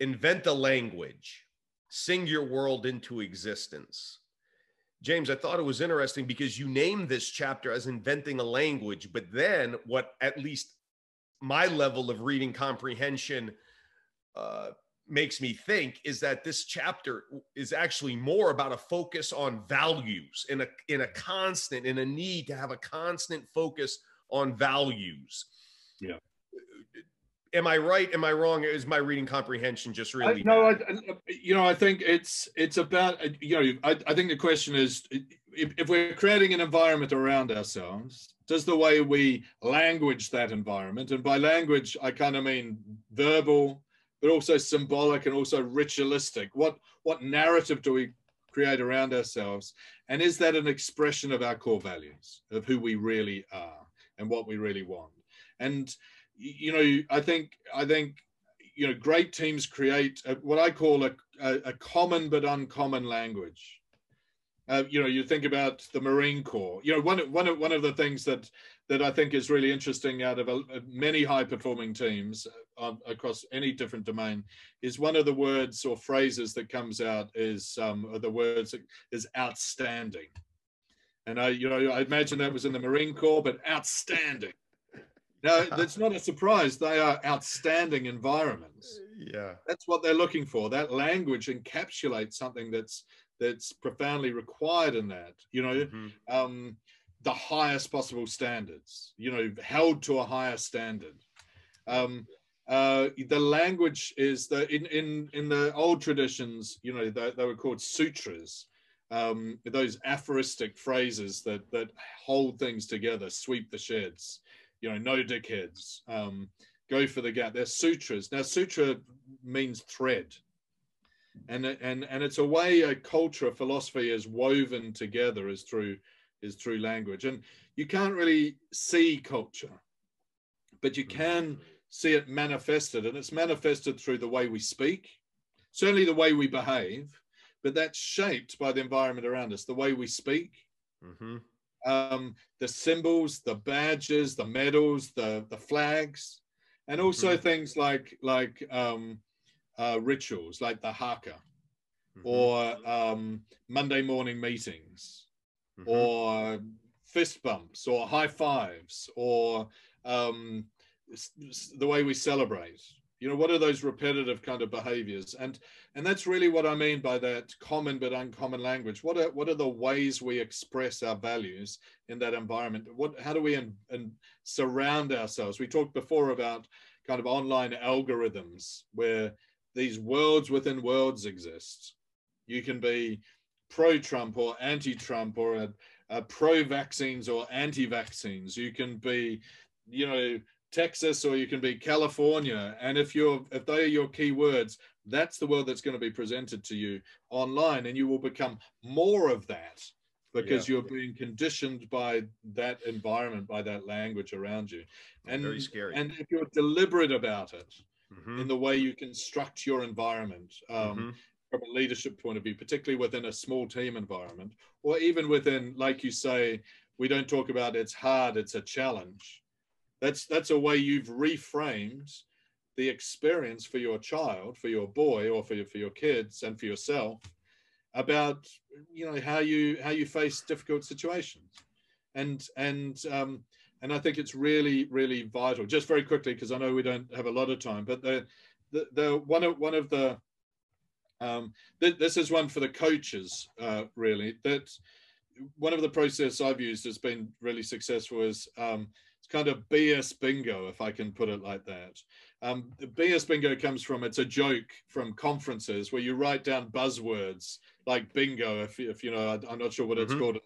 Invent a language, sing your world into existence. James, I thought it was interesting because you named this chapter as inventing a language, but then what at least my level of reading comprehension uh, makes me think is that this chapter is actually more about a focus on values in a in a constant in a need to have a constant focus on values. Yeah am I right? Am I wrong? Is my reading comprehension just really? I, no, I, you know, I think it's it's about uh, you know, I, I think the question is if, if we're creating an environment around ourselves, does the way we language that environment, and by language I kind of mean verbal, but also symbolic and also ritualistic. What what narrative do we create around ourselves, and is that an expression of our core values of who we really are and what we really want? And you know, I think I think you know great teams create a, what I call a, a, a, common but uncommon language. Uh, you know, you think about the Marine Corps. You know, one one of one of the things that that I think is really interesting out of a, many high performing teams uh, across any different domain is one of the words or phrases that comes out is um, the words is outstanding. And I, you know, I imagine that was in the Marine Corps, but outstanding. No, that's not a surprise. They are outstanding environments. Yeah. That's what they're looking for. That language encapsulates something that's that's profoundly required in that. You know, mm-hmm. um, the highest possible standards. You know, held to a higher standard. Um, uh, the language is the in in in the old traditions. You know, they, they were called sutras. Um, those aphoristic phrases that that hold things together, sweep the sheds you know, no dickheads, um, go for the gap. They're sutras. Now, sutra means thread. And, and, and it's a way a culture, a philosophy is woven together is through, is through language. And you can't really see culture, but you can see it manifested. And it's manifested through the way we speak, certainly the way we behave, but that's shaped by the environment around us, the way we speak, mm-hmm um, the symbols, the badges, the medals, the the flags, and also mm-hmm. things like like um, uh, rituals, like the haka, mm-hmm. or um, Monday morning meetings, mm-hmm. or fist bumps, or high fives, or um, the way we celebrate. You know what are those repetitive kind of behaviors? And and that's really what i mean by that common but uncommon language. What are what are the ways we express our values in that environment? What how do we and surround ourselves? We talked before about kind of online algorithms where these worlds within worlds exist. You can be pro-Trump or anti-Trump or a, a pro-vaccines or anti-vaccines. You can be, you know, Texas or you can be California. And if you're if they are your key words, that's the world that's going to be presented to you online, and you will become more of that because yeah. you're being conditioned by that environment, by that language around you. And very scary. And if you're deliberate about it mm-hmm. in the way you construct your environment. Um, mm-hmm. From a leadership point of view, particularly within a small team environment, or even within, like you say, we don't talk about it's hard, it's a challenge that's that's a way you've reframed the experience for your child, for your boy, or for your, for your kids and for yourself about you know how you how you face difficult situations, and and um, and I think it's really really vital. Just very quickly because I know we don't have a lot of time, but the the, the one of one of the um, th- this is one for the coaches uh, really that one of the process I've used has been really successful is um, it's kind of BS bingo, if I can put it like that. Um, BS bingo comes from it's a joke from conferences where you write down buzzwords like bingo. If, if you know, I, am not sure what it's mm-hmm. called.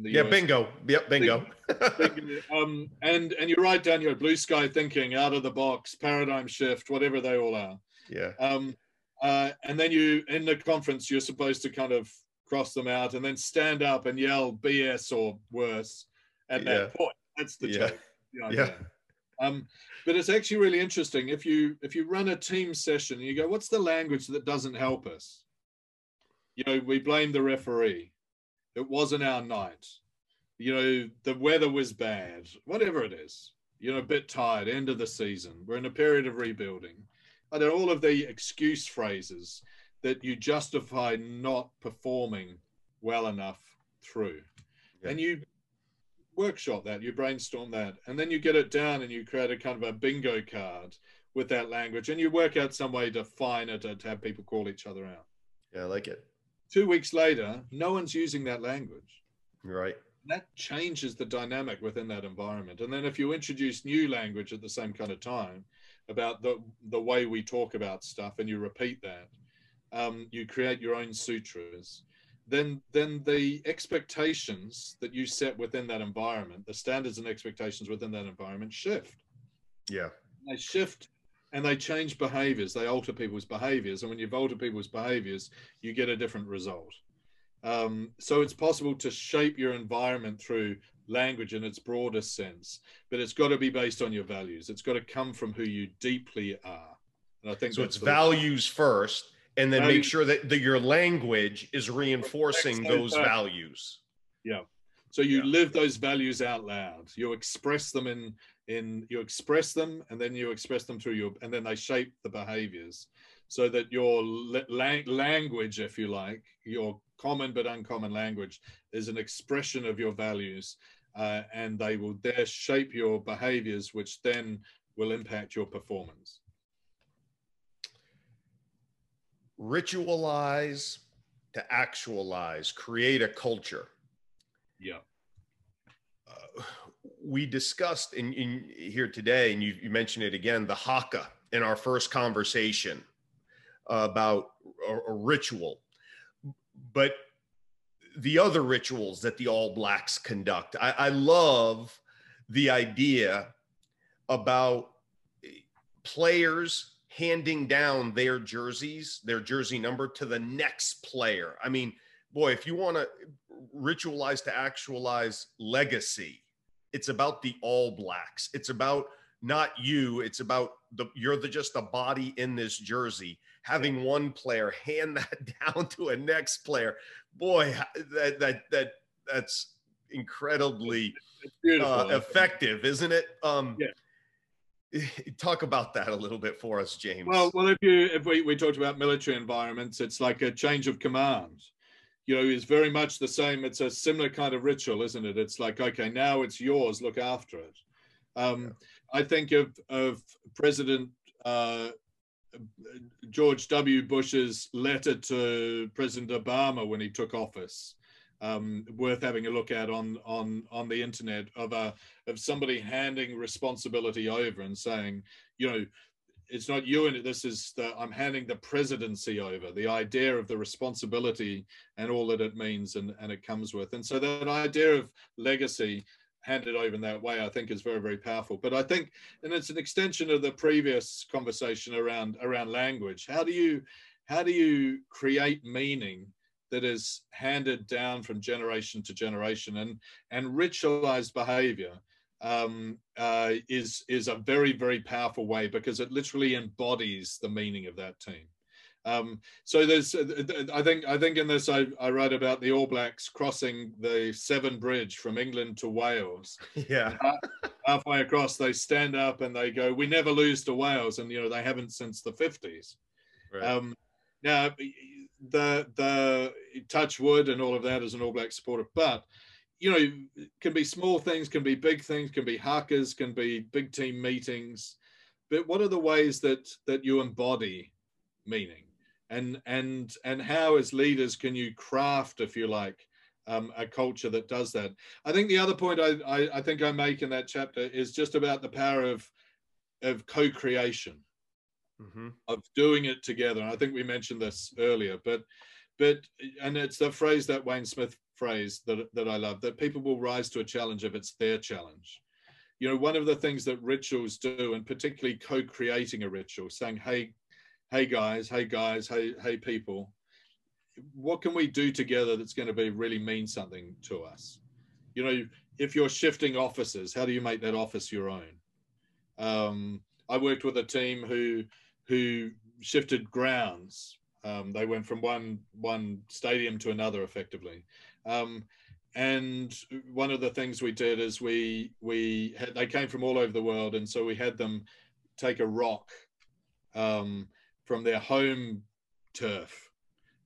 yeah, US. bingo. Yep, bingo. bingo. Um, and and you write down your blue sky thinking, out of the box, paradigm shift, whatever they all are. Yeah. Um, uh, and then you in the conference, you're supposed to kind of cross them out and then stand up and yell BS or worse at yeah. that point. That's the yeah. the. Yeah. Um, but it's actually really interesting if you if you run a team session and you go, what's the language that doesn't help us? You know, we blame the referee. It wasn't our night. You know, the weather was bad. Whatever it is. You know, a bit tired. End of the season. We're in a period of rebuilding. Know all of the excuse phrases that you justify not performing well enough through. Yeah. And you workshop that, you brainstorm that, and then you get it down and you create a kind of a bingo card with that language, and you work out some way to define it and to have people call each other out. Yeah, I like it. Two weeks later, no one's using that language. Right. That changes the dynamic within that environment. And then if you introduce new language at the same kind of time about the the way we talk about stuff, and you repeat that, um, you create your own sutras then then the expectations that you set within that environment, the standards and expectations within that environment shift. Yeah. They shift and they change behaviors. They alter people's behaviors. And when you've altered people's behaviors, you get a different result. Um, so it's possible to shape your environment through language in its broadest sense, but it's got to be based on your values. It's got to come from who you deeply are. And I think so. It's values first, and then make sure that the, your language is reinforcing those values. Yeah. So you yeah. live those values out loud. You express them in in you express them, and then you express them through your, and then they shape the behaviors, so that your la- language, if you like, your common but uncommon language, is an expression of your values, uh, and they will there shape your behaviors, which then will impact your performance. ritualize to actualize, create a culture. Yeah. Uh, we discussed in, in here today, and you, you, mentioned it again, the haka in our first conversation about a, a ritual. But the other rituals that the All Blacks conduct, I, I love the idea about players handing down their jerseys, their jersey number to the next player. I mean, boy, if you want to ritualize to actualize legacy, it's about the All Blacks. It's about not you. It's about the you're the just a body in this jersey. Having one player hand that down to a next player, boy, that that that that's incredibly uh, effective, isn't it? Um, yeah. talk about that a little bit for us james. Well well if you if we, we talked about military environments it's like a change of command. You know is very much the same. It's a similar kind of ritual isn't it? It's like okay now it's yours look after it. Um, yeah. i think of of president uh, george w. Bush's letter to president obama when he took office um, worth having a look at on on on the internet of a of somebody handing responsibility over and saying, you know, it's not you and this is the i'm handing the presidency over the idea of the responsibility and all that it means and, and it comes with. And so that idea of legacy handed over in that way i think is very very powerful. But i think and it's an extension of the previous conversation around around language. How do you how do you create meaning that is handed down from generation to generation? And and ritualized behavior um, uh, is is a very very powerful way because it literally embodies the meaning of that team. Um, so there's, uh, I think, I think in this I, I write about the All Blacks crossing the Severn Bridge from England to Wales. Yeah. halfway across, they stand up and they go, "We never lose to Wales," and you know they haven't since the fifties. Right. Um, now, the the touch wood and all of that as an All Black supporter, but you know, can be small things, can be big things, can be hakas, can be big team meetings. But what are the ways that that you embody meaning, and and and how as leaders can you craft, if you like, um, a culture that does that? I think the other point I, I I think I make in that chapter is just about the power of of co-creation, mm-hmm. of doing it together. And I think we mentioned this earlier, but but and it's the phrase that Wayne Smith phrase that, that I love that people will rise to a challenge if it's their challenge. You know, one of the things that rituals do, and particularly co-creating a ritual, saying, "Hey, hey guys, hey guys, hey hey people, what can we do together that's going to be really mean something to us?" You know, if you're shifting offices, how do you make that office your own? Um, I worked with a team who who shifted grounds. Um, they went from one one stadium to another effectively, um, and one of the things we did is we we had, they came from all over the world, and so we had them take a rock um, from their home turf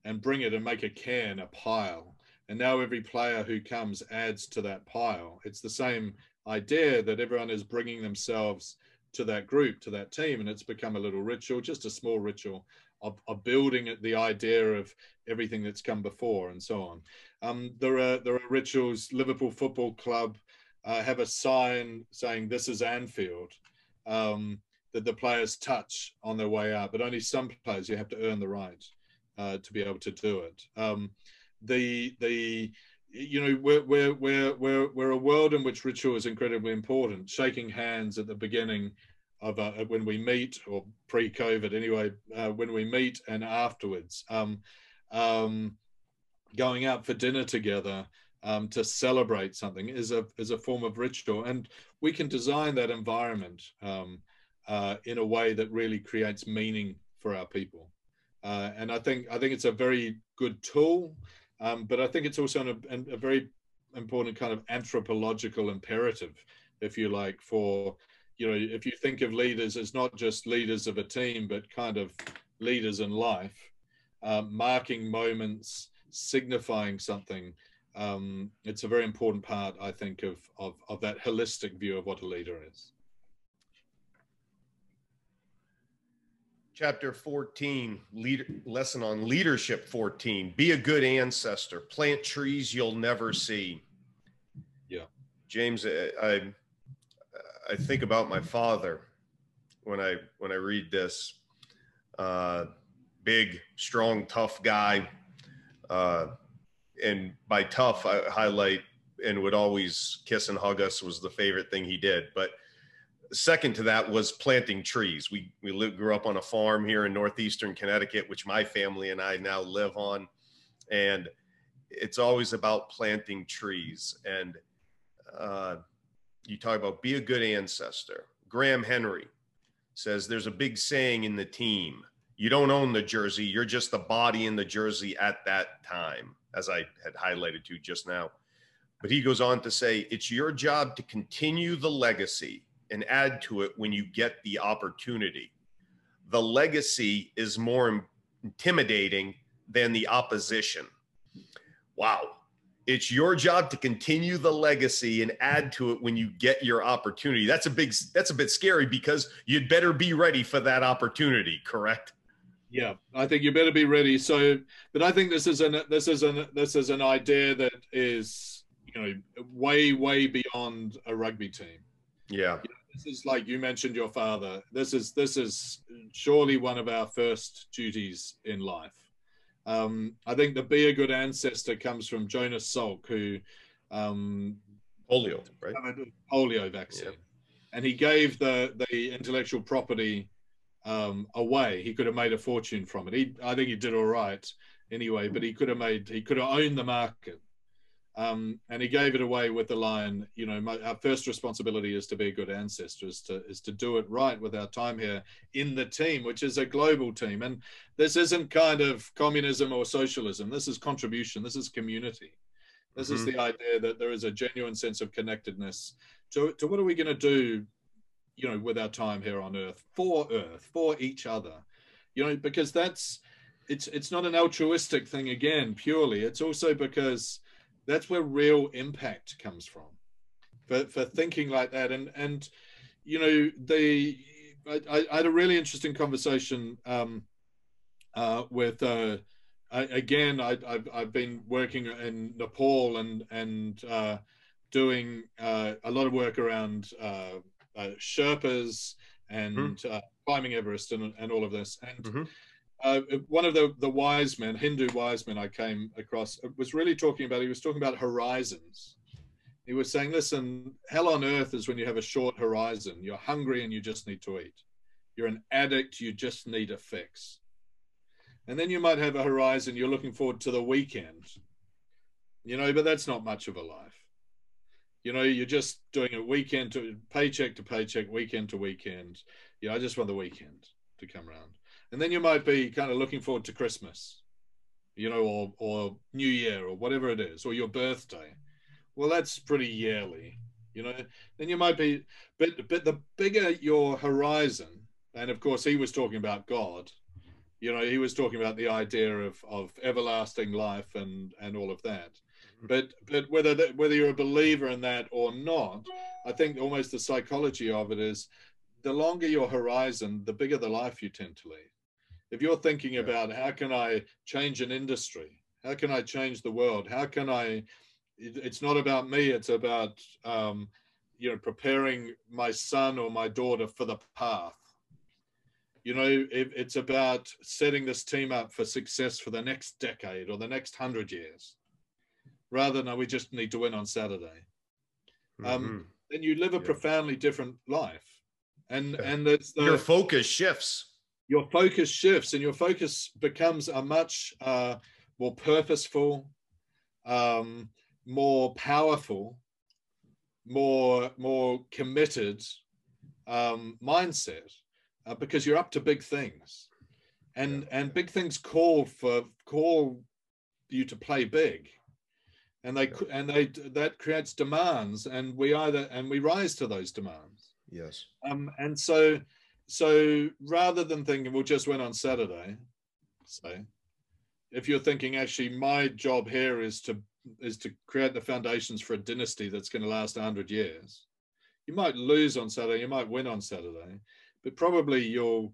and bring it and make a can, a pile. And now every player who comes adds to that pile. It's the same idea that everyone is bringing themselves to that group, to that team, and it's become a little ritual, just a small ritual of, of building the idea of everything that's come before and so on. Um, there are there are rituals. Liverpool Football Club uh, have a sign saying "This is Anfield." Um, that the players touch on their way out, but only some players you have to earn the right uh, to be able to do it. Um, the the you know we're, we're we're we're we're a world in which ritual is incredibly important. Shaking hands at the beginning of uh, when we meet, or pre-COVID anyway, uh, when we meet and afterwards. Um, um, going out for dinner together um, to celebrate something is a is a form of ritual, and we can design that environment um, uh, in a way that really creates meaning for our people. Uh, and I think I think it's a very good tool, um, but I think it's also an, a very important kind of anthropological imperative, if you like, for you know, if you think of leaders as not just leaders of a team, but kind of leaders in life, uh, marking moments, signifying something. Um, it's a very important part, I think, of, of, of that holistic view of what a leader is. Chapter 14, leader, lesson on leadership 14. Be a good ancestor. Plant trees you'll never see. Yeah. James, I, I, I think about my father when I when I read this. Uh, big, strong, tough guy uh, and by tough, I highlight and would always kiss and hug us was the favorite thing he did. But second to that was planting trees. We we lived, grew up on a farm here in northeastern Connecticut, which my family and I now live on, and it's always about planting trees. And uh, you talk about be a good ancestor. Graham Henry says there's a big saying in the team you don't own the jersey. You're just the body in the jersey at that time, as I had highlighted to just now. But he goes on to say, it's your job to continue the legacy and add to it when you get the opportunity. The legacy is more intimidating than the opposition. Wow. It's your job to continue the legacy and add to it when you get your opportunity. That's a big that's a bit scary because you'd better be ready for that opportunity, correct? Yeah, I think you better be ready. So, but I think this is an this is an this is an idea that is you know way way beyond a rugby team. Yeah, this is like you mentioned your father. This is this is surely one of our first duties in life. Um, I think the be a good ancestor comes from Jonas Salk, who um, polio, right? Polio vaccine, and he gave the the intellectual property um, away. He could have made a fortune from it. He, I think he did all right anyway, but he could have made he could have owned the market um, and he gave it away with the line, you know, my, our first responsibility is to be a good ancestor, is to, is to do it right with our time here in the team, which is a global team. And this isn't kind of communism or socialism. This is contribution. This is community. This mm-hmm. is the idea that there is a genuine sense of connectedness to, to what are we going to do, you know, with our time here on earth, for earth, for each other, you know, because that's, it's, it's not an altruistic thing again, purely. It's also because, that's where real impact comes from. For, for thinking like that. And and you know the I, I had a really interesting conversation um, uh, with uh, I, again I, have I've been working in Nepal and and uh, doing uh, a lot of work around uh, uh, Sherpas and mm. climbing Everest and, and all of this. And mm-hmm uh, one of the, the wise men, Hindu wise men I came across, uh, was really talking about, he was talking about horizons. He was saying, listen, hell on earth is when you have a short horizon. You're hungry and you just need to eat. You're an addict, you just need a fix. And then you might have a horizon, you're looking forward to the weekend. You know, but that's not much of a life. You know, you're just doing a weekend to paycheck to paycheck, weekend to weekend. Yeah, I just want the weekend to come around and then you might be kind of looking forward to Christmas, you know, or or New Year or whatever it is, or your birthday. Well, that's pretty yearly, you know. Then you might be, but but the bigger your horizon, and of course he was talking about God, you know, he was talking about the idea of of everlasting life and and all of that. Mm-hmm. But but whether that, whether you're a believer in that or not, I think almost the psychology of it is the longer your horizon, the bigger the life you tend to lead if you're thinking yeah. about how can I change an industry, how can I change the world, how can I, it, it's not about me, it's about, um, you know, preparing my son or my daughter for the path. You know, it, it's about setting this team up for success for the next decade or the next hundred years, rather than we just need to win on Saturday. Um, mm-hmm. Um, then you live a yeah. profoundly different life, and yeah. and it's the, your focus shifts your focus shifts and your focus becomes a much uh, more purposeful, um, more powerful, more more committed um, mindset uh, because you're up to big things, and yeah. and big things call for call you to play big, and they yeah. and they that creates demands, and we either and we rise to those demands. Yes. Um, and so so rather than thinking we'll just win on Saturday, say, if you're thinking actually my job here is to is to create the foundations for a dynasty that's going to last 100 years you might lose on saturday you might win on saturday but probably you'll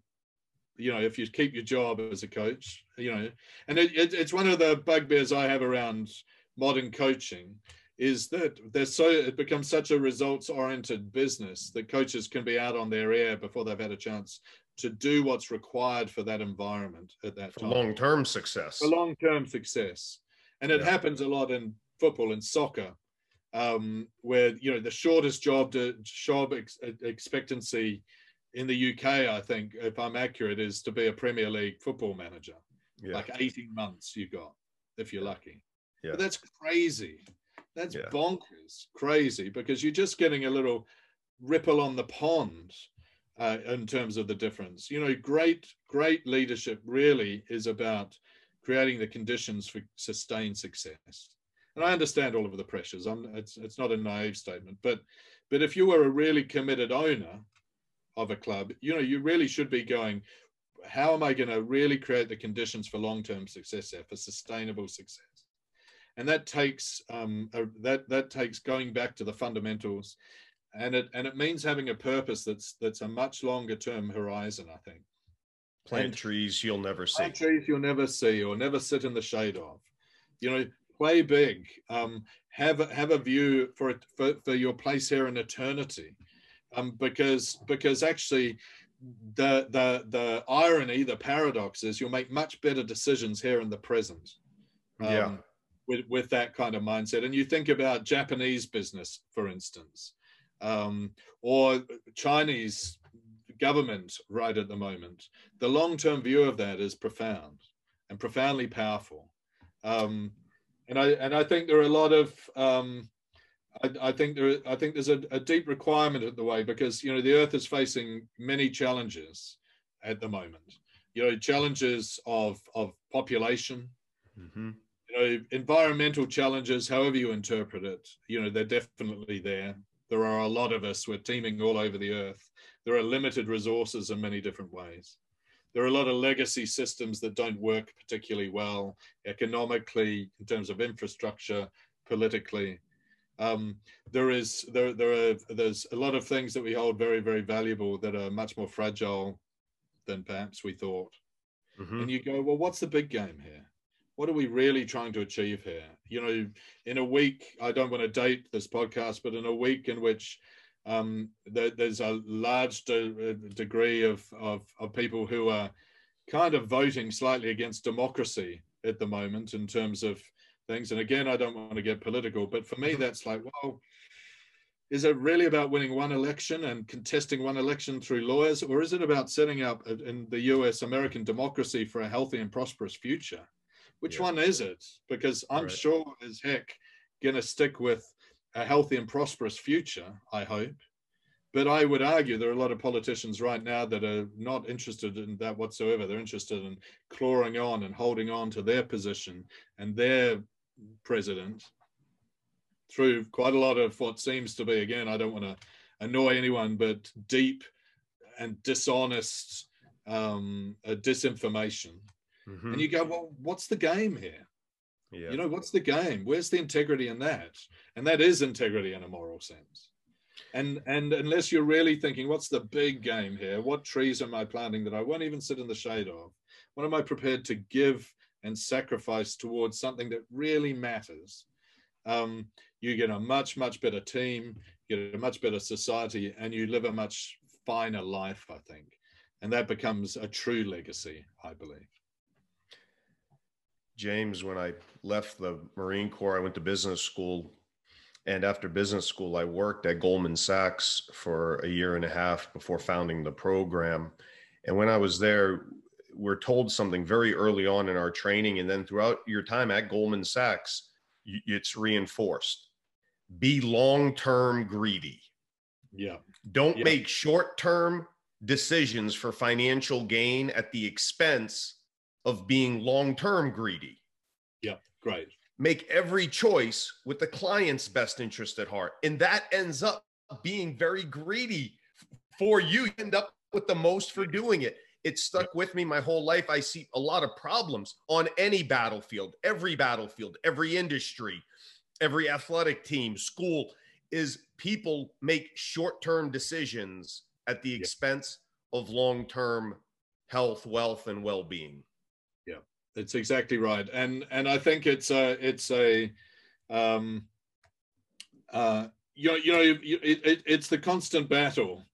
you know if you keep your job as a coach you know and it, it, it's one of the bugbears i have around modern coaching is that there's so it becomes such a results oriented business that coaches can be out on their air before they've had a chance to do what's required for that environment at that for time. long term success. For long term success, and it yeah. happens a lot in football and soccer, um, where you know the shortest job to job ex- expectancy in the UK, I think, if I'm accurate, is to be a Premier League football manager. Yeah. Like 18 months you got, if you're lucky. Yeah. But that's crazy. That's yeah. bonkers, crazy, because you're just getting a little ripple on the pond uh, in terms of the difference. You know, great, great leadership really is about creating the conditions for sustained success. And I understand all of the pressures. I'm, it's, it's not a naive statement, but but if you were a really committed owner of a club, you know, you really should be going, how am I going to really create the conditions for long-term success there, for sustainable success? And that takes um, a, that that takes going back to the fundamentals, and it and it means having a purpose that's that's a much longer term horizon. I think. Plant and trees you'll never see. Plant trees you'll never see or never sit in the shade of. You know, play big. Um, have a, have a view for it for, for your place here in eternity. um, because because actually the the the irony, the paradox is you'll make much better decisions here in the present. Um, yeah. With, with that kind of mindset. And you think about Japanese business, for instance, um, or Chinese government right at the moment. The long term view of that is profound and profoundly powerful. Um, and I and I think there are a lot of um, I, I, think there I think there's a, a, deep requirement at the way because you know the Earth is facing many challenges at the moment. You know challenges of of population, mm-hmm. You know environmental challenges, however you interpret it. You know they're definitely there. There are a lot of us. We're teeming all over the Earth. There are limited resources in many different ways. There are a lot of legacy systems that don't work particularly well economically, in terms of infrastructure, politically um, there is there there are there's a lot of things that we hold very very valuable that are much more fragile than perhaps we thought. Mm-hmm. And you go, well, what's the big game here? What are we really trying to achieve here? You know, in a week, I don't want to date this podcast, but in a week in which um, there, there's a large de- degree of, of, of people who are kind of voting slightly against democracy at the moment in terms of things. And again, I don't want to get political, but for me, mm-hmm. that's like, well, is it really about winning one election and contesting one election through lawyers, or is it about setting up in the US American democracy for a healthy and prosperous future? Which yeah. one is it? Because I'm right. sure as heck going to stick with a healthy and prosperous future, I hope. But I would argue there are a lot of politicians right now that are not interested in that whatsoever. They're interested in clawing on and holding on to their position and their president through quite a lot of what seems to be, again, I don't want to annoy anyone, but deep and dishonest um, uh, disinformation. Mm-hmm. And you go, well, what's the game here? Yeah. You know, what's the game? Where's the integrity in that? And that is integrity in a moral sense. And and unless you're really thinking, what's the big game here? What trees am I planting that I won't even sit in the shade of? What am I prepared to give and sacrifice towards something that really matters, um, you get a much, much better team, you get a much better society, and you live a much finer life, I think. And that becomes a true legacy, I believe. James, when I left the Marine Corps, I went to business school. And after business school, I worked at Goldman Sachs for a year and a half before founding the program. And when I was there, we're told something very early on in our training and then throughout your time at goldman sachs it's reinforced be long-term greedy yeah don't yeah. make short-term decisions for financial gain at the expense of being long-term greedy yeah great make every choice with the client's best interest at heart and that ends up being very greedy for you. you end up with the most for doing it it stuck with me my whole life. I see a lot of problems on any battlefield, every battlefield, every industry, every athletic team, school is people make short-term decisions at the expense of long-term health, wealth, and well-being. That's exactly right. And and I think it's a it's a um uh you know, you know it, it, it's the constant battle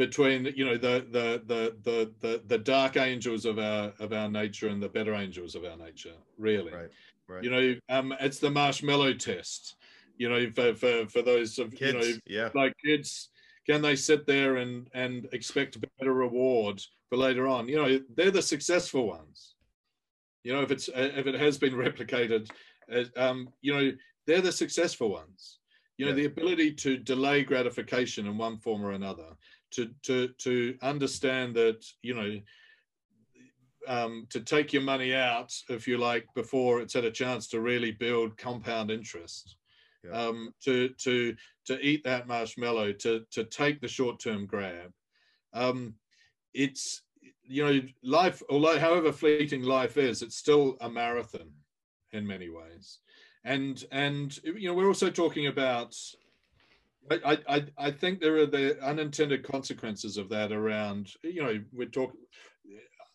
between you know the the the the the, the dark angels of our of our nature and the better angels of our nature really right, right. you know um it's the marshmallow test you know for for, for those of kids, you know yeah like kids can they sit there and and expect better reward for later on you know they're the successful ones you know if it's if it has been replicated uh, um you know they're the successful ones you know yeah. the ability to delay gratification in one form or another to to to understand that you know um, to take your money out, if you like, before it's had a chance to really build compound interest. Yeah. Um, to to to eat that marshmallow, to to take the short-term grab. Um, it's you know life, although however fleeting life is, it's still a marathon in many ways. And and you know we're also talking about I, I, I think there are the unintended consequences of that around, you know, we're talking,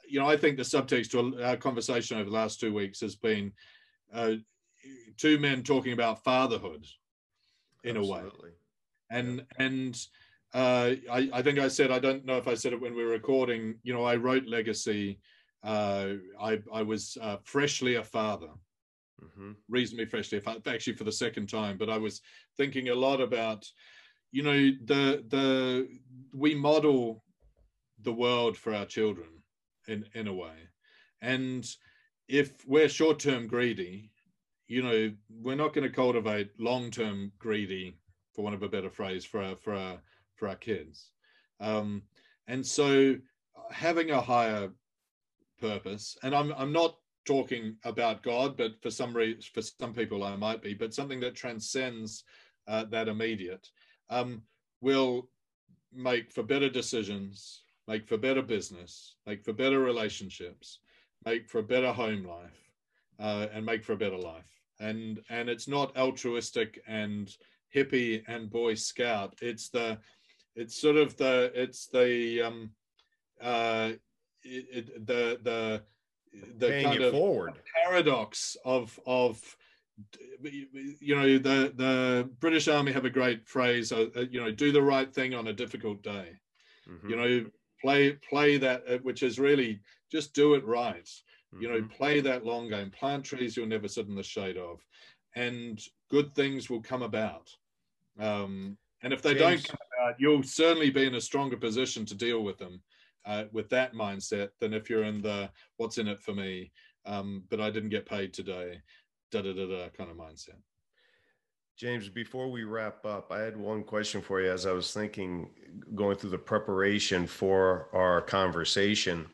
you know, I think the subtext to our conversation over the last two weeks has been uh, two men talking about fatherhood in Absolutely. a way. And, yeah. and, uh, I, I think I said I don't know if I said it when we were recording. You know, I wrote Legacy. Uh, I I was uh, freshly a father, mm-hmm. reasonably freshly, actually for the second time. But I was thinking a lot about, you know, the the we model the world for our children in in a way, and if we're short term greedy, you know, we're not going to cultivate long term greedy, for want of a better phrase, for our for our for our kids. Um, and so having a higher purpose, and I'm I'm not talking about God, but for some reason, for some people I might be, but something that transcends uh, that immediate, um, will make for better decisions, make for better business, make for better relationships, make for a better home life, uh, and make for a better life. And and it's not altruistic and hippie and boy scout. It's the it's sort of the it's the um uh it, it, the the the Paying kind of forward. paradox of of you know the the british army have a great phrase uh, uh, you know do the right thing on a difficult day mm-hmm. you know play play that uh, which is really just do it right mm-hmm. you know mm-hmm. play that long game plant trees you'll never sit in the shade of and good things will come about um, and if they James. don't come about, you'll certainly be in a stronger position to deal with them uh, with that mindset than if you're in the what's in it for me, um, but I didn't get paid today, da da da da kind of mindset. James, before we wrap up, I had one question for you as I was thinking, going through the preparation for our conversation.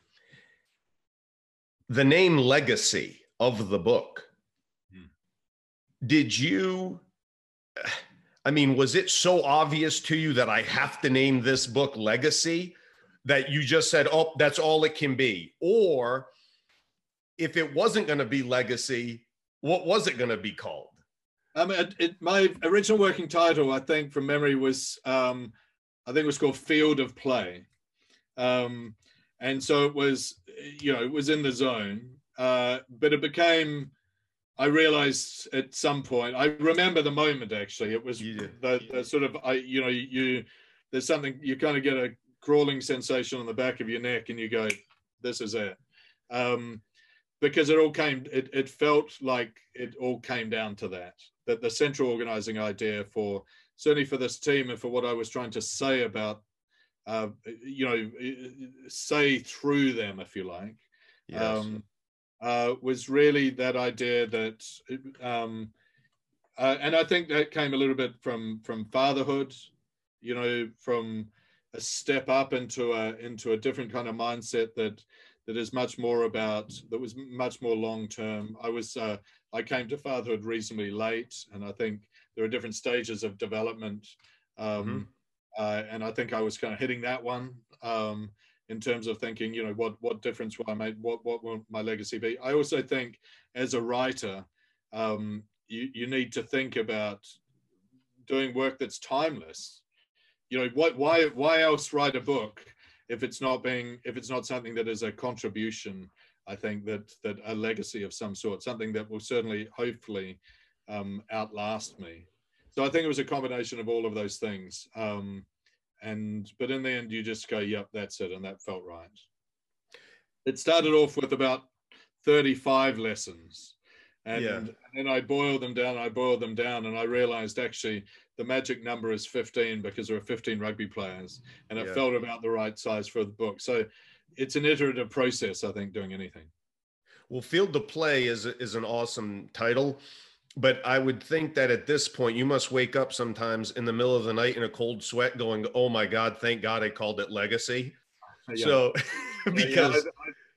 The name legacy of the book, hmm. did you I mean, was it so obvious to you that I have to name this book Legacy that you just said, oh, that's all it can be? Or if it wasn't going to be Legacy, what was it going to be called? Um, it, it, my original working title, I think, from memory, was um, I think it was called Field of Play, um, and so it was, you know, it was in the zone, uh, but it became I realized at some point, I remember the moment actually. It was the, the, sort of, I, you know, you, there's something, you kind of get a crawling sensation on the back of your neck and you go, this is it. Um, because it all came, it, it felt like it all came down to that, that the central organizing idea for, certainly for this team and for what I was trying to say about, uh, you know, say through them, if you like. Yes. Um, uh, was really that idea that, um, uh, and I think that came a little bit from from fatherhood, you know, from a step up into a into a different kind of mindset that that is much more about that was much more long term. I was uh, I came to fatherhood reasonably late, and I think there are different stages of development. Um, mm-hmm. uh, and I think I was kind of hitting that one. Um, in terms of thinking, you know, what what difference will I make? What what will my legacy be? I also think, as a writer, um, you you need to think about doing work that's timeless. You know, what why why else write a book if it's not being if it's not something that is a contribution? I think that that a legacy of some sort, something that will certainly, hopefully, um, outlast me. So I think it was a combination of all of those things. Um, and but in the end you just go yep that's it and that felt right. It started off with about 35 lessons. And, yeah. and then i boiled them down i boiled them down and i realized actually the magic number is 15 because there are 15 rugby players and it yeah. felt about the right size for the book. So it's an iterative process i think doing anything. Well field to play is is an awesome title but I would think that at this point you must wake up sometimes in the middle of the night in a cold sweat, going, "Oh my God, thank God I called it legacy." Yeah. So, because yeah,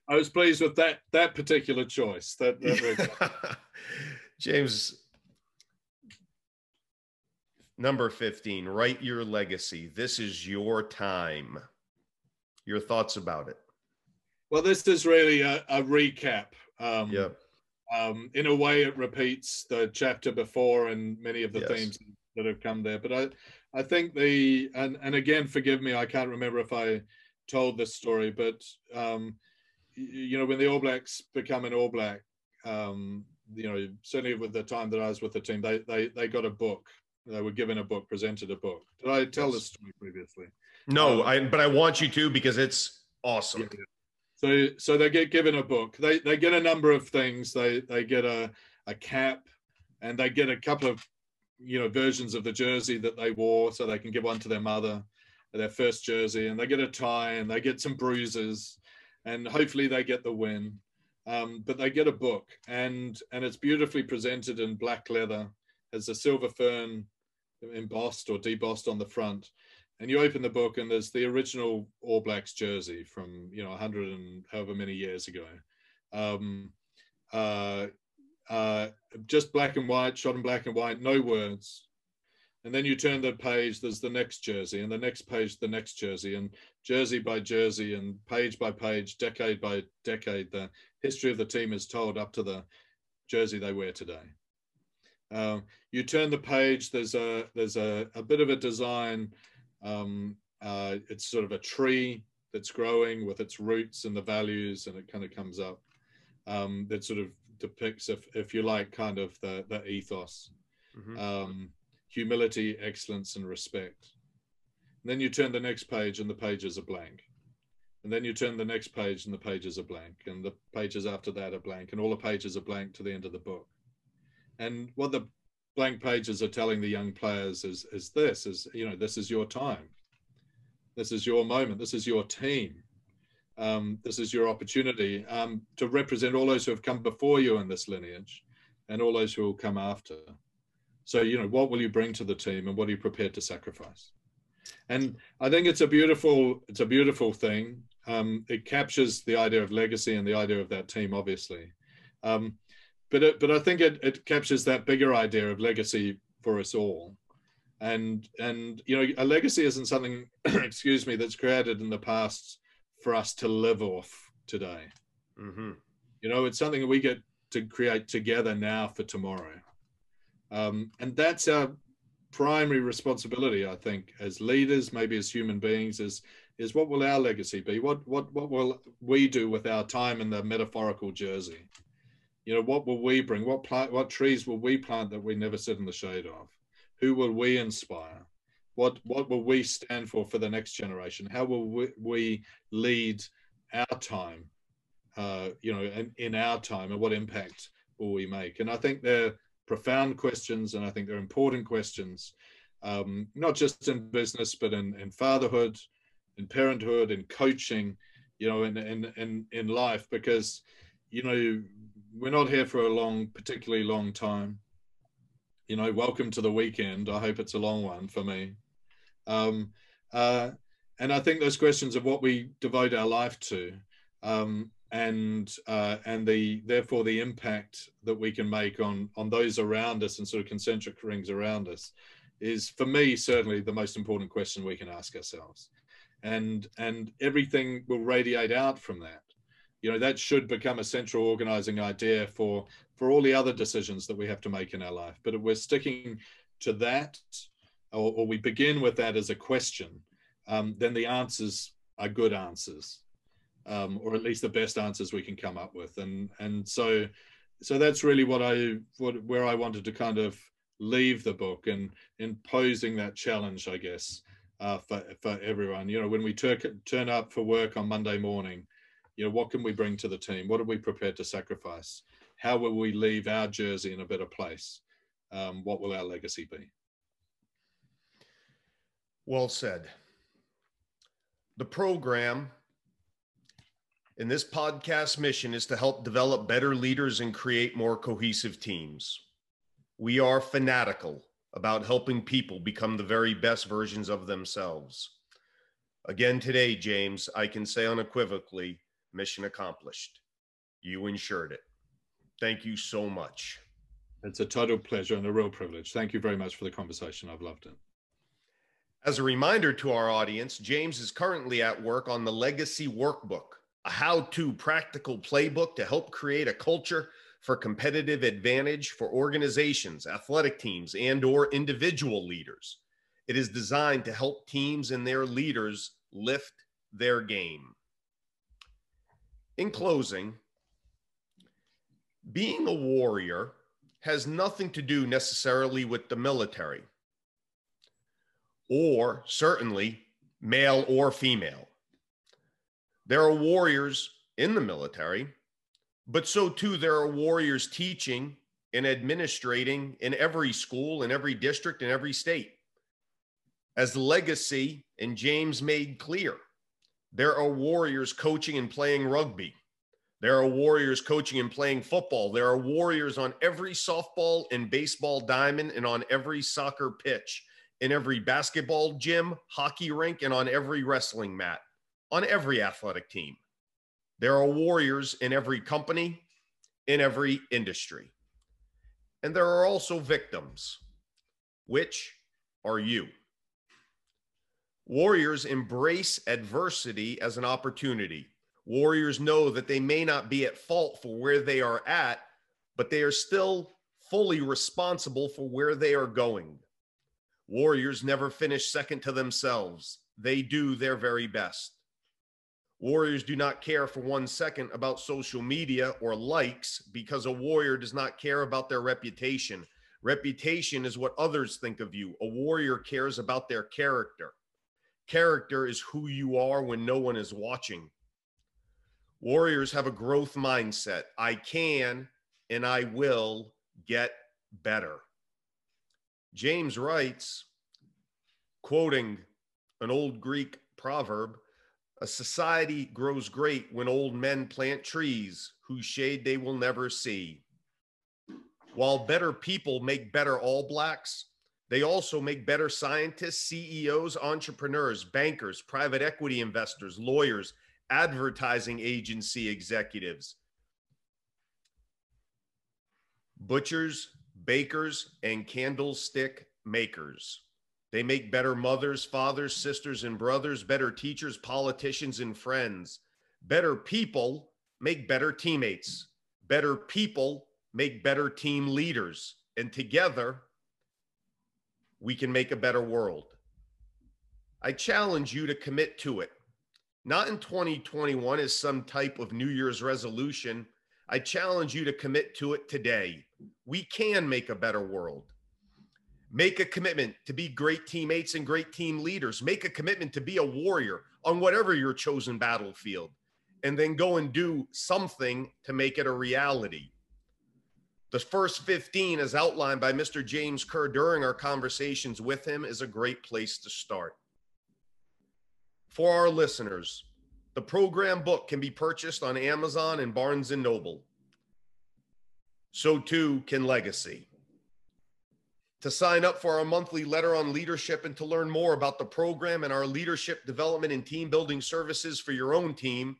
I, I, was pleased with that that particular choice. That, that James, number fifteen, write your legacy. This is your time. Your thoughts about it? Well, this is really a, a recap. Um, yeah um, in a way, it repeats the chapter before and many of the yes. themes that have come there. But I, I think the and and again, forgive me, I can't remember if I told this story, but um, you know, when the All Blacks become an All Black, um, you know, certainly with the time that I was with the team, they they they got a book They were given a book, presented a book. Did I tell yes. this story previously? No, um, I, but I want you to because it's awesome. Yeah, yeah. So, so they get given a book. They they get a number of things. They they get a a cap, and they get a couple of you know versions of the jersey that they wore, so they can give one to their mother, their first jersey, and they get a tie, and they get some bruises, and hopefully they get the win. Um, but they get a book, and and it's beautifully presented in black leather, has a silver fern embossed or debossed on the front, and you open the book and there's the original All Blacks jersey from you know 100 and however many years ago, um, uh, uh, just black and white, shot in black and white, no words. And then you turn the page, there's the next jersey, and the next page, the next jersey, and jersey by jersey, and page by page, decade by decade, the history of the team is told up to the jersey they wear today. Um, you turn the page, there's a there's a, a bit of a design um, uh, it's sort of a tree that's growing with its roots and the values, and it kind of comes up. Um, that sort of depicts, if if you like, kind of the the ethos, mm-hmm. um, humility, excellence, and respect. And then you turn the next page, and the pages are blank. And then you turn the next page, and the pages are blank, and the pages after that are blank, and all the pages are blank to the end of the book. And what the blank pages are telling the young players is is this is you know this is your time. This is your moment. This is your team. Um, this is your opportunity um, to represent all those who have come before you in this lineage and all those who will come after. So you know what will you bring to the team and what are you prepared to sacrifice? And i think it's a beautiful it's a beautiful thing. Um, it captures the idea of legacy and the idea of that team obviously. Um, but it, but I think it, it captures that bigger idea of legacy for us all. And and you know, a legacy isn't something, excuse me, that's created in the past for us to live off today. Mm-hmm. You know, it's something that we get to create together now for tomorrow. Um, and that's our primary responsibility, I think, as leaders, maybe as human beings, is is what will our legacy be? What what what will we do with our time in the metaphorical jersey? You know, what will we bring? What plant? What trees will we plant that we never sit in the shade of? Who will we inspire? What what will we stand for for the next generation? How will we, we lead our time? Uh, you know, in, in our time, and what impact will we make? And I think they're profound questions, and I think they're important questions, um, not just in business, but in, in fatherhood, in parenthood, in coaching, you know, in in in, in life, because you know we're not here for a long, particularly long time. You know, welcome to the weekend. I hope it's a long one for me. Um, uh, and I think those questions of what we devote our life to, um, and uh, and the therefore the impact that we can make on on those around us and sort of concentric rings around us, is for me certainly the most important question we can ask ourselves, and and everything will radiate out from that you know that should become a central organizing idea for for all the other decisions that we have to make in our life. But if we're sticking to that or, or we begin with that as a question um, then the answers are good answers um, or at least the best answers we can come up with. And and so so that's really what i what where i wanted to kind of leave the book and in posing that challenge i guess uh, for, for everyone. You know when we tur- turn up for work on monday morning you know, what can we bring to the team? What are we prepared to sacrifice? How will we leave our jersey in a better place? Um, what will our legacy be? Well said. The program in this podcast mission is to help develop better leaders and create more cohesive teams. We are fanatical about helping people become the very best versions of themselves. Again, today, James, I can say unequivocally mission accomplished. You ensured it. Thank you so much. It's a total pleasure and a real privilege. Thank you very much for the conversation. I've loved it. As a reminder to our audience, James is currently at work on the Legacy Workbook, a how to practical playbook to help create a culture for competitive advantage for organizations, athletic teams, and or individual leaders. It is designed to help teams and their leaders lift their game. In closing, being a warrior has nothing to do necessarily with the military. or certainly male or female. There are warriors in the military, but so too there are warriors teaching and administrating in every school, in every district, in every state. As legacy and James made clear, there are warriors coaching and playing rugby. There are warriors coaching and playing football. There are warriors on every softball and baseball diamond and on every soccer pitch, in every basketball gym, hockey rink, and on every wrestling mat, on every athletic team. There are warriors in every company, in every industry. And there are also victims, which are you. Warriors embrace adversity as an opportunity. Warriors know that they may not be at fault for where they are at, but they are still fully responsible for where they are going. Warriors never finish second to themselves, they do their very best. Warriors do not care for one second about social media or likes because a warrior does not care about their reputation. Reputation is what others think of you. A warrior cares about their character. Character is who you are when no one is watching. Warriors have a growth mindset. I can and I will get better. James writes, quoting an old Greek proverb a society grows great when old men plant trees whose shade they will never see. While better people make better All Blacks, they also make better scientists, CEOs, entrepreneurs, bankers, private equity investors, lawyers, advertising agency executives, butchers, bakers, and candlestick makers. They make better mothers, fathers, sisters, and brothers, better teachers, politicians, and friends. Better people make better teammates. Better people make better team leaders. And together, we can make a better world. I challenge you to commit to it. Not in 2021 as some type of New Year's resolution. I challenge you to commit to it today. We can make a better world. Make a commitment to be great teammates and great team leaders. Make a commitment to be a warrior on whatever your chosen battlefield, and then go and do something to make it a reality. The first 15, as outlined by Mr. James Kerr during our conversations with him, is a great place to start. For our listeners, the program book can be purchased on Amazon and Barnes and Noble. So too can Legacy. To sign up for our monthly letter on leadership and to learn more about the program and our leadership development and team building services for your own team,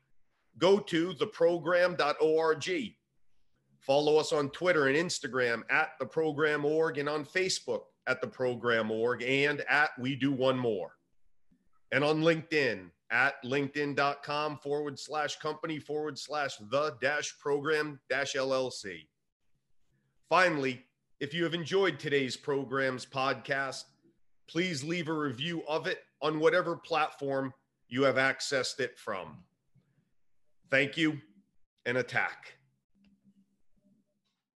go to theprogram.org. Follow us on Twitter and Instagram at the program org and on Facebook at the program org and at we do one more. And on LinkedIn at linkedin.com forward slash company forward slash the dash program dash LLC. Finally, if you have enjoyed today's program's podcast, please leave a review of it on whatever platform you have accessed it from. Thank you and attack.